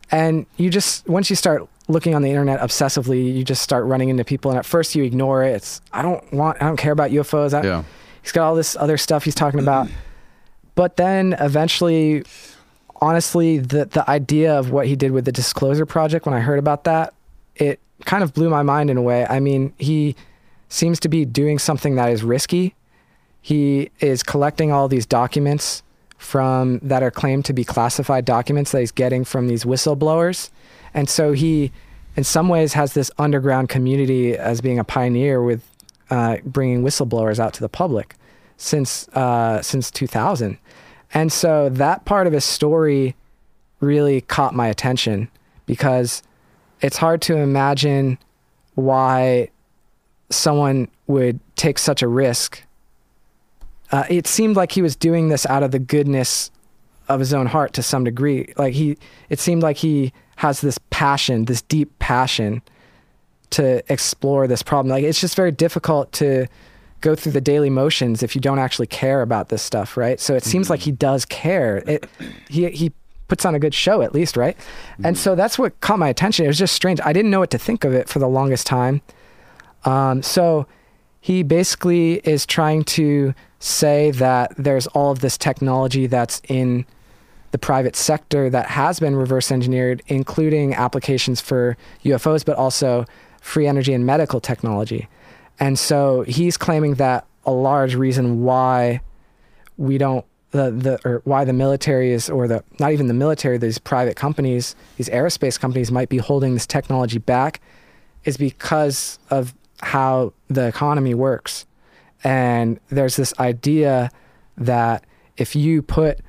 And you just, once you start looking on the internet obsessively, you just start running into people. And at first you ignore it. It's, I don't want, I don't care about UFOs. I, Yeah. He's got all this other stuff he's talking about. But then eventually, honestly, the the idea of what he did with the Disclosure Project, when I heard about that, it kind of blew my mind in a way. I mean, he seems to be doing something that is risky. He is collecting all these documents from that are claimed to be classified documents that he's getting from these whistleblowers, and so he, in some ways, has this underground community as being a pioneer with uh, bringing whistleblowers out to the public since uh, since 2000, and so that part of his story really caught my attention because it's hard to imagine why someone would take such a risk. Uh, it seemed like he was doing this out of the goodness of his own heart to some degree. Like he, it seemed like he has this passion, this deep passion to explore this problem. Like it's just very difficult to go through the daily motions if you don't actually care about this stuff, right? So it seems like he does care. It, he he puts on a good show at least, right? And so that's what caught my attention. It was just strange. I didn't know what to think of it for the longest time. Um, so he basically is trying to say that there's all of this technology that's in the private sector that has been reverse engineered, including applications for UFOs, but also free energy and medical technology. And so he's claiming that a large reason why we don't the, the or why the military is or the not even the military these private companies these aerospace companies might be holding this technology back is because of how the economy works. And there's this idea that if you put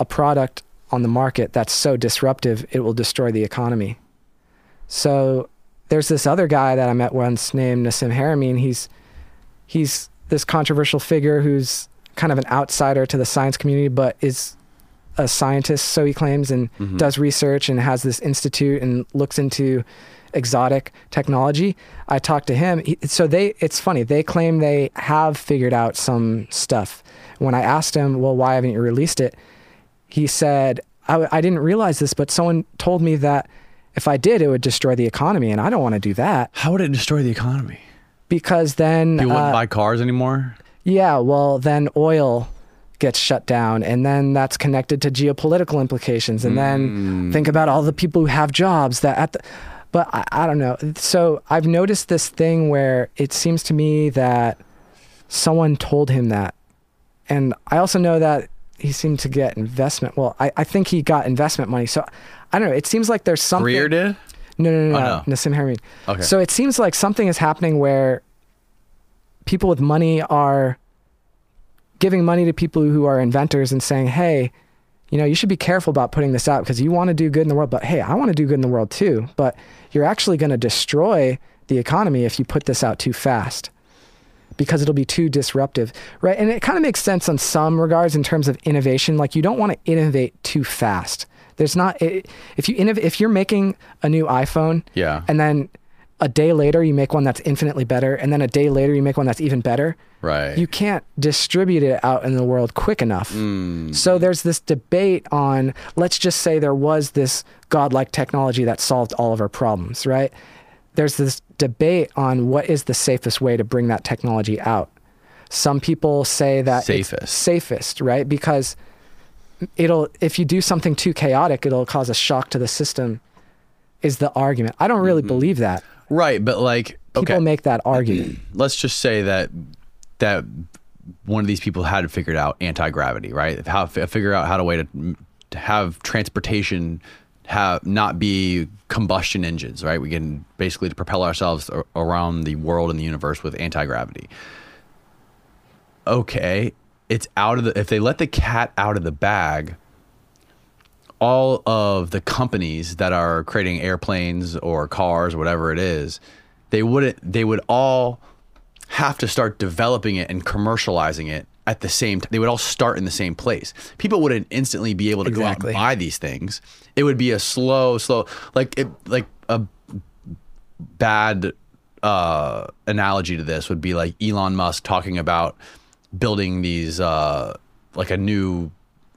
a product on the market that's so disruptive, it will destroy the economy. So there's this other guy that I met once named Nassim Haramein. He's he's this controversial figure who's kind of an outsider to the science community, but is a scientist, so he claims, and mm-hmm. does research and has this institute and looks into exotic technology. I talked to him. He, so they, it's funny. They claim they have figured out some stuff. When I asked him, well, why haven't you released it? He said, I, I didn't realize this, but someone told me that if I did, it would destroy the economy, and I don't want to do that How would it destroy the economy? because then, People wouldn't uh, buy cars anymore. yeah, well, then oil gets shut down, and then that's connected to geopolitical implications, and then think about all the people who have jobs that at the. But I, I don't know. So I've noticed this thing where it seems to me that someone told him that, and I also know that he seemed to get investment. Well, I, I think he got investment money. So I don't know. It seems like there's something. Greer did. No, no, no, Oh, no. Nassim Haramein. Okay. So it seems like something is happening where people with money are giving money to people who are inventors and saying, "Hey, you know, you should be careful about putting this out because you want to do good in the world, but hey, I want to do good in the world too, but you're actually going to destroy the economy if you put this out too fast." Because it'll be too disruptive, right? And it kind of makes sense on some regards in terms of innovation. Like you don't want to innovate too fast. There's not it, if you innov- if you're making a new iPhone, Yeah. and then a day later you make one that's infinitely better, and then a day later you make one that's even better. Right. You can't distribute it out in the world quick enough. Mm. So there's this debate on let's just say there was this godlike technology that solved all of our problems, right? There's this debate on what is the safest way to bring that technology out. Some people say that it's Safest. safest, right? Because it'll if you do something too chaotic, it'll cause a shock to the system. Is the argument? I don't really mm-hmm. believe that. right, but like, People okay, make that argument. let's just say that that one of these people had figured out anti gravity, right? How figure out how to way to, to have transportation have not be combustion engines, right? We can basically to propel ourselves around the world and the universe with anti gravity. Okay, it's out of the if they let the cat out of the bag, all of the companies that are creating airplanes or cars, whatever it is, they wouldn't they would all have to start developing it and commercializing it at the same time. They would all start in the same place. People wouldn't instantly be able to go out and buy these things. It would be a slow, slow like it like a bad uh, analogy to this would be like Elon Musk talking about building these uh, like a new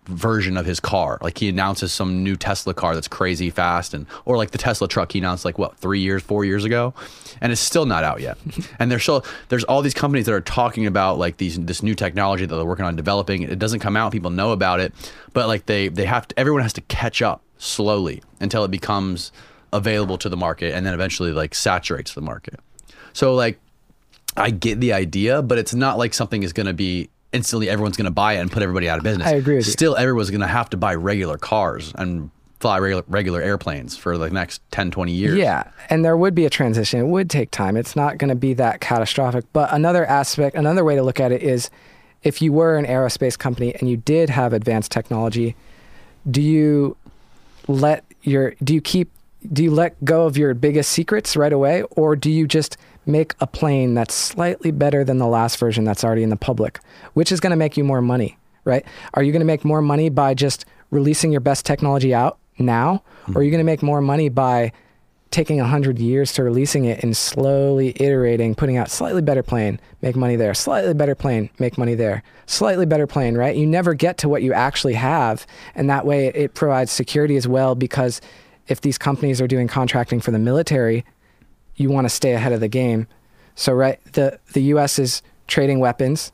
version of his car. Like he announces some new Tesla car that's crazy fast, and or like the Tesla truck he announced like what three years, four years ago, and it's still not out yet. and there's still there's all these companies that are talking about like these this new technology that they're working on developing. It doesn't come out, people know about it, but like they they have to, everyone has to catch up slowly until it becomes available to the market, and then eventually like saturates the market. So like I get the idea, but it's not like something is going to be instantly everyone's going to buy it and put everybody out of business. I agree with you. Still, everyone's going to have to buy regular cars and fly regular, regular airplanes for the next 10, 20 years. Yeah, and there would be a transition. It would take time. It's not going to be that catastrophic. But another aspect, another way to look at it is if you were an aerospace company and you did have advanced technology, do you let your do you keep do you let go of your biggest secrets right away or do you just make a plane that's slightly better than the last version that's already in the public which is going to make you more money right? Are you going to make more money by just releasing your best technology out now or are you going to make more money by taking 100 years to releasing it and slowly iterating, putting out slightly better plane, make money there, slightly better plane, make money there, slightly better plane, right? You never get to what you actually have. And that way it provides security as well because if these companies are doing contracting for the military, you want to stay ahead of the game. So right, the the US is trading weapons.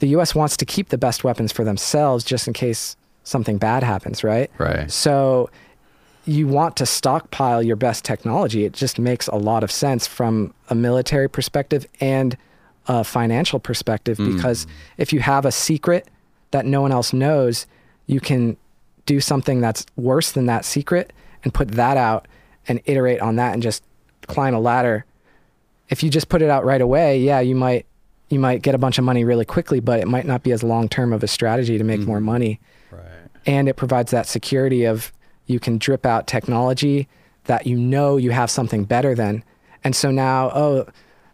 The US wants to keep the best weapons for themselves just in case something bad happens, right? Right. So you want to stockpile your best technology. It just makes a lot of sense from a military perspective and a financial perspective hmm. because if you have a secret that no one else knows, you can do something that's worse than that secret and put that out and iterate on that and just climb a ladder if you just put it out right away, yeah, you might you might get a bunch of money really quickly, but it might not be as long term of a strategy to make hmm. more money. Right. And it provides that security of you can drip out technology that you know you have something better than. And so now, oh,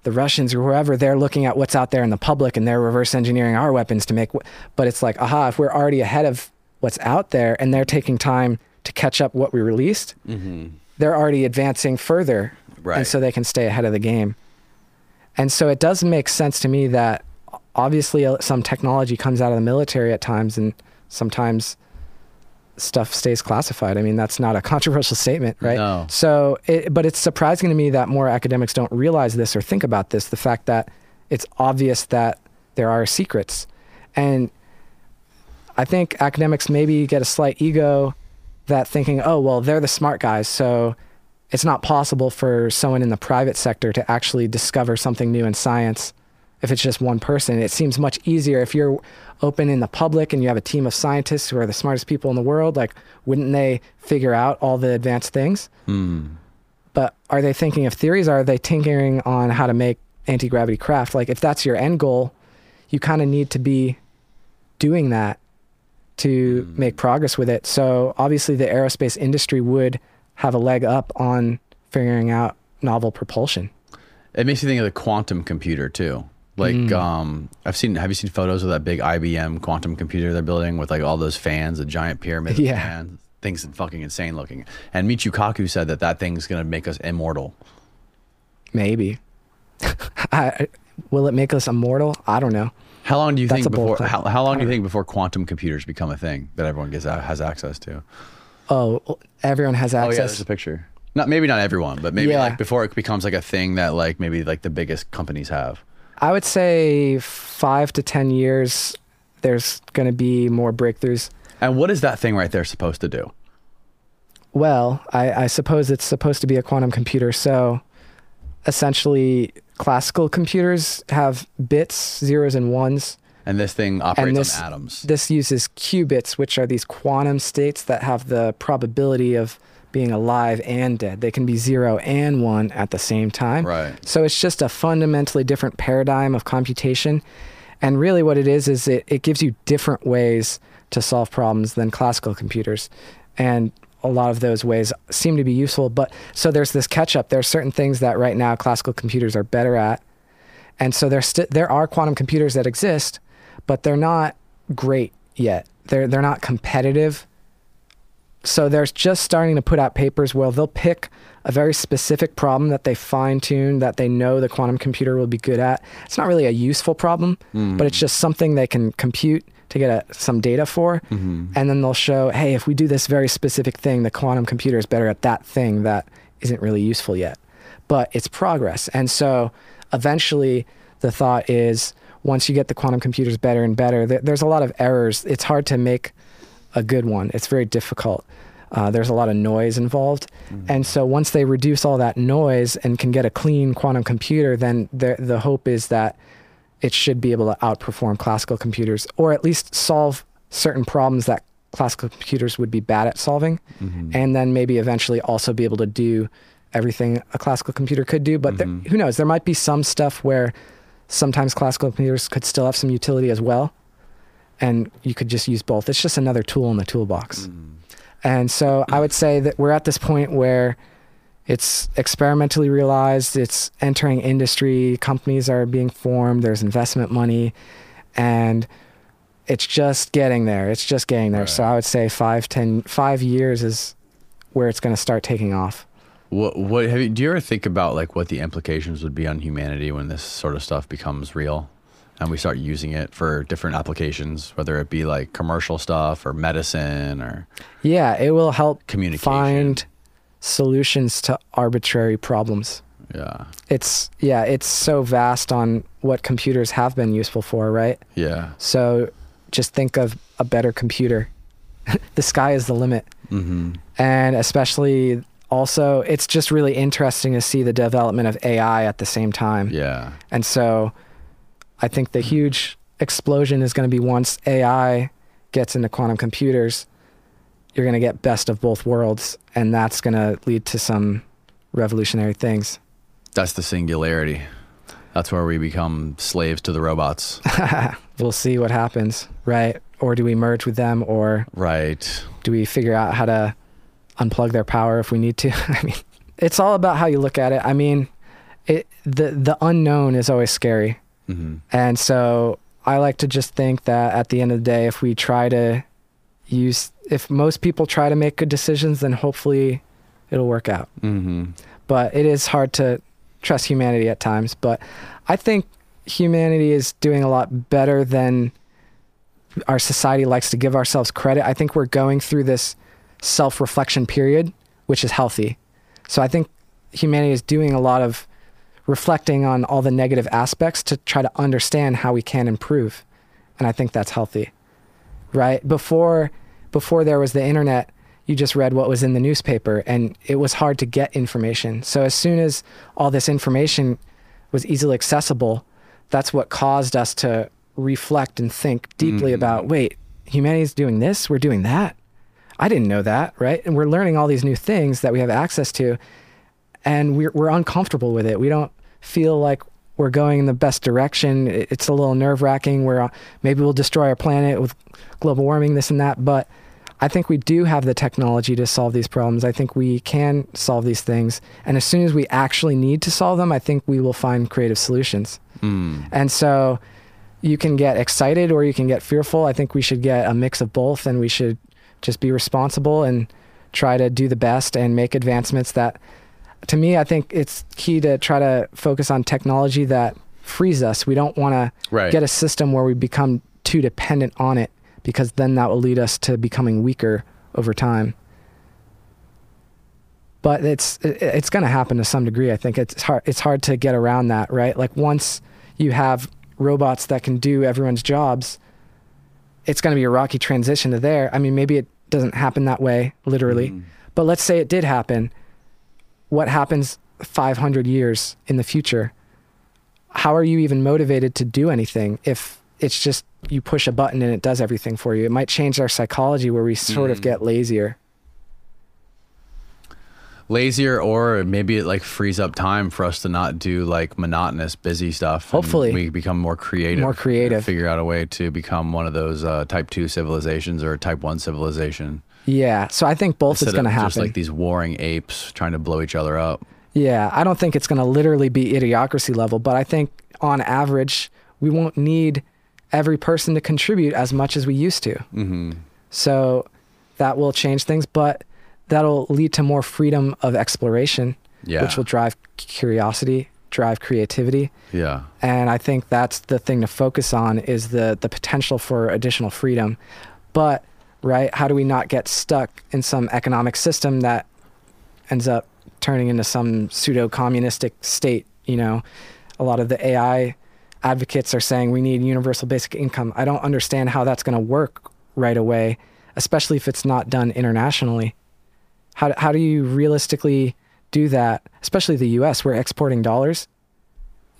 the Russians or whoever, they're looking at what's out there in the public and they're reverse engineering our weapons to make. wh- But it's like, aha, if we're already ahead of what's out there and they're taking time to catch up what we released, they're already advancing further. Right. And so they can stay ahead of the game. And so it does make sense to me that obviously uh, some technology comes out of the military at times and sometimes stuff stays classified. I mean, that's not a controversial statement, right? No. So, it, but it's surprising to me that more academics don't realize this or think about this the fact that it's obvious that there are secrets. And I think academics maybe get a slight ego that thinking, oh, well, they're the smart guys. So it's not possible for someone in the private sector to actually discover something new in science if it's just one person. It seems much easier if you're open in the public and you have a team of scientists who are the smartest people in the world. Like, wouldn't they figure out all the advanced things? Hmm. But are they thinking of theories? Or are they tinkering on how to make anti gravity craft? Like, if that's your end goal, you kind of need to be doing that to hmm. make progress with it. So obviously, the aerospace industry would have a leg up on figuring out novel propulsion. It makes you think of the quantum computer too. Like, Mm. um, I've seen. Have you seen photos of that big IBM quantum computer they're building with like all those fans, a giant pyramid of Yeah. fans? Things fucking insane looking. And Michio Kaku said that that thing's gonna make us immortal. Maybe. I, will it make us immortal? I don't know. How long do you That's think before? How, how long do you think before quantum computers become a thing that everyone gets has access to? Oh, everyone has access. Oh yeah, there's a picture. Not maybe not everyone, but maybe Yeah. like before it becomes like a thing that like maybe like the biggest companies have. I would say five to 10 years, there's going to be more breakthroughs. And what is that thing right there supposed to do? Well, I, I suppose it's supposed to be a quantum computer. So essentially, classical computers have bits, zeros, and ones. And this thing operates this, on atoms. This uses qubits, which are these quantum states that have the probability of being alive and dead. They can be zero and one at the same time. Right. So it's just a fundamentally different paradigm of computation. And really, what it is, is it, it gives you different ways to solve problems than classical computers. And a lot of those ways seem to be useful. But so there's this catch up. There are certain things that right now classical computers are better at. And so there's st- there are quantum computers that exist, but they're not great yet. They're they're not competitive. So they're just starting to put out papers where they'll pick a very specific problem that they fine tune that they know the quantum computer will be good at. It's not really a useful problem, mm-hmm. but it's just something they can compute to get a, some data for. Mm-hmm. And then they'll show, hey, if we do this very specific thing, the quantum computer is better at that thing that isn't really useful yet. But it's progress. And so eventually the thought is once you get the quantum computers better and better, there, there's a lot of errors. It's hard to make a good one. It's very difficult. Uh, there's a lot of noise involved. Mm-hmm. And so once they reduce all that noise and can get a clean quantum computer, then the, the hope is that it should be able to outperform classical computers or at least solve certain problems that classical computers would be bad at solving. Mm-hmm. And then maybe eventually also be able to do everything a classical computer could do. But there, mm-hmm. who knows? There might be some stuff where sometimes classical computers could still have some utility as well and you could just use both. It's just another tool in the toolbox. Mm. And so I would say that we're at this point where it's experimentally realized, it's entering industry, companies are being formed, there's investment money, and it's just getting there. It's just getting there. So I would say five, ten, five years is where it's going to start taking off. What what have you, do you ever think about like what the implications would be on humanity when this sort of stuff becomes real and we start using it for different applications, whether it be like commercial stuff or medicine or Yeah, it will help Communication. find solutions to arbitrary problems. yeah. It's yeah, it's so vast on what computers have been useful for, right? Yeah. So just think of a better computer. the sky is the limit. Mhm. And especially also, it's just really interesting to see the development of AI at the same time. Yeah. And so I think the mm-hmm. huge explosion is going to be once AI gets into quantum computers, you're going to get best of both worlds. And that's going to lead to some revolutionary things. That's the singularity. That's where we become slaves to the robots. We'll see what happens, right? Or do we merge with them, or right. do we figure out how to unplug their power if we need to? I mean, it's all about how you look at it. I mean, it the the unknown is always scary, hmm and so I like to just think that at the end of the day, if we try to use, if most people try to make good decisions, then hopefully it'll work out. hmm But it is hard to trust humanity at times. But I think humanity is doing a lot better than our society likes to give ourselves credit. I think we're going through this self reflection period, which is healthy. So I think humanity is doing a lot of reflecting on all the negative aspects to try to understand how we can improve. And I think that's healthy. Right? Before before there was the internet, you just read what was in the newspaper and it was hard to get information. So as soon as all this information was easily accessible, that's what caused us to reflect and think deeply mm. about wait, humanity's doing this, we're doing that. I didn't know that, right? And we're learning all these new things that we have access to and we're we're uncomfortable with it. We don't feel like we're going in the best direction. It's a little nerve wracking. Where uh, maybe we'll destroy our planet with global warming, this and that. But I think we do have the technology to solve these problems. I think we can solve these things. And as soon as we actually need to solve them, I think we will find creative solutions. Mm. And so you can get excited or you can get fearful. I think we should get a mix of both and we should just be responsible and try to do the best and make advancements that to me I think it's key to try to focus on technology that frees us. We don't want to get a system where we become too dependent on it because then that will lead us to becoming weaker over time. But it's it's going to happen to some degree. I think it's hard it's hard to get around that, right? Like once you have robots that can do everyone's jobs, it's going to be a rocky transition to there. I mean, maybe it doesn't happen that way literally, mm. but let's say it did happen. What happens 500 years in the future? How are you even motivated to do anything if it's just you push a button and it does everything for you? It might change our psychology where we sort of get lazier. Lazier, or maybe it like frees up time for us to not do like monotonous, busy stuff. Hopefully. we become more creative. More creative. Figure out a way to become one of those uh, type two civilizations or a type one civilization. Yeah, so I think both is going to happen. Just like these warring apes trying to blow each other up. Yeah, I don't think it's going to literally be idiocracy level, but I think on average, we won't need every person to contribute as much as we used to. Mm-hmm. So that will change things, but that'll lead to more freedom of exploration, Yeah. which will drive curiosity, drive creativity. Yeah. And I think that's the thing to focus on is the the potential for additional freedom. But right, how do we not get stuck in some economic system that ends up turning into some pseudo communistic state, you know? A lot of the AI advocates are saying we need universal basic income. I don't understand how that's going to work right away, especially if it's not done internationally. How how do you realistically do that, especially the US, we're exporting dollars?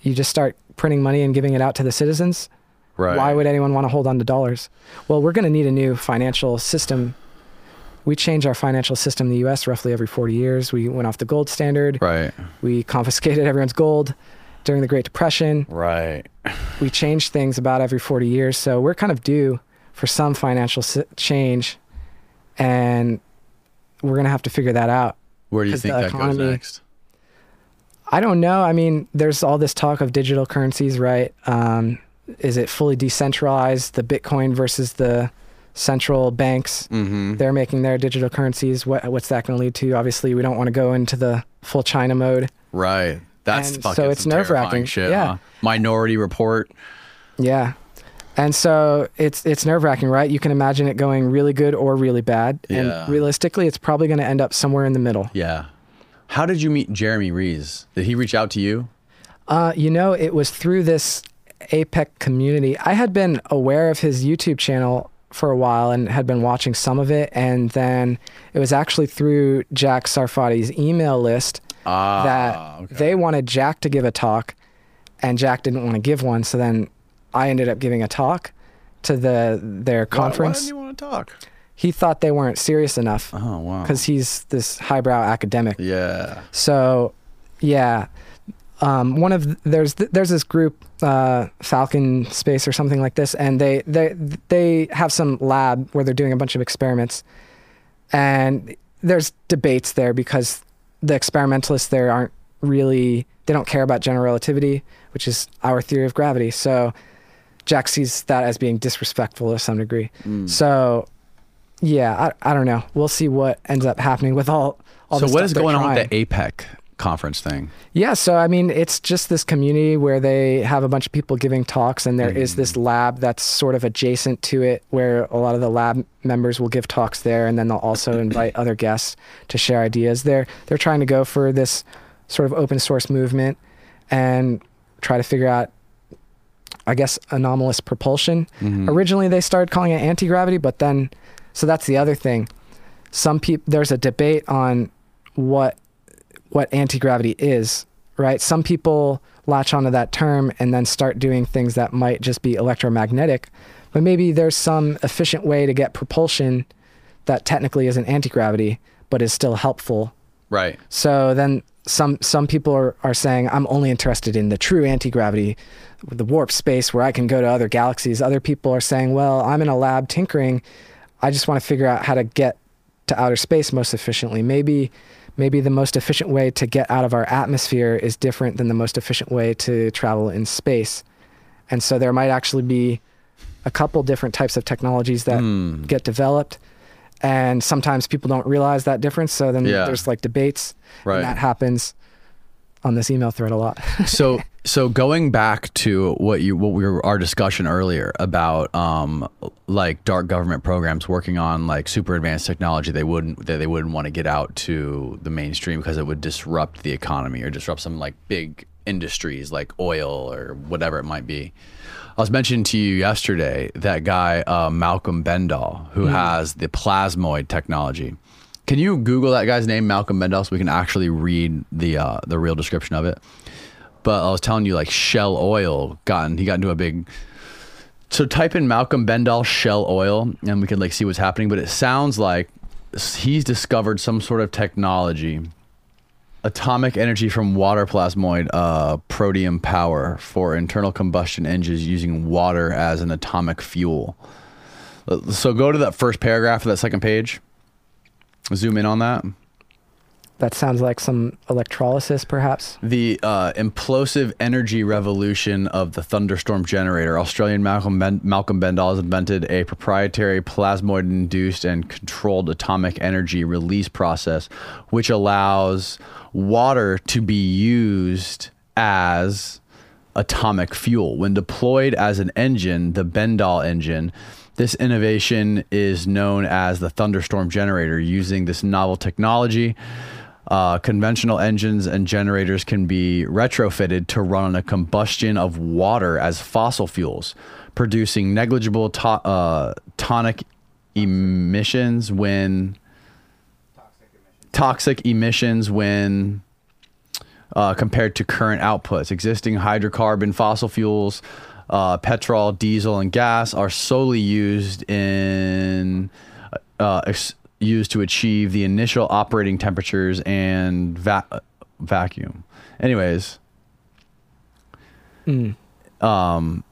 You just start printing money and giving it out to the citizens. Right. Why would anyone want to hold on to dollars? Well, we're going to need a new financial system. We change our financial system in the US roughly every 40 years. We went off the gold standard. Right. We confiscated everyone's gold during the Great Depression. Right. We change things about every 40 years. So we're kind of due for some financial si- change. And we're going to have to figure that out. Where do you think that economy- goes next? I don't know. I mean, there's all this talk of digital currencies, right? Um, is it fully decentralized? The Bitcoin versus the central banks. Mm-hmm. They're making their digital currencies. What, what's that going to lead to? Obviously, we don't want to go into the full China mode. Right. That's And fucking so it's nerve-wracking. Shit, Yeah. huh? Minority Report. Yeah. And so it's it's nerve wracking, right? You can imagine it going really good or really bad. Yeah. And realistically, it's probably going to end up somewhere in the middle. Yeah. How did you meet Jeremy Rys? Did he reach out to you? Uh, you know, it was through this APEC community. I had been aware of his YouTube channel for a while and had been watching some of it. And then it was actually through Jack Sarfati's email list Ah, that okay. they wanted Jack to give a talk, and Jack didn't want to give one. So then I ended up giving a talk to the their Why- conference. Why, didn't you want to talk? he thought they weren't serious enough Oh wow. because he's this highbrow academic. yeah. So, yeah, um, one of there's there's this group uh, Falcon Space or something like this, and they they they have some lab where they're doing a bunch of experiments, and there's debates there because the experimentalists there aren't really they don't care about general relativity, which is our theory of gravity. So Jack sees that as being disrespectful to some degree. Mm. So yeah, I, I don't know. We'll see what ends up happening with all. all so the what stuff is going on trying. with the APEC conference thing? Yeah, so I mean, it's just this community where they have a bunch of people giving talks, and there is this mm. lab that's sort of adjacent to it, where a lot of the lab members will give talks there, and then they'll also invite other guests to share ideas. They're they're trying to go for this sort of open source movement and try to figure out, I guess, anomalous propulsion. Mm-hmm. Originally, they started calling it anti gravity, but then, so that's the other thing. Some people there's a debate on what what anti gravity is, right? Some people latch onto that term and then start doing things that might just be electromagnetic, but maybe there's some efficient way to get propulsion that technically isn't anti gravity, but is still helpful. Right. So then some some people are, are saying I'm only interested in the true anti gravity, the warp space where I can go to other galaxies. Other people are saying, well, I'm in a lab tinkering. I just want to figure out how to get to outer space most efficiently. Maybe maybe the most efficient way to get out of our atmosphere is different than the most efficient way to travel in space. And so there might actually be a couple different types of technologies that Hmm. get developed. And sometimes people don't realize that difference. So then Yeah. there's like debates. Right. And that happens on this email thread a lot. so so going back to what you what we were our discussion earlier about um like dark government programs working on like super advanced technology they wouldn't that they wouldn't want to get out to the mainstream because it would disrupt the economy or disrupt some like big industries like oil or whatever it might be. I was mentioning to you yesterday that guy uh, Malcolm Bendall who has the plasmoid technology. Can you Google that guy's name, Malcolm Bendall, so we can actually read the uh, the real description of it? But I was telling you, like Shell Oil gotten he got into a big. So type in Malcolm Bendall Shell Oil, and we can like see what's happening. But it sounds like he's discovered some sort of technology, atomic energy from water plasmoid uh, protium power for internal combustion engines using water as an atomic fuel. So go to that first paragraph of that second page. Zoom in on that. That sounds like some electrolysis, perhaps. The uh, implosive energy revolution of the thunderstorm generator. Australian Malcolm, ben- Malcolm Bendall has invented a proprietary plasmoid induced and controlled atomic energy release process, which allows water to be used as atomic fuel. When deployed as an engine, the Bendall engine, this innovation is known as the thunderstorm generator. Using this novel technology, uh, conventional engines and generators can be retrofitted to run on a combustion of water as fossil fuels, producing negligible to- uh, tonic emissions when toxic emissions when uh, compared to current outputs. Existing hydrocarbon fossil fuels, uh, petrol, diesel, and gas are solely used in uh, used to achieve the initial operating temperatures and va- vacuum. Anyways, um,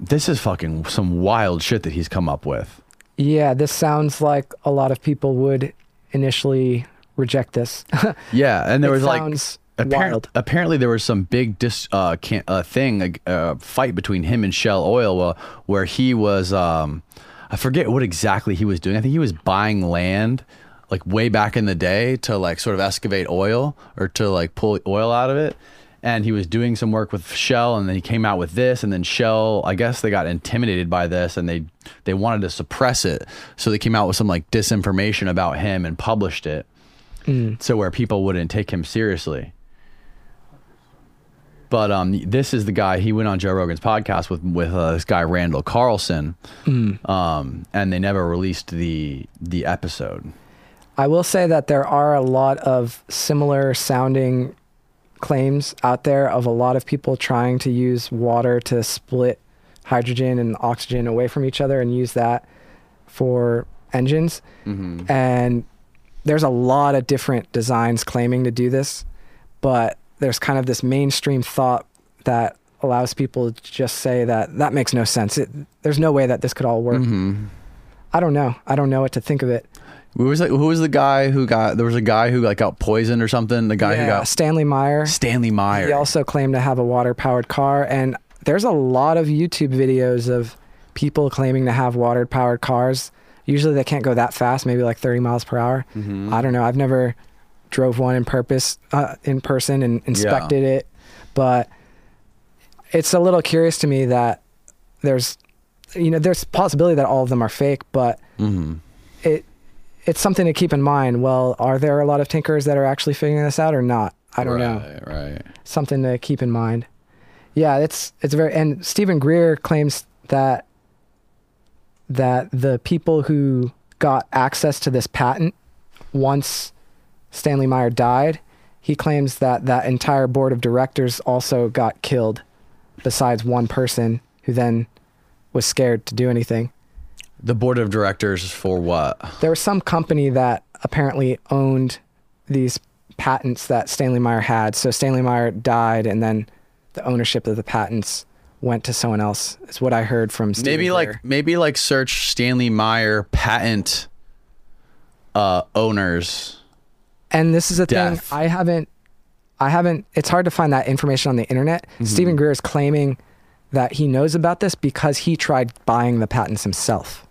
this is fucking some wild shit that he's come up with. Yeah, this sounds like a lot of people would initially reject this. Yeah, and there was like sounds apparent- wild. apparently there was some big dis uh, can- uh thing a uh, fight between him and Shell Oil uh, where he was um I forget what exactly he was doing. I think he was buying land like way back in the day to like sort of excavate oil or to like pull oil out of it. And he was doing some work with Shell, and then he came out with this, and then Shell, I guess they got intimidated by this, and they they wanted to suppress it, so they came out with some like disinformation about him and published it hmm. so where people wouldn't take him seriously. But um, this is the guy. He went on Joe Rogan's podcast with with uh, this guy Randall Carlson, um, and they never released the the episode. I will say that there are a lot of similar sounding claims out there of a lot of people trying to use water to split hydrogen and oxygen away from each other and use that for engines. And there's a lot of different designs claiming to do this, but there's kind of this mainstream thought that allows people to just say that that makes no sense. It, there's no way that this could all work. Mm-hmm. I don't know. I don't know what to think of it. Who was like, who was the guy who got? There was a guy who like got poisoned or something. The guy who got Stanley Meyer. Stanley Meyer. He also claimed to have a water powered car. And there's a lot of YouTube videos of people claiming to have water powered cars. Usually they can't go that fast, maybe like 30 miles per hour. Mm-hmm. I don't know. I've never drove one in purpose uh, in person and inspected it, but it's a little curious to me that there's you know there's possibility that all of them are fake, but Mhm. it it's something to keep in mind. Well, are there a lot of tinkers that are actually figuring this out or not? I don't know right, Right. something to keep in mind. Yeah, it's it's very and Steven Greer claims that that the people who got access to this patent once Stanley Meyer died, he claims that that entire board of directors also got killed besides one person who then was scared to do anything. The board of directors for what? There was some company that apparently owned these patents that Stanley Meyer had. So Stanley Meyer died, and then the ownership of the patents went to someone else. Is what I heard from Steven maybe Greer. like maybe like search Stanley Meyer patent uh owners. And this is a Death. thing I haven't. I haven't. It's hard to find that information on the internet. Mm-hmm. Steven Greer is claiming that he knows about this because he tried buying the patents himself.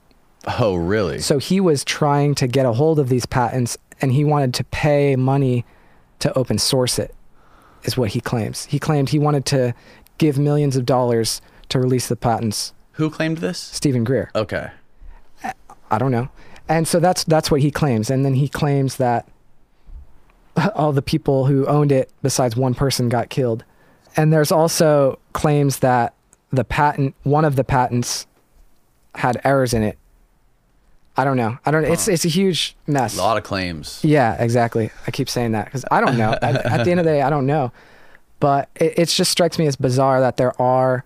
Oh, really? So he was trying to get a hold of these patents and he wanted to pay money to open source it, is what he claims. He claimed he wanted to give millions of dollars to release the patents. Who claimed this? Steven Greer. Okay. I don't know. And so that's that's what he claims. And then he claims that all the people who owned it, besides one person, got killed. And there's also claims that the patent, one of the patents, had errors in it. I don't know. I don't. It's it's a huge mess. A lot of claims. Yeah, exactly. I keep saying that because I don't know. at, at the end of the day, I don't know. But it, it just strikes me as bizarre that there are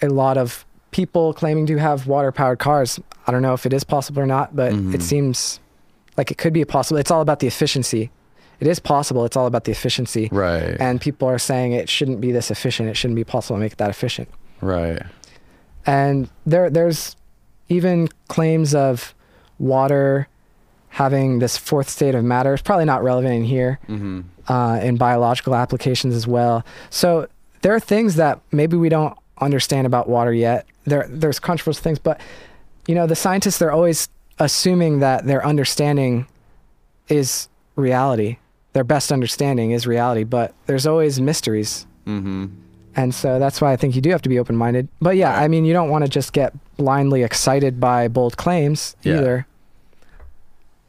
a lot of people claiming to have water powered cars. I don't know if it is possible or not, but Mm-hmm. it seems like it could be possible. It's all about the efficiency. It is possible. It's all about the efficiency. Right. And people are saying it shouldn't be this efficient. It shouldn't be possible to make it that efficient. Right. And there there's even claims of water having this fourth state of matter. It's probably not relevant in here uh, in biological applications as well. So there are things that maybe we don't understand about water yet. There there's controversial things, but you know the scientists they're always assuming that their understanding is reality. Their best understanding is reality, but there's always mysteries. Mm-hmm. And so that's why I think you do have to be open minded. But yeah, I mean, you don't want to just get blindly excited by bold claims Yeah. either.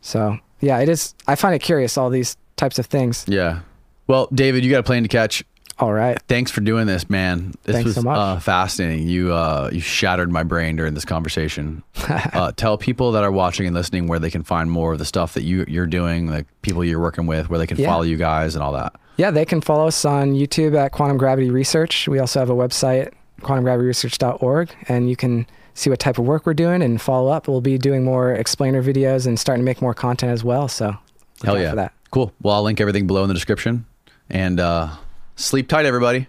So yeah, it is. I find it curious, all these types of things. Yeah. Well, David, you got a plane to catch. All right. Thanks for doing this, man. This Thanks was so much. Uh, fascinating. You uh, you shattered my brain during this conversation. uh, tell people that are watching and listening where they can find more of the stuff that you you're doing, like people you're working with, where they can Yeah. follow you guys and all that. Yeah, they can follow us on YouTube at Quantum Gravity Research. We also have a website, quantumgravityresearch.org, and you can see what type of work we're doing and follow up. We'll be doing more explainer videos and starting to make more content as well. So Hell yeah. for that. Cool. Well, I'll link everything below in the description. And uh, sleep tight, everybody.